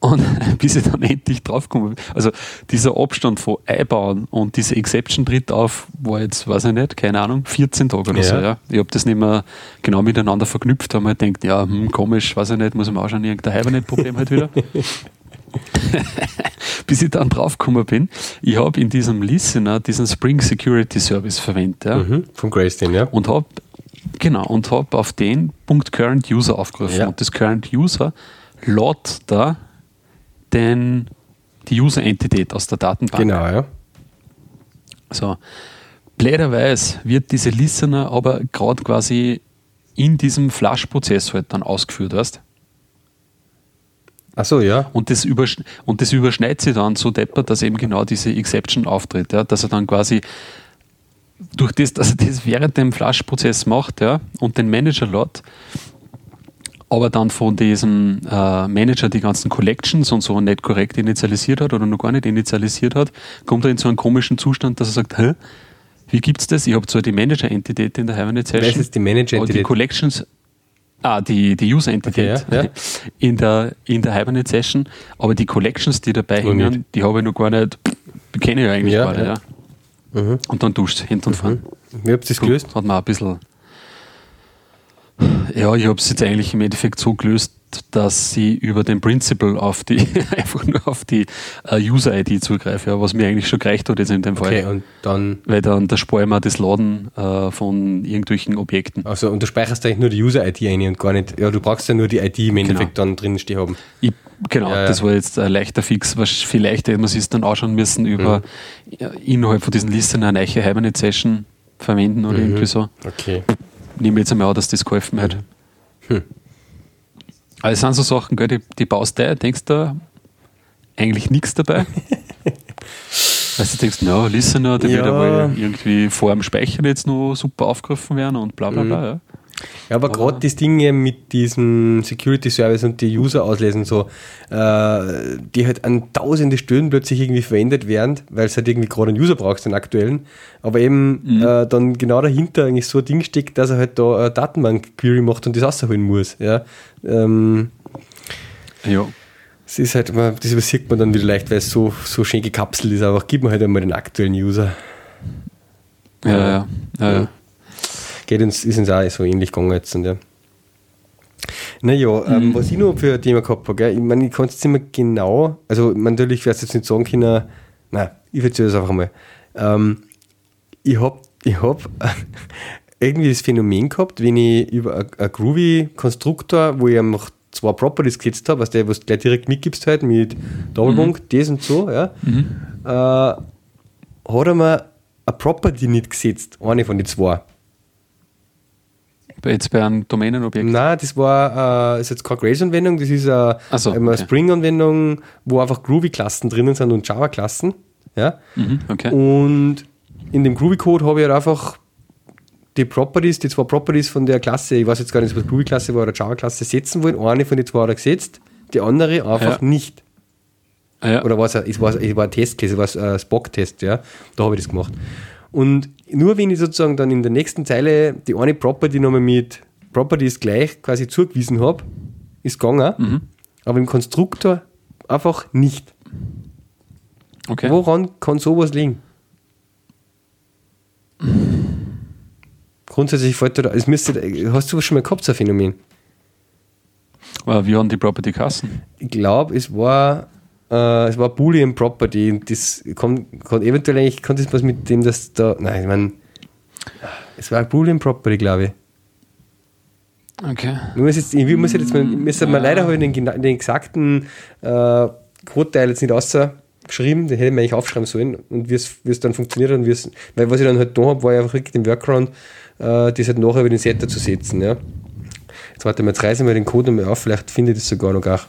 Und bis ich dann endlich draufgekommen bin, also dieser Abstand von Einbauen und diese Exception tritt auf, war jetzt, weiß ich nicht, keine Ahnung, 14 Tage oder Ja. so. Ja. Ich habe das nicht mehr genau miteinander verknüpft, habe mir gedacht, ja, hm, komisch, weiß ich nicht, muss ich mir auch schon irgendein Hibernate-Problem halt wieder. bis ich dann draufgekommen bin, ich habe in diesem Listener diesen Spring Security Service verwendet. Ja Mhm. Vom Grayston, ja. und habe genau und habe auf den Punkt Current User aufgerufen Ja. und das Current User lädt da den die User Entität aus der Datenbank. Genau, ja. So. Blöderweise wird diese Listener aber gerade quasi in diesem Flash-Prozess halt dann ausgeführt, weißt Achso, ja. und das, und das überschneidet sich dann so deppert, dass eben genau diese Exception auftritt, ja, dass er dann quasi durch das, dass er das während dem Flash-Prozess macht ja, und den Manager lädt, aber dann von diesem äh, Manager die ganzen Collections und so nicht korrekt initialisiert hat oder noch gar nicht initialisiert hat, kommt er in so einen komischen Zustand, dass er sagt, hä, wie gibt's das? Ich habe zwar die Manager-Entität in der Hibernate ist Session, jetzt die Manager aber die? Collections, ah, die, die User-Entität Okay, ja, ja. in der, in der Hibernate Session, aber die Collections, die dabei Noch hängen, nicht. die habe ich noch gar nicht, die kenne ich ja eigentlich gar nicht. ja. Ja. Und dann duscht hinten und vorn. Wie habt ihr das gelöst? Hat man ein bisschen. Ja, ich habe es jetzt eigentlich im Endeffekt so gelöst, dass sie über den Principal auf die, einfach nur auf die äh, User-ID zugreife, ja, was mir eigentlich schon gereicht hat jetzt in dem Fall. Okay, und dann. Weil dann der Spar immer das Laden äh, von irgendwelchen Objekten. Also, und du speicherst eigentlich nur die User-ID ein und gar nicht. Ja, du brauchst ja nur die ID im Endeffekt dann drin stehen haben. Ich, genau, Ja, das war jetzt ein leichter Fix. Was vielleicht hätte man sich dann anschauen müssen, über ja, innerhalb von diesen Listen eine neue Hibernate-Session verwenden oder irgendwie so. Okay. Nehme jetzt einmal an, dass das geholfen hat. Hm. Aber es sind so Sachen, gell, die, die baust du, denkst du eigentlich nichts dabei. Weißt du, denkst, na, Listener, der Ja. wird aber irgendwie vor dem Speichern jetzt noch super aufgerufen werden und bla bla bla. Ja. Ja, aber gerade das Ding mit diesem Security Service und die User auslesen, so, äh, die halt an tausende Stellen plötzlich irgendwie verwendet werden, weil es halt irgendwie gerade einen User brauchst, den aktuellen, aber eben äh, dann genau dahinter eigentlich so ein Ding steckt, dass er halt da eine Datenbank-Query macht und das rausholen muss. Ja. Ähm, ja. es ist halt immer, das übersieht man dann wieder leicht, weil es so, so schön gekapselt ist, aber gib mir halt einmal den aktuellen User. Ja, ja, ja, ja. Geht uns, ist uns auch so ähnlich gegangen jetzt. Und ja. Naja, ähm, was ich noch für ein Thema gehabt habe, gell, ich meine, ich kann es jetzt nicht mehr genau, also natürlich werde jetzt nicht sagen können, nein, ich erzähle das einfach mal. Ähm, ich habe ich hab irgendwie das Phänomen gehabt, wenn ich über ein- ein Groovy-Konstruktor, wo ich noch zwei Properties gesetzt habe, was der, was du gleich direkt mitgibst halt mit Doppelpunkt, das und so, ja, äh, hat er mir eine Property nicht gesetzt, eine von den zwei. Jetzt bei einem Domänenobjekt. Nein, das war äh, ist jetzt keine Grace-Anwendung, das ist eine, Ach so, eine okay. Spring-Anwendung, wo einfach Groovy-Klassen drinnen sind und Java-Klassen. Ja? Mhm, okay. Und in dem Groovy-Code habe ich halt einfach die Properties, die zwei Properties von der Klasse, ich weiß jetzt gar nicht, ob es Groovy-Klasse war oder Java-Klasse, setzen wollen. Eine von den zwei hat er gesetzt, die andere einfach Ja. nicht. Ja. Oder war es, ein- es war, es war ein Testcase, es war ein Spock-Test, ja. Da habe ich das gemacht. Und nur wenn ich sozusagen dann in der nächsten Zeile die eine Property nochmal mit Properties gleich quasi zugewiesen habe, ist gegangen, Mhm. aber im Konstruktor einfach nicht. okay. Woran kann sowas liegen? Grundsätzlich fällt da, es müsste, hast du schon mal gehabt, so ein Phänomen? Äh, Wie haben die Property Kassen? Ich glaube, es war äh, es war Boolean Property das kann, kann eventuell eigentlich, kann das was mit dem, dass da, nein, ich meine, es war Boolean Property, glaube ich. Okay. Ich muss jetzt, ich muss jetzt mal, müssen wir leider halt den, den exakten äh, Codeteil jetzt nicht außer geschrieben, den hätte ich mir eigentlich aufschreiben sollen und wie es, wie es dann funktioniert und wie es, weil was ich dann halt da habe, war ja einfach wirklich den Workaround, äh, das halt nachher über den Setter zu setzen, ja. Jetzt warte mal, jetzt reißen wir den Code nochmal auf, vielleicht finde ich das sogar noch gar.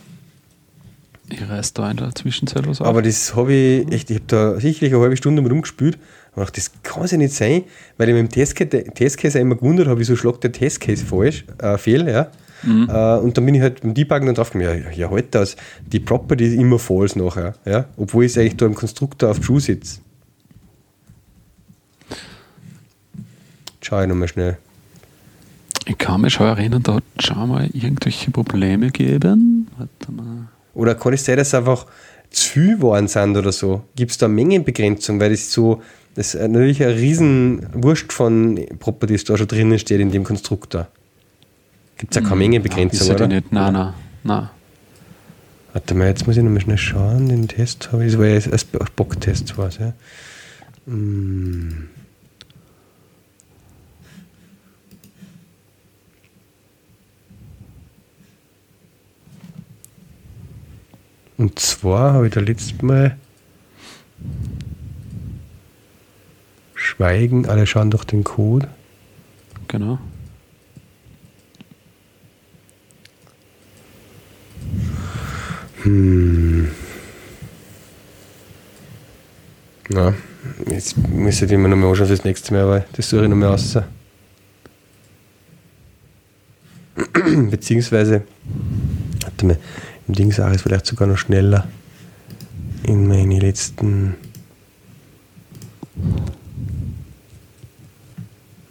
Ich reiß da in der Zwischenzeit was auf. Aber das habe ich echt, ich habe da sicherlich eine halbe Stunde rumgespielt. Aber dachte, das kann es ja nicht sein, weil ich mit dem Testcase, Testcase immer gewundert habe, wieso schlagt der Testcase falsch, äh, fehl, ja. Mhm. Äh, und dann bin ich halt beim Debuggen dann drauf gekommen, ja, ja, halt das, die Property ist immer false nachher, ja. Obwohl ich eigentlich da im Konstruktor auf True sitze. Schau ich nochmal schnell. Ich kann mich schon erinnern, da hat es schon mal irgendwelche Probleme gegeben. Warte mal. Oder kann es sein, dass es einfach zu viel geworden sind oder so? Gibt es da eine Mengenbegrenzung? Weil das so, das ist natürlich ein riesen Wurst von Properties da schon drinnen steht in dem Konstruktor. Gibt es ja keine Mengenbegrenzung, Nein, oder? nicht. Nein, nein, nein. Warte mal, jetzt muss ich nochmal schnell schauen. Den Test habe ich, das war ja als Bocktest war ja. Mm. Und zwar habe ich da letztes Mal Schweigen, alle schauen durch den Code. Genau. Hm. Na, jetzt müsste ich immer noch mal anschauen fürs nächste Mal, aber das suche ich noch mal aus. Beziehungsweise, warte mal, im Ding sage ich vielleicht sogar noch schneller in meine letzten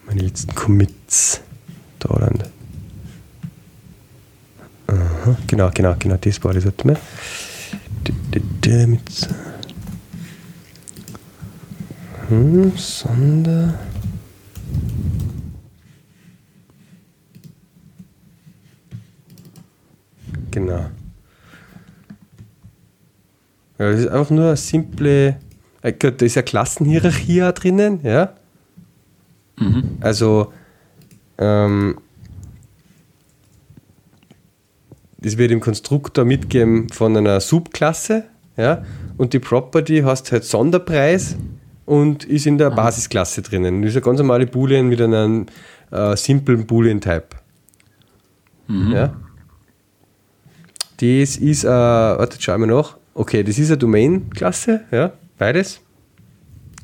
meine letzten Commits da dann. Aha, genau, genau, genau, das war das. Warte mal. Hm, Sonder. Genau. Ja, das ist einfach nur eine simple. äh, Da ist ja Klassenhierarchie auch drinnen, ja. Mhm. Also, ähm, das wird im Konstruktor mitgeben von einer Subklasse, ja, und die Property hast halt Sonderpreis und ist in der Basisklasse drinnen. Das ist eine ganz normale Boolean mit einem äh, simplen Boolean-Type. Ja. Das ist, äh, warte, schauen wir nach. Okay, das ist eine Domain-Klasse, ja, beides.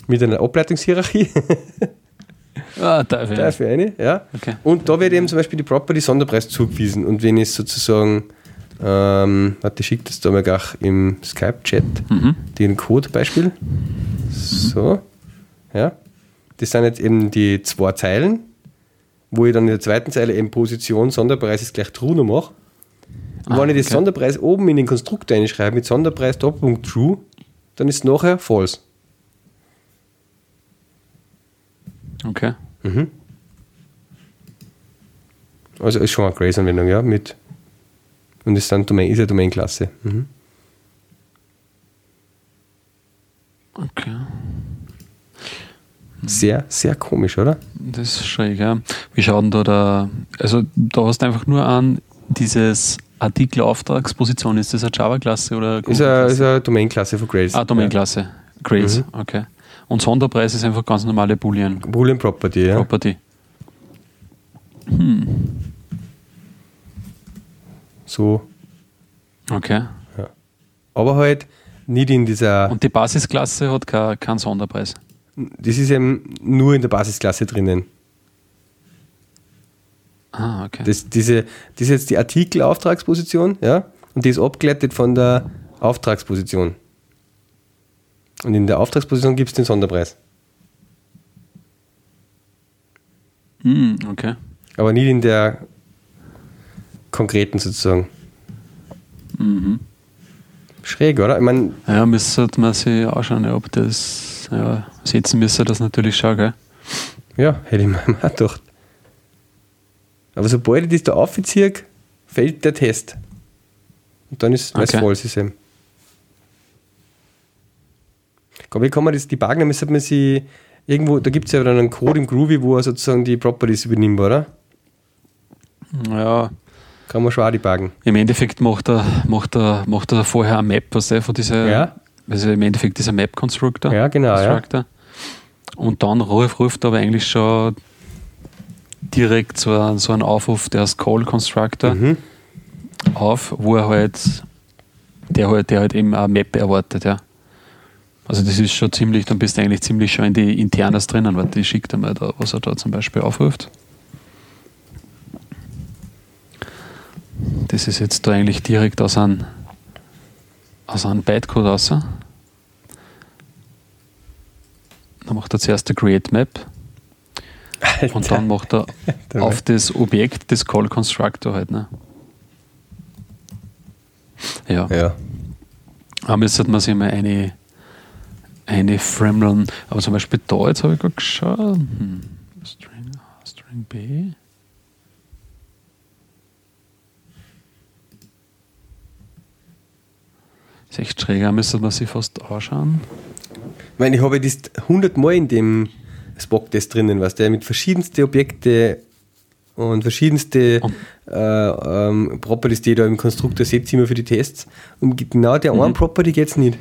Mit einer Ableitungshierarchie. Ah, Teufel. Dafür eine, ja. Okay. Und da wird eben zum Beispiel die Property Sonderpreis zugewiesen. Und wenn ich sozusagen, ähm, warte, ich schicke das da mal gleich im Skype-Chat, Mhm. den Code-Beispiel. So, ja. Das sind jetzt eben die zwei Zeilen, wo ich dann in der zweiten Zeile eben Position Sonderpreis ist gleich True noch mache. Ah, wenn ich das okay. Sonderpreis oben in den Konstruktor einschreibe mit Sonderpreis Doppelpunkt True, dann ist nachher false. Okay. Mhm. Also ist schon eine Grace-Anwendung, ja, mit und das sind Domain, ist eine Domain-Klasse. Mhm. Okay. Sehr, sehr komisch, oder? Das ist schräg, ja. Wie schaut denn da der. Also, da hast du einfach nur an dieses Artikelauftragsposition. Ist das eine Java-Klasse oder Ist eine, ist eine Domain-Klasse von Grace. Ah, Domain-Klasse. Grace, okay. Und Sonderpreis ist einfach ganz normale Boolean Ja. Boolean Property, ja. Property. So. Okay. Aber halt nicht in dieser. Und die Basisklasse hat kein- keinen Sonderpreis. Das ist eben nur in der Basisklasse drinnen. Ah, okay. Das, diese, das ist jetzt die Artikelauftragsposition, ja, und die ist abgeleitet von der Auftragsposition. Und in der Auftragsposition gibt es den Sonderpreis. Hm, okay. Aber nicht in der konkreten sozusagen. Mhm. Schräg, oder? Ich meine, Ja, müsste man sich anschauen, ob das. Ja, setzen müsste das natürlich schon, gell? ja, hätte ich mir auch gedacht. Aber sobald ich das da aufziehe, fällt der Test. Und dann ist es Okay. falsch ist eben. Aber wie kann man das debuggen? Müsste man sie irgendwo, da gibt es ja dann einen Code im Groovy, wo er sozusagen die Properties übernimmt, oder? Ja, Kann man schon auch debuggen. im Endeffekt macht er, macht er, macht er vorher eine Map, was der von dieser Ja. also im Endeffekt dieser Map Constructor. Ja, genau, ja. Und dann ruf, ruft aber eigentlich schon direkt so, ein- so einen Aufruf, der Call Constructor, Mhm. auf, wo er halt, der halt, der halt eben eine Map erwartet, ja. Also das ist schon ziemlich, dann bist du eigentlich ziemlich schon in die Internas drinnen, weil die schickt einmal da, was er da zum Beispiel aufruft. Das ist jetzt da eigentlich direkt aus einem, aus einem Bytecode raus. Dann macht er zuerst der Create Map und dann macht er auf das Objekt des Call Constructor halt. Ne? Ja, Ja. aber jetzt sollte man sich mal eine, eine Fremlon, aber zum Beispiel da, jetzt habe ich gerade geschaut, hm. String, A, String B. Ist echt schräg, müsste man sich fast anschauen. Ich meine, ich habe das 100 Mal in dem Spock-Test drinnen, was der mit verschiedensten Objekte und verschiedenste Und- äh, ähm, Properties, die da im Konstruktor setze, immer für die Tests. Und genau der einen Property geht es nicht.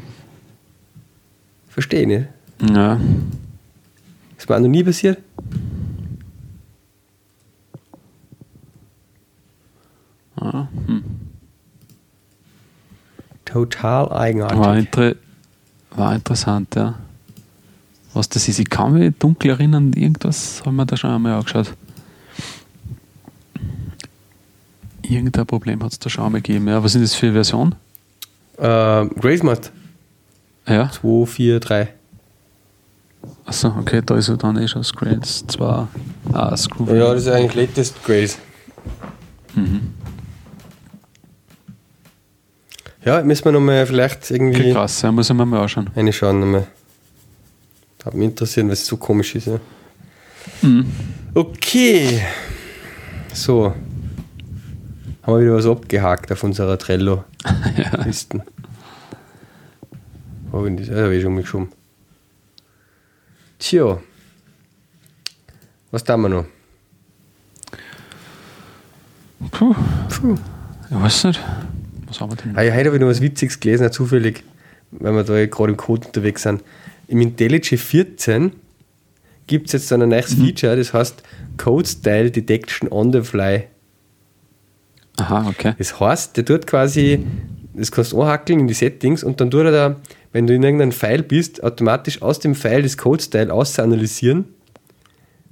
Verstehe ich nicht. Ja, Ist mir auch noch nie passiert. ja hm. Total war, eigenartig. inter war interessant, ja. Was das ist, ich kann mich dunkel erinnern, irgendwas haben wir da schon einmal angeschaut. Irgendein Problem hat es da schon einmal gegeben. Ja, was ist das für eine Version? Äh, Gracemat Ja, 2, 4, 3. achso, okay, da ist er dann eh schon Scrolls 2. Ah, Screw. Ja, das ist eigentlich latest Grace. Mhm. Ja, müssen wir nochmal vielleicht Okay, irgendwie krass, ja, muss ich mir mal anschauen. reinschauen. Nochmal. Hat mich interessieren, was so komisch ist. Ja. Mhm. Okay. So. Haben wir wieder was abgehakt auf unserer Trello-Listen. Habe ich das? Ja, habe ich schon geschoben. Tja. Was tun wir noch? Puh, Puh. ich weiß nicht. Was haben wir denn? Ah, ja, heute habe ich noch was Witziges gelesen, zufällig, weil wir da gerade im Code unterwegs sind. Im IntelliJ 14 gibt es jetzt ein neues Feature, das heißt Code Style Detection on the Fly. Aha, okay. Das heißt, der tut quasi, das kannst du anhackeln in die Settings und dann tut er da, wenn du in irgendeinem File bist, automatisch aus dem File das Code-Style ausanalysieren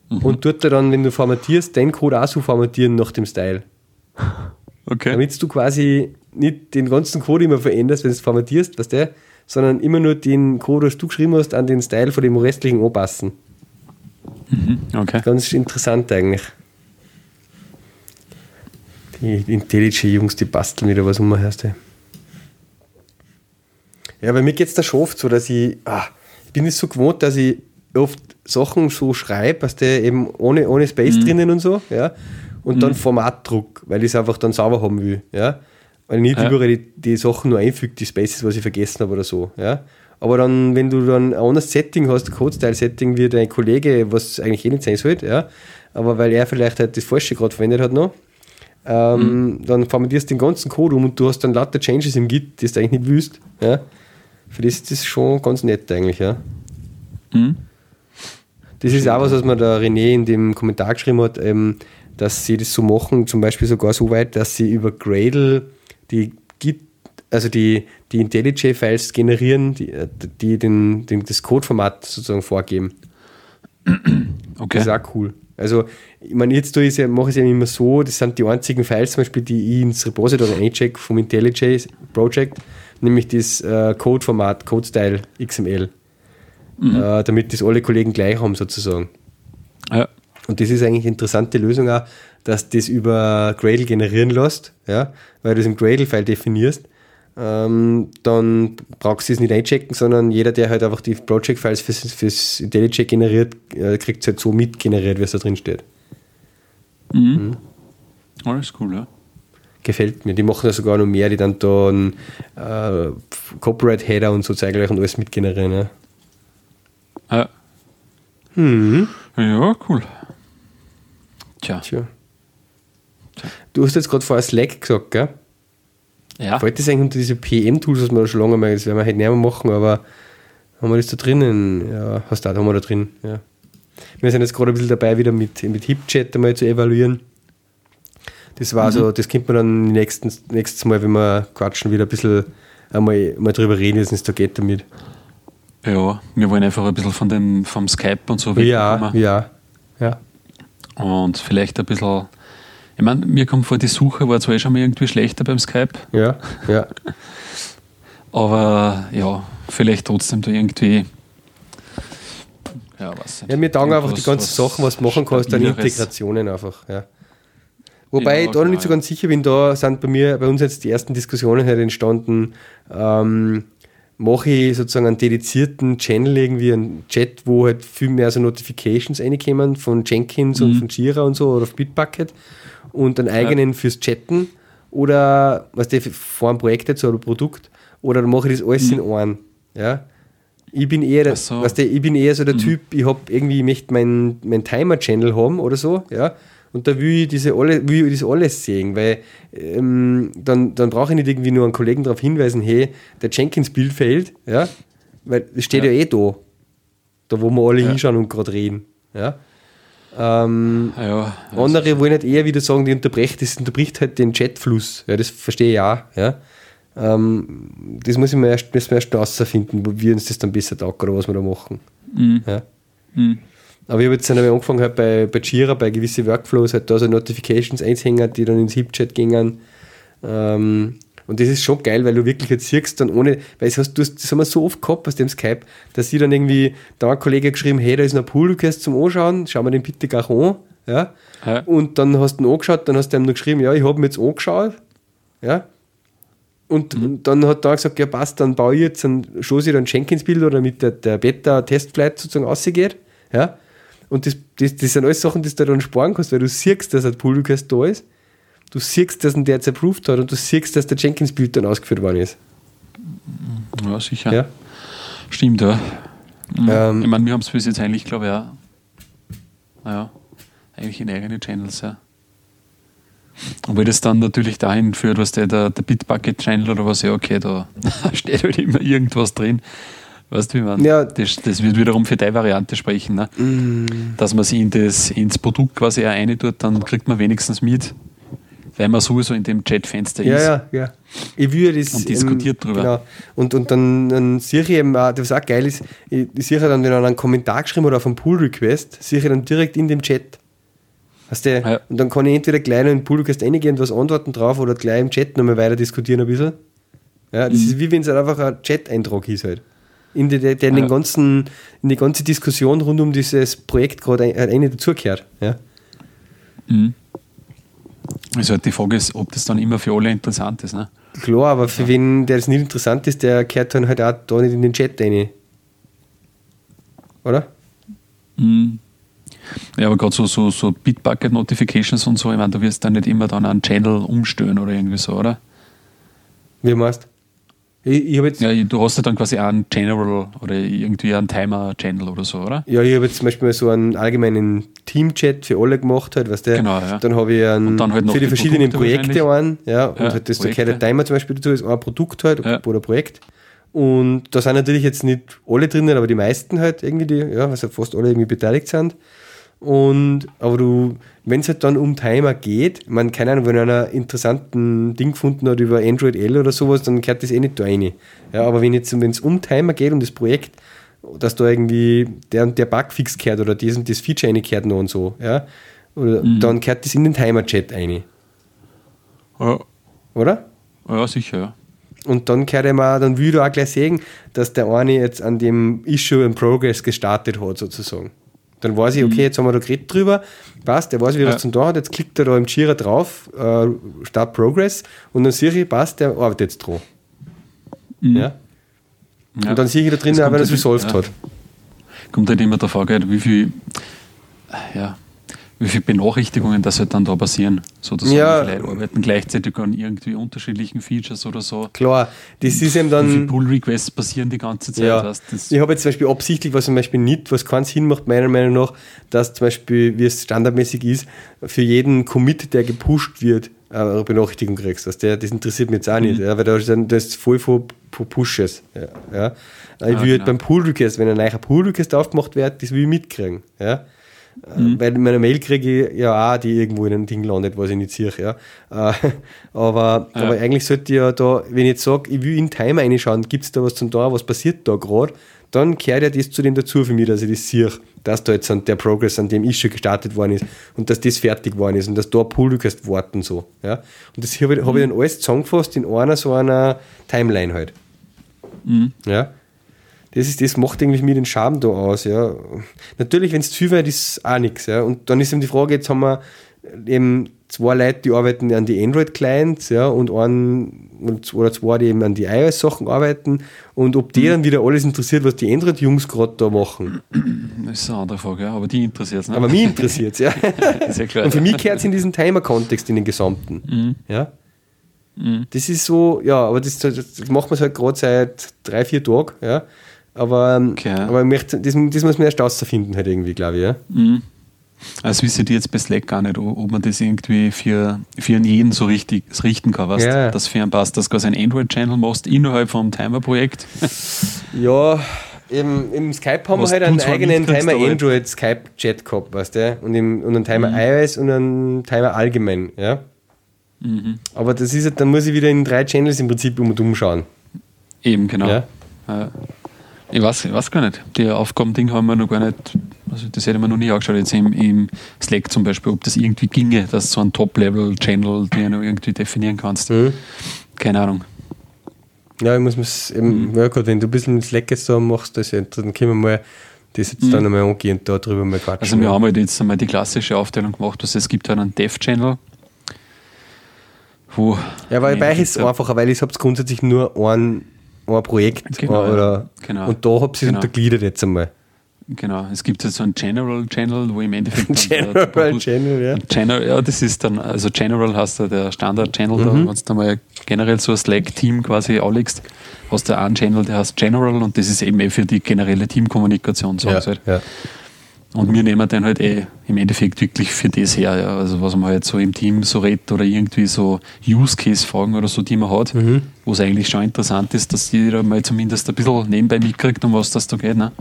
und tut er dann, wenn du formatierst, den Code auch so formatieren nach dem Style. Okay. Damit du quasi nicht den ganzen Code immer veränderst, wenn du es formatierst, weißt du, sondern immer nur den Code, was du geschrieben hast, an den Style von dem restlichen anpassen. Okay. Ganz interessant eigentlich. Die IntelliJ-Jungs, die basteln wieder was um, heißt ja. Ja, bei mir geht es da schon oft so, dass ich, ah, ich bin es so gewohnt, dass ich oft Sachen so schreibe, dass der eben ohne, ohne Space drinnen und so, ja, und dann Format druck, weil ich es einfach dann sauber haben will, ja. Weil ich nicht Ja. überall die, die Sachen nur einfüge, die Spaces, was ich vergessen habe oder so, ja. Aber dann, wenn du dann ein anderes Setting hast, Code-Style-Setting, wie dein Kollege, was eigentlich eh nicht sein sollte, ja, aber weil er vielleicht halt das Falsche gerade verwendet hat noch, ähm, dann formatierst du den ganzen Code um und du hast dann lauter Changes im Git, die du eigentlich nicht willst, ja. Für das ist das schon ganz nett eigentlich, ja. Mhm. Das ist auch was, was mir der René in dem Kommentar geschrieben hat, ähm, dass sie das so machen, zum Beispiel sogar so weit, dass sie über Gradle die Git, also die, die IntelliJ-Files generieren, die, äh, die den, den, das Codeformat sozusagen vorgeben. Okay. Das ist auch cool. Also, ich meine, jetzt tue ja, mache ich es ja immer so, das sind die einzigen Files zum Beispiel, die ich ins Repository eincheck vom IntelliJ Project, nämlich das äh, Codeformat, Codestyle XML. Äh, damit das alle Kollegen gleich haben sozusagen. Ja. Und das ist eigentlich eine interessante Lösung auch, dass das über Gradle generieren lässt, ja, weil du es im Gradle-File definierst. Ähm, dann brauchst du es nicht einchecken, sondern jeder, der halt einfach die Project-Files fürs, fürs IntelliJ generiert, äh, kriegt es halt so mitgeneriert, wie es da drin steht. Mhm. Alles cool, ja. Gefällt mir. Die machen ja sogar noch mehr, die dann da einen äh, Copyright-Header und so zeiglich und alles mitgenerieren. Ja. Ja, Hm. ja cool. Tja, Tja. Du hast jetzt gerade vorher Slack gesagt, gell? Ja. Fällt das eigentlich unter diese PM-Tools, was wir da schon lange mal, das werden wir halt nicht mehr machen, aber haben wir das da drinnen? Ja, hast du auch, haben wir da drin, ja. Wir sind jetzt gerade ein bisschen dabei, wieder mit, mit HipChat einmal zu evaluieren. Das war Mhm. so, das könnte man dann nächstes, nächstes Mal, wenn wir quatschen, wieder ein bisschen einmal, mal drüber reden, wie es da geht damit. Ja, wir wollen einfach ein bisschen von dem, vom Skype und so Ja, wegkommen. ja, ja. Und vielleicht ein bisschen. Ich meine, mir kommt vor, die Suche war zwar eh schon mal irgendwie schlechter beim Skype, Ja, ja. aber ja, vielleicht trotzdem da irgendwie. Ja, was Ja, mir taugen einfach die ganzen Sachen, was du machen kannst, dann Integrationen einfach. Ja. Wobei Ja, ich da noch nicht so ganz sicher bin, da sind bei mir, bei uns jetzt die ersten Diskussionen halt entstanden, ähm, mache ich sozusagen einen dedizierten Channel, irgendwie einen Chat, wo halt viel mehr so Notifications reinkommen von Jenkins Mhm. und von Jira und so oder auf Bitbucket und einen eigenen fürs Chatten oder was der vor einem Projekt jetzt oder Produkt oder dann mache ich das alles in einen. Ja. Ich bin eher, der, Mhm. So. Mhm. weißt du, ich bin eher so der Typ, ich habe irgendwie, ich möchte meinen mein Timer-Channel haben oder so, ja. Und da will ich diese alle, will ich das alles sehen, weil ähm, dann, dann brauche ich nicht irgendwie nur einen Kollegen darauf hinweisen, hey, der Jenkins-Bild fehlt, ja, weil es steht ja. Ja. eh da, da wo wir alle Ja. hinschauen und gerade reden, ja. Ähm, Ja, andere wollen halt eher wieder sagen, die unterbricht, das unterbricht halt den Chatfluss. Ja, das verstehe ich auch. Ja. Ähm, das muss ich mir erst, müssen wir erst herausfinden, wo wir uns das dann besser taugt oder was wir da machen. Mhm. Ja. Mhm. Aber ich habe jetzt dann angefangen, halt bei, bei Jira, bei gewissen Workflows, halt da so Notifications einzuhängen, die dann ins HipChat gingen. Ähm, und das ist schon geil, weil du wirklich jetzt siehst, dann ohne, weil das, hast, du das haben wir so oft gehabt aus dem Skype, dass ich dann irgendwie, da hat ein Kollege geschrieben, hey, da ist ein Pull-Request zum Anschauen, schau mal den bitte gleich an. Ja? Ja. Und dann hast du ihn angeschaut, dann hast du ihm noch geschrieben, ja, ich habe ihn jetzt angeschaut. Ja. Und, und dann hat er gesagt, ja passt, dann baue ich jetzt ein, schaue ich dann Jenkins-Bild oder mit der, der Beta-Testflight sozusagen rausgeht. Ja. Und das, das, das sind alles Sachen, die du dann sparen kannst, weil du siehst, dass ein Pull-Request da ist. Du siehst, dass ein der jetzt approved hat und du siehst, dass der Jenkins-Bild dann ausgeführt worden ist. ja, sicher. Ja. Stimmt, ja. Mhm. Ähm, ich meine, wir haben es bis jetzt eigentlich, glaube ich, auch. Naja, eigentlich in eigene Channels, ja. Obwohl das dann natürlich dahin führt, was der, der, der Bitbucket-Channel oder was, ja, okay, da steht halt immer irgendwas drin. Weißt du, wie man? Ja. Das, das wird wiederum für deine Variante sprechen, ne? Mm. dass man sich in das, ins Produkt quasi rein tut, dann kriegt man wenigstens mit, weil man sowieso in dem Chatfenster Ja, ist. ja, ja. Ich will ja das. Und diskutiert drüber. Genau. Und, und dann, dann sehe ich eben, auch, was auch geil ist, ich, ich sehe dann, wenn einer einen Kommentar geschrieben hat auf einen Pull-Request, sehe ich dann direkt in dem Chat. Weißt du? Ja. Und dann kann ich entweder gleich noch in den Pull-Request reingehen und was antworten drauf oder gleich im Chat nochmal weiter diskutieren ein bisschen. Ja, Mhm. das ist wie wenn es halt einfach ein Chat-Eintrag ist halt. In die, der, in, den Ja. ganzen, in die ganze Diskussion rund um dieses Projekt gerade ein, eine dazugehört. Ja. Mhm. Also die Frage ist, ob das dann immer für alle interessant ist. Ne? Klar, aber für wen der das nicht interessant ist, der kehrt dann halt auch da nicht in den Chat rein. Oder? Mhm. Ja, aber gerade so, so, so Bitbucket-Notifications und so, ich meine, du wirst dann nicht immer dann einen Channel umstellen oder irgendwie so, oder? Wie meinst ich, ich ja. Ja, du hast ja dann quasi einen General oder irgendwie einen Timer-Channel oder so, oder? ich habe jetzt zum Beispiel mal so einen allgemeinen Team-Chat für alle gemacht, halt, weißt du? Genau, ja. Dann habe ich einen halt für die die verschiedenen Produkte Projekte einen, ja, und Ja, halt das da Projekte. gehört der Timer zum Beispiel dazu, ist ein Produkt halt Ja. oder Projekt. Und da sind natürlich jetzt nicht alle drinnen, aber die meisten halt irgendwie, die, ja, also fast alle irgendwie beteiligt sind. Und, aber du, wenn es halt dann um Timer geht, meine, keine Ahnung, wenn einer interessanten Ding gefunden hat über Android L oder sowas, dann gehört das eh nicht da rein. Ja, aber wenn jetzt, wenn es um Timer geht, um das Projekt, dass da irgendwie der und der Bugfix gehört oder das und das Feature reingehört noch und so, ja, oder, dann gehört das in den Timer-Chat rein, Ja, oder? ja sicher, ja. Und dann kann ich mal, dann will ich auch gleich sehen, dass der eine jetzt an dem Issue in Progress gestartet hat, sozusagen. Dann weiß ich, okay, jetzt haben wir da geredet drüber, passt, der weiß, wie er Ja. was zum tun hat, jetzt klickt er da im Jira drauf, äh, Start Progress, und dann sehe ich, passt, der arbeitet jetzt dran. Mhm. Ja? Ja. Und dann sehe ich da drin, Das auch, wenn er kommt es halt- resolved ja. hat. Kommt halt immer davon, gell, wie viel, ja, wie viele Benachrichtigungen das halt dann da passieren. Sozusagen, Ja. wie viele Leute arbeiten gleichzeitig an irgendwie unterschiedlichen Features oder so. Klar, das ist eben Wie viele dann. Pull-Requests passieren die ganze Zeit. Ja, Weißt, ich habe jetzt zum Beispiel absichtlich, was zum Beispiel nicht, was keinen Sinn macht, meiner Meinung nach, dass zum Beispiel, wie es standardmäßig ist, für jeden Commit, der gepusht wird, eine Benachrichtigung kriegst. Du? Das interessiert mich jetzt auch nicht, mhm. ja, weil da ist, dann, das voll von Pushes. Ja, ja. Ich will ah, halt beim Pull Request, wenn ein neuer Pull Request aufgemacht wird, das will ich mitkriegen. Ja. Mhm. Weil in meiner Mail kriege ich ja auch, die irgendwo in einem Ding landet, was ich nicht sehe. Ja. Äh, aber, ja. aber eigentlich sollte ich ja da, wenn ich jetzt sage, ich will in den Timer reinschauen, gibt es da was zum da, was passiert da gerade, dann kehrt ja das zu dem dazu für mich, dass ich das sehe, dass da jetzt der Progress, an dem ich schon gestartet worden ist und dass das fertig worden ist und dass da ein Pull Request warten so. Ja. Und das habe ich, hab ich dann alles zusammengefasst in einer so einer Timeline halt. Mhm. Ja. Das, ist, das macht irgendwie mir den Charme da aus. Ja. Natürlich, wenn es zu viel wird, ist auch nichts. Ja. Und dann ist eben die Frage, jetzt haben wir eben zwei Leute, die arbeiten an die Android-Clients ja, und einen oder zwei, die eben an die iOS-Sachen arbeiten und ob die mhm. dann wieder alles interessiert, was die Android-Jungs gerade da machen. Das ist eine andere Frage, ja, aber die interessiert es. Ne? Aber mich interessiert es, ja. ja klar. Und für mich gehört es in diesen Timer-Kontext, in den gesamten. Mhm. Ja. Mhm. Das ist so, ja, aber das, das macht man halt gerade seit drei, vier Tagen, ja. Aber, okay. aber möchte, das, das muss man erst rausfinden, halt irgendwie, glaube ich. Ja. Mhm. Also wissen die jetzt bei Slack gar nicht, ob man das irgendwie für, für jeden so richtig richten kann, weißt ja. dass für einen passt, dass du quasi ein Android-Channel machst innerhalb vom Timer-Projekt. Ja, im, im Skype haben Was wir halt einen eigenen Timer Android Skype-Chat gehabt, weißt du? Und, im, und einen Timer mhm. iOS und einen Timer allgemein, ja. Mhm. Aber das ist halt, dann muss ich wieder in drei Channels im Prinzip um und umschauen. Eben, genau. Ja? Ja. Ich weiß, ich weiß gar nicht. Die Aufgabending haben wir noch gar nicht, also das hätte man noch nie angeschaut, jetzt im, im Slack zum Beispiel, ob das irgendwie ginge, dass so ein Top-Level-Channel, den du irgendwie definieren kannst. Mhm. Keine Ahnung. Ja, ich muss es eben, mhm. ja gut, wenn du ein bisschen Slack jetzt so machst, das, dann können wir mal das jetzt mhm. dann einmal angehen und da drüber mal quatschen. Also wir haben halt jetzt einmal die klassische Aufteilung gemacht, also es gibt halt einen Dev-Channel, wo... Ja, weil bei euch ist es einfacher, weil ich habe grundsätzlich nur einen ein Projekt genau, oder, genau, und da habe ich es genau. untergliedert jetzt einmal. Genau, es gibt jetzt so einen General Channel, wo im Endeffekt. General Channel, Channel, ja. General, ja, das ist dann, also General hast du der Standard-Channel mhm. da, wenn du mal generell so ein Slack-Team quasi anlegst, hast du einen Channel, der heißt General und das ist eben eh für die generelle Teamkommunikation, sagen ja, halt. ja. Und wir nehmen den halt eh im Endeffekt wirklich für das her, ja. Also was man halt so im Team so redet oder irgendwie so Use-Case-Fragen oder so, die man hat, mhm. wo es eigentlich schon interessant ist, dass jeder mal zumindest ein bisschen nebenbei mitkriegt, um was das da geht. Ne?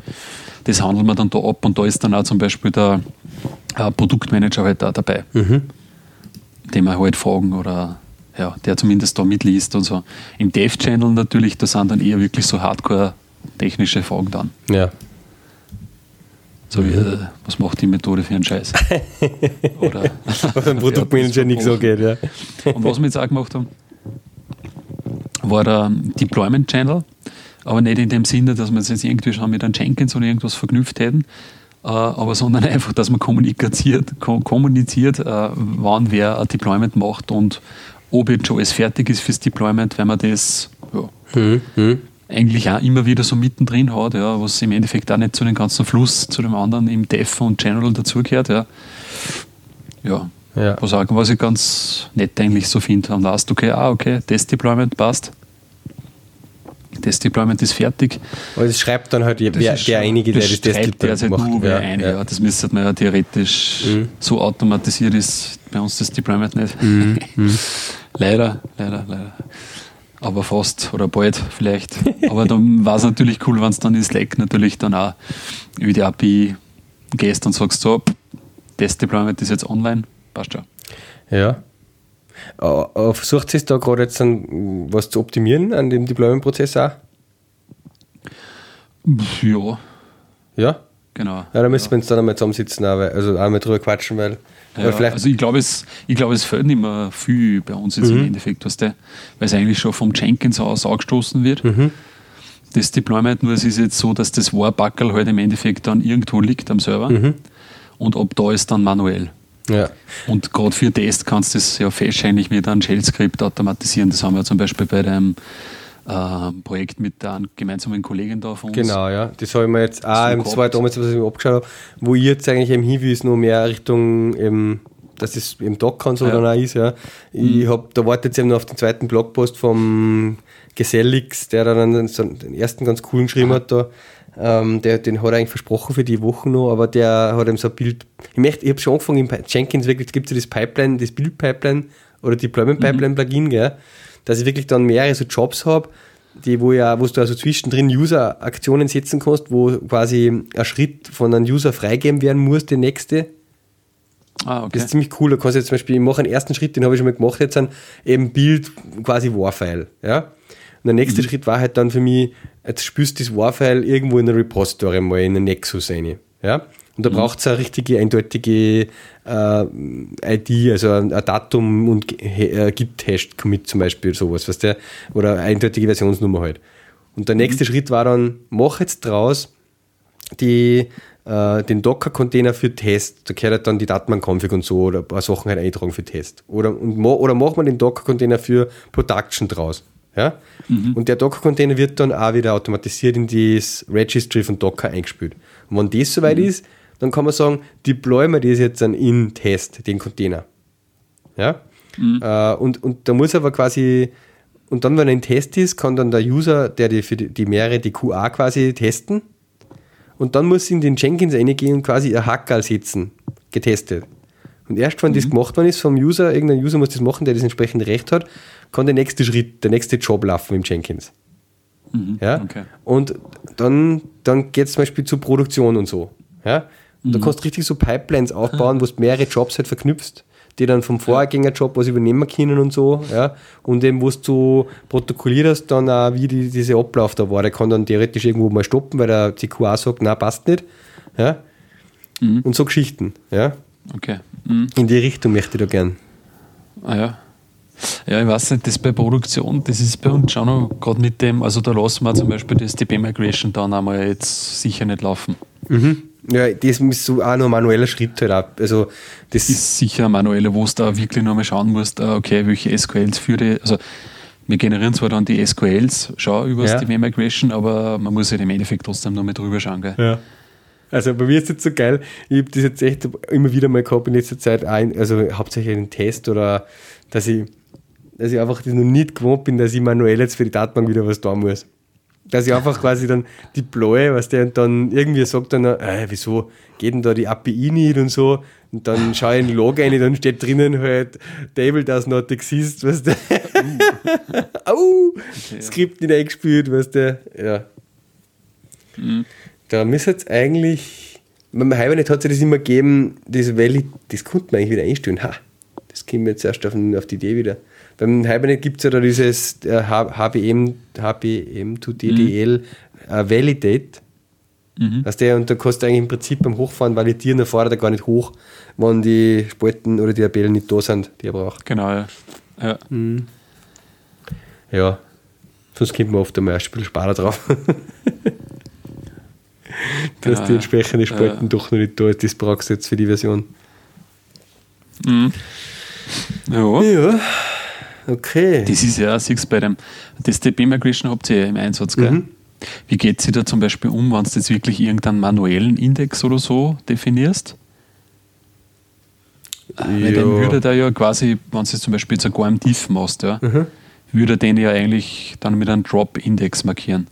Das handeln wir dann da ab und da ist dann auch zum Beispiel der äh, Produktmanager halt da dabei, mhm. den wir halt fragen oder ja, der zumindest da mitliest und so. Im Dev-Channel natürlich, da sind dann eher wirklich so Hardcore-technische Fragen dann. Ja. So wie, äh, was macht die Methode für einen Scheiß? Oder was ein Produktmanager nicht so geht, ja. Und was wir jetzt auch gemacht haben, war der Deployment Channel, aber nicht in dem Sinne, dass wir es jetzt irgendwie schon mit einem Jenkins oder irgendwas verknüpft hätten, äh, aber sondern einfach, dass man kommuniziert, kommuniziert äh, wann wer ein Deployment macht und ob jetzt schon alles fertig ist fürs Deployment, wenn man das ja, hm, hm eigentlich auch immer wieder so mittendrin hat, ja, was im Endeffekt auch nicht zu dem ganzen Fluss, zu dem anderen im Dev und General dazugehört. Ja. Ja, ja. Was, auch, was ich ganz nett eigentlich so finde, dann weißt okay, ah, okay, Test-Deployment passt. Test-Deployment ist fertig. Aber das schreibt dann halt wer, derjenige, der das Test-Deployment macht. Ja, eine, ja. ja. Das müsste man ja theoretisch mhm. so automatisiert ist bei uns das Deployment nicht. Mhm. mhm. leider, leider, leider aber fast oder bald vielleicht. Aber dann war es natürlich cool, wenn es dann in Slack natürlich dann auch über die API gehst und sagst so, Test Deployment ist jetzt online, passt schon. Ja. Versucht es da gerade jetzt dann was zu optimieren an dem Deployment-Prozess auch? Ja. Ja? Genau. Ja, da müssen wir uns dann einmal zusammensitzen, also einmal drüber quatschen, weil ja, also ich glaube, es, glaub, es fällt nicht mehr viel bei uns jetzt mhm. im Endeffekt, weißt du, weil es eigentlich schon vom Jenkins aus angestoßen wird. Mhm. Das Deployment, nur es ist jetzt so, dass das Warbackel halt im Endeffekt dann irgendwo liegt am Server mhm. und ab da ist dann manuell. Ja. Und gerade für Test kannst du das ja wahrscheinlich mit einem Shell-Skript automatisieren. Das haben wir zum Beispiel bei dem Projekt mit einer gemeinsamen Kollegin da von uns. Genau, ja. Das habe ich mir jetzt auch im zweiten damals, was ich mir abgeschaut habe, wo ich jetzt eigentlich eben hinwies, nur mehr Richtung eben, dass es im Docker und so ja. dann auch ist. Ja. Ich mhm. hab, da wartet jetzt eben noch auf den zweiten Blogpost vom Gesellix, der dann so den ersten ganz coolen geschrieben hat da. Ähm, der, den hat er eigentlich versprochen für die Woche noch, aber der hat eben so ein Bild. Ich, möchte, ich habe schon angefangen, in Jenkins wirklich gibt es ja das Pipeline, das Bildpipeline oder Deployment Pipeline Plugin, gell, dass ich wirklich dann mehrere so Jobs habe, die, wo ja, wo du also zwischendrin User-Aktionen setzen kannst, wo quasi ein Schritt von einem User freigeben werden muss, der nächste. Ah, okay. Das ist ziemlich cool. Da kannst du jetzt zum Beispiel, ich mache einen ersten Schritt, den habe ich schon mal gemacht, jetzt ein eben Bild, quasi Warfile. Ja? Und der nächste mhm. Schritt war halt dann für mich, jetzt spürst du das Warfile irgendwo in der Repository mal in den Nexus rein. Ja? Und da mhm. braucht es eine richtige, eindeutige äh, ID, also ein, ein Datum und äh, Git-Hash-Commit zum Beispiel, sowas, was der, oder eine eindeutige Versionsnummer halt. Und der nächste mhm. Schritt war dann, mach jetzt draus die, äh, den Docker-Container für Test. Da gehört halt dann die Datenbank-Config und so oder ein paar Sachen halt eintragen für Test. Oder, und, oder mach mal den Docker-Container für Production draus. Ja? Mhm. Und der Docker-Container wird dann auch wieder automatisiert in das Registry von Docker eingespielt. Wenn das soweit mhm. ist, dann kann man sagen, deployen wir das jetzt dann in Test, den Container. Ja? Mhm. Äh, und, und da muss aber quasi, und dann, wenn er in Test ist, kann dann der User, der die, für die, die mehrere, die QA quasi testen. Und dann muss in den Jenkins reingehen und quasi ein Hackerl setzen, getestet. Und erst wenn mhm. das gemacht worden ist vom User, irgendein User muss das machen, der das entsprechende Recht hat, kann der nächste Schritt, der nächste Job laufen im Jenkins. Mhm. Ja? Okay. Und dann, dann geht es zum Beispiel zur Produktion und so. Ja? Und mhm. da kannst du richtig so Pipelines aufbauen, wo du mehrere Jobs halt verknüpfst, die dann vom Vorgängerjob was übernehmen können und so, ja. Und eben, wo du protokolliert hast, dann auch, wie die, dieser Ablauf da war. Der kann dann theoretisch irgendwo mal stoppen, weil der CQA sagt, na passt nicht. Ja. Mhm. Und so Geschichten, ja. Okay. Mhm. In die Richtung möchte ich da gern. Ah ja. Ja, ich weiß nicht, das bei Produktion, das ist bei uns schon noch gerade mit dem, also da lassen wir zum Beispiel das DB-Migration dann einmal jetzt sicher nicht laufen. Mhm. Ja, das ist so auch noch ein manueller Schritt halt auch. Also das ist sicher ein manueller, wo du da wirklich nochmal schauen musst, äh, okay, welche SQLs führe also wir generieren zwar dann die SQLs schon über das ja. DB Migration, aber man muss halt im Endeffekt trotzdem noch mal drüber schauen. Gell? Ja. Also bei mir ist es jetzt so geil, ich habe das jetzt echt immer wieder mal gehabt in letzter Zeit, ein, also hauptsächlich einen Test oder dass ich, dass ich einfach das noch nicht gewohnt bin, dass ich manuell jetzt für die Datenbank wieder was tun muss dass ich einfach quasi dann deploye, was der und dann irgendwie sagt dann, äh, wieso geht denn da die API nicht und so. Und dann schaue ich in den Log ein, dann steht drinnen halt, Table does not exist, was der. Au! Skript nicht eingespielt, was der. Ja. Mhm. Da müsste jetzt eigentlich, beim Hibernate hat sich das immer gegeben, das Valid, das konnte man eigentlich wieder einstellen. Ha, das mir jetzt erst auf, auf die Idee wieder. Beim Hibernate gibt es ja da dieses äh, HBM, HBM to DDL mhm. äh, Validate. Mhm. Also der, und da kannst du eigentlich im Prinzip beim Hochfahren validieren, da fährt er gar nicht hoch, wenn die Spalten oder die Tabellen nicht da sind, die er braucht. Genau, ja. Ja, mhm. ja. sonst kommt man oft einmal ein bisschen Sparer drauf. Dass genau, die entsprechenden Spalten ja. doch noch nicht da ist, das brauchst du jetzt für die Version. Mhm. Ja. ja. Okay. Das ist ja, siehst bei dem, das DB Migration habt ihr ja im Einsatz, gell? Mhm. Wie geht sie da zum Beispiel um, wenn du jetzt wirklich irgendeinen manuellen Index oder so definierst? Ja. Weil dann würde der ja quasi, wenn du jetzt zum Beispiel sogar im Diff machst, ja, mhm. würde den ja eigentlich dann mit einem Drop-Index markieren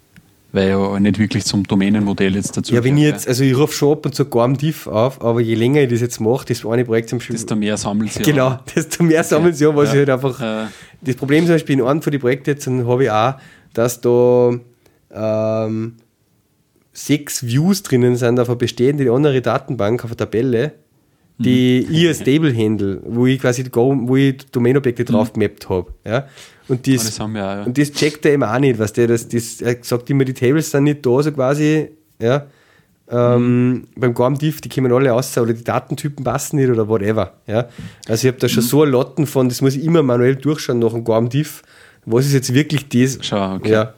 weil ja nicht wirklich zum Domänenmodell jetzt dazu Ja, wenn ich jetzt, also ich rufe schon ab und zu gar Diff auf, aber je länger ich das jetzt mache, das eine Projekt zum Beispiel. Desto mehr sammelt sie Genau, desto mehr sammelt sie ja, was ja. ich halt einfach. Ja. Das Problem zum Beispiel in einem von den Projekten jetzt habe ich auch, dass da ähm, sechs Views drinnen sind auf einer bestehenden andere Datenbank, auf einer Tabelle, die mhm. ich als Stable handle, wo ich quasi wo ich Domainobjekte drauf mhm. gemappt habe. Ja? Und das, das auch, ja. und das checkt er eben auch nicht, was der das, das, er sagt immer, die Tables sind nicht da, so quasi, ja. Ähm, mhm. Beim Gorm-Diff, die kommen alle raus, oder die Datentypen passen nicht oder whatever. Ja? Also ich habe da schon mhm. so ein Lotten von, das muss ich immer manuell durchschauen nach dem Gorm-Diff. Was ist jetzt wirklich das? Schau, okay. Ja,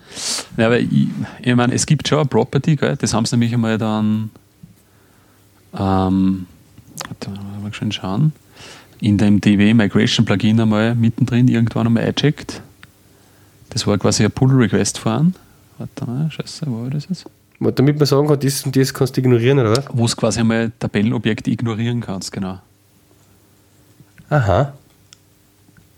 ja aber ich, ich meine, es gibt schon eine Property, gell? das haben sie nämlich einmal dann, ähm, da mal schön schauen, in dem DW Migration Plugin einmal mittendrin irgendwann einmal eingecheckt. Das war quasi ein Pull-Request fahren. Warte mal, scheiße, wo war das jetzt? Damit man sagen kann, das und das kannst du ignorieren, oder was? Wo du quasi einmal Tabellenobjekte ignorieren kannst, genau. Aha.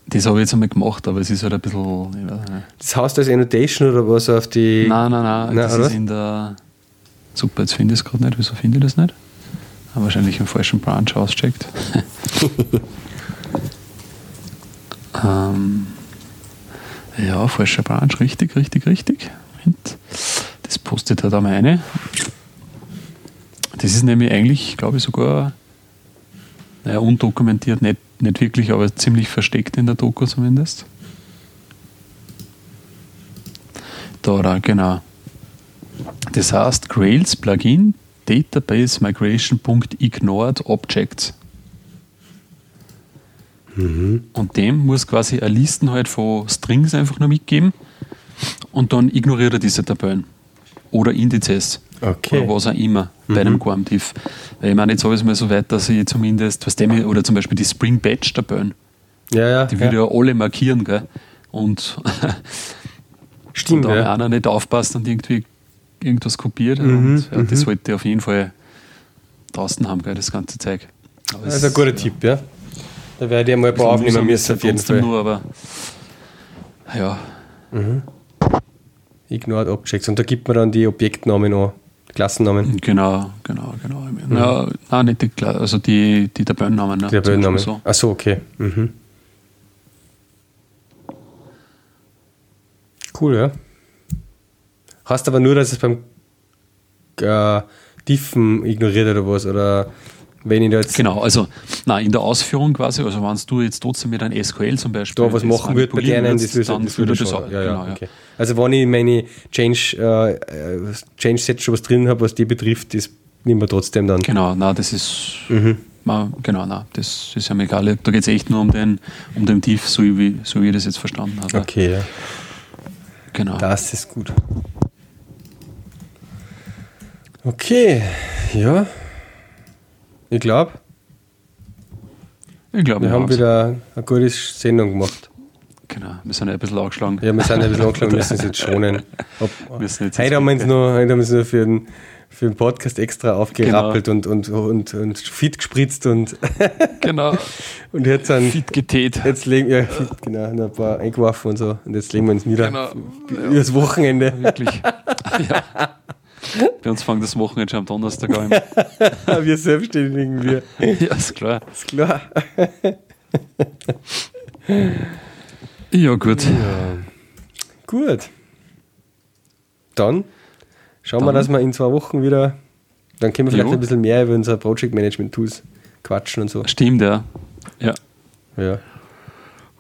Das habe ich jetzt einmal gemacht, aber es ist halt ein bisschen. Das heißt als Annotation oder was auf die. Nein, nein, nein. nein das ist in der. Super, jetzt finde ich es gerade nicht. Wieso finde ich das nicht? Wahrscheinlich im falschen Branch auscheckt. Ähm, ja, falscher Branch, richtig, richtig, richtig. Moment. Das postet er da meine. Das ist nämlich eigentlich, glaube ich, sogar naja, undokumentiert, nicht, nicht wirklich, aber ziemlich versteckt in der Doku zumindest. Da, da genau. Das heißt Grails Plugin Database Migration.ignored Objects. Mhm. Und dem muss quasi eine Listen halt von Strings einfach nur mitgeben und dann ignoriert er diese Tabellen. Oder Indizes. Okay. Oder was auch immer bei einem QAM-Diff. Weil ich meine, jetzt alles mal so weit, dass ich zumindest, was dem, oder zum Beispiel die Spring Batch-Tabellen, Ja, ja. die ja. würde ja alle markieren, gell? Und Stimmt, und da ja. einer nicht aufpasst und irgendwie irgendwas kopiert. Mhm, und ja, das sollte auf jeden Fall draußen haben, gell, das ganze Zeug. Aber Das ist ein guter Tipp, ja. Da werde ich mal ein paar aufnehmen müssen, auf jeden Fall. Nur, aber ja, Ignored Objects. Und da gibt man dann die Objektnamen an, Klassennamen. genau, genau, genau. Ja, nein, nicht die, Kla- also die, die Tabellennamen. Ne? Die Tabellennamen. So. Ach so, okay. Mhm. Cool, ja. Hast aber nur, dass es beim äh, Diffen ignoriert oder was? Oder wenn ich da jetzt Genau, also nein, in der Ausführung quasi, also wenn du jetzt trotzdem mit einem SQL zum Beispiel da was machen würde bei denen, würdest, das würde dann das würde das schon. auch. Ja, ja, genau, okay. Also wenn ich meine Change, äh, äh, Change Set schon was drin habe, was die betrifft, das nehmen wir trotzdem dann. Genau, na, das ist, Mhm. ma, genau, na, das ist ja mir egal. Da geht es echt nur um den, um den Tief, so wie, so wie ich das jetzt verstanden habe. Okay, ja. Genau. Das ist gut. Okay, ja. Ich glaube, Ich glaube, wir haben wieder eine gute Sendung gemacht. Genau, wir sind ja ein bisschen angeschlagen. Ja, wir sind ein bisschen angeschlagen, müssen uns jetzt schonen. Ob, Müssen jetzt heute haben wir uns nur, heute haben wir uns nur für den, für den Podcast extra aufgerappelt und, und, und, und fit gespritzt und, Genau, und jetzt, sind, fit getät. jetzt legen ja, fit, genau, ein paar eingeworfen und so. Und jetzt legen wir uns nieder. Genau. Übers Wochenende. Wirklich. ja. Bei uns fängt das Wochenende schon am Donnerstag an. wir Selbstständigen, wir. ja, ist klar. Ist klar. Ja, gut. Ja. Gut. Dann schauen wir, Dann- dass wir in zwei Wochen wieder, dann können wir vielleicht Jo. ein bisschen mehr über unsere Project Management Tools quatschen und so. Stimmt, ja. Ja, Ja.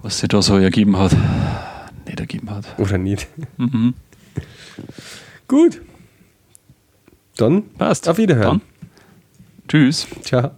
was sich da so ergeben hat. Nicht ergeben hat. Oder nicht. Mhm. Gut. Dann Passt. auf Wiederhören. Dann. Tschüss. Ciao.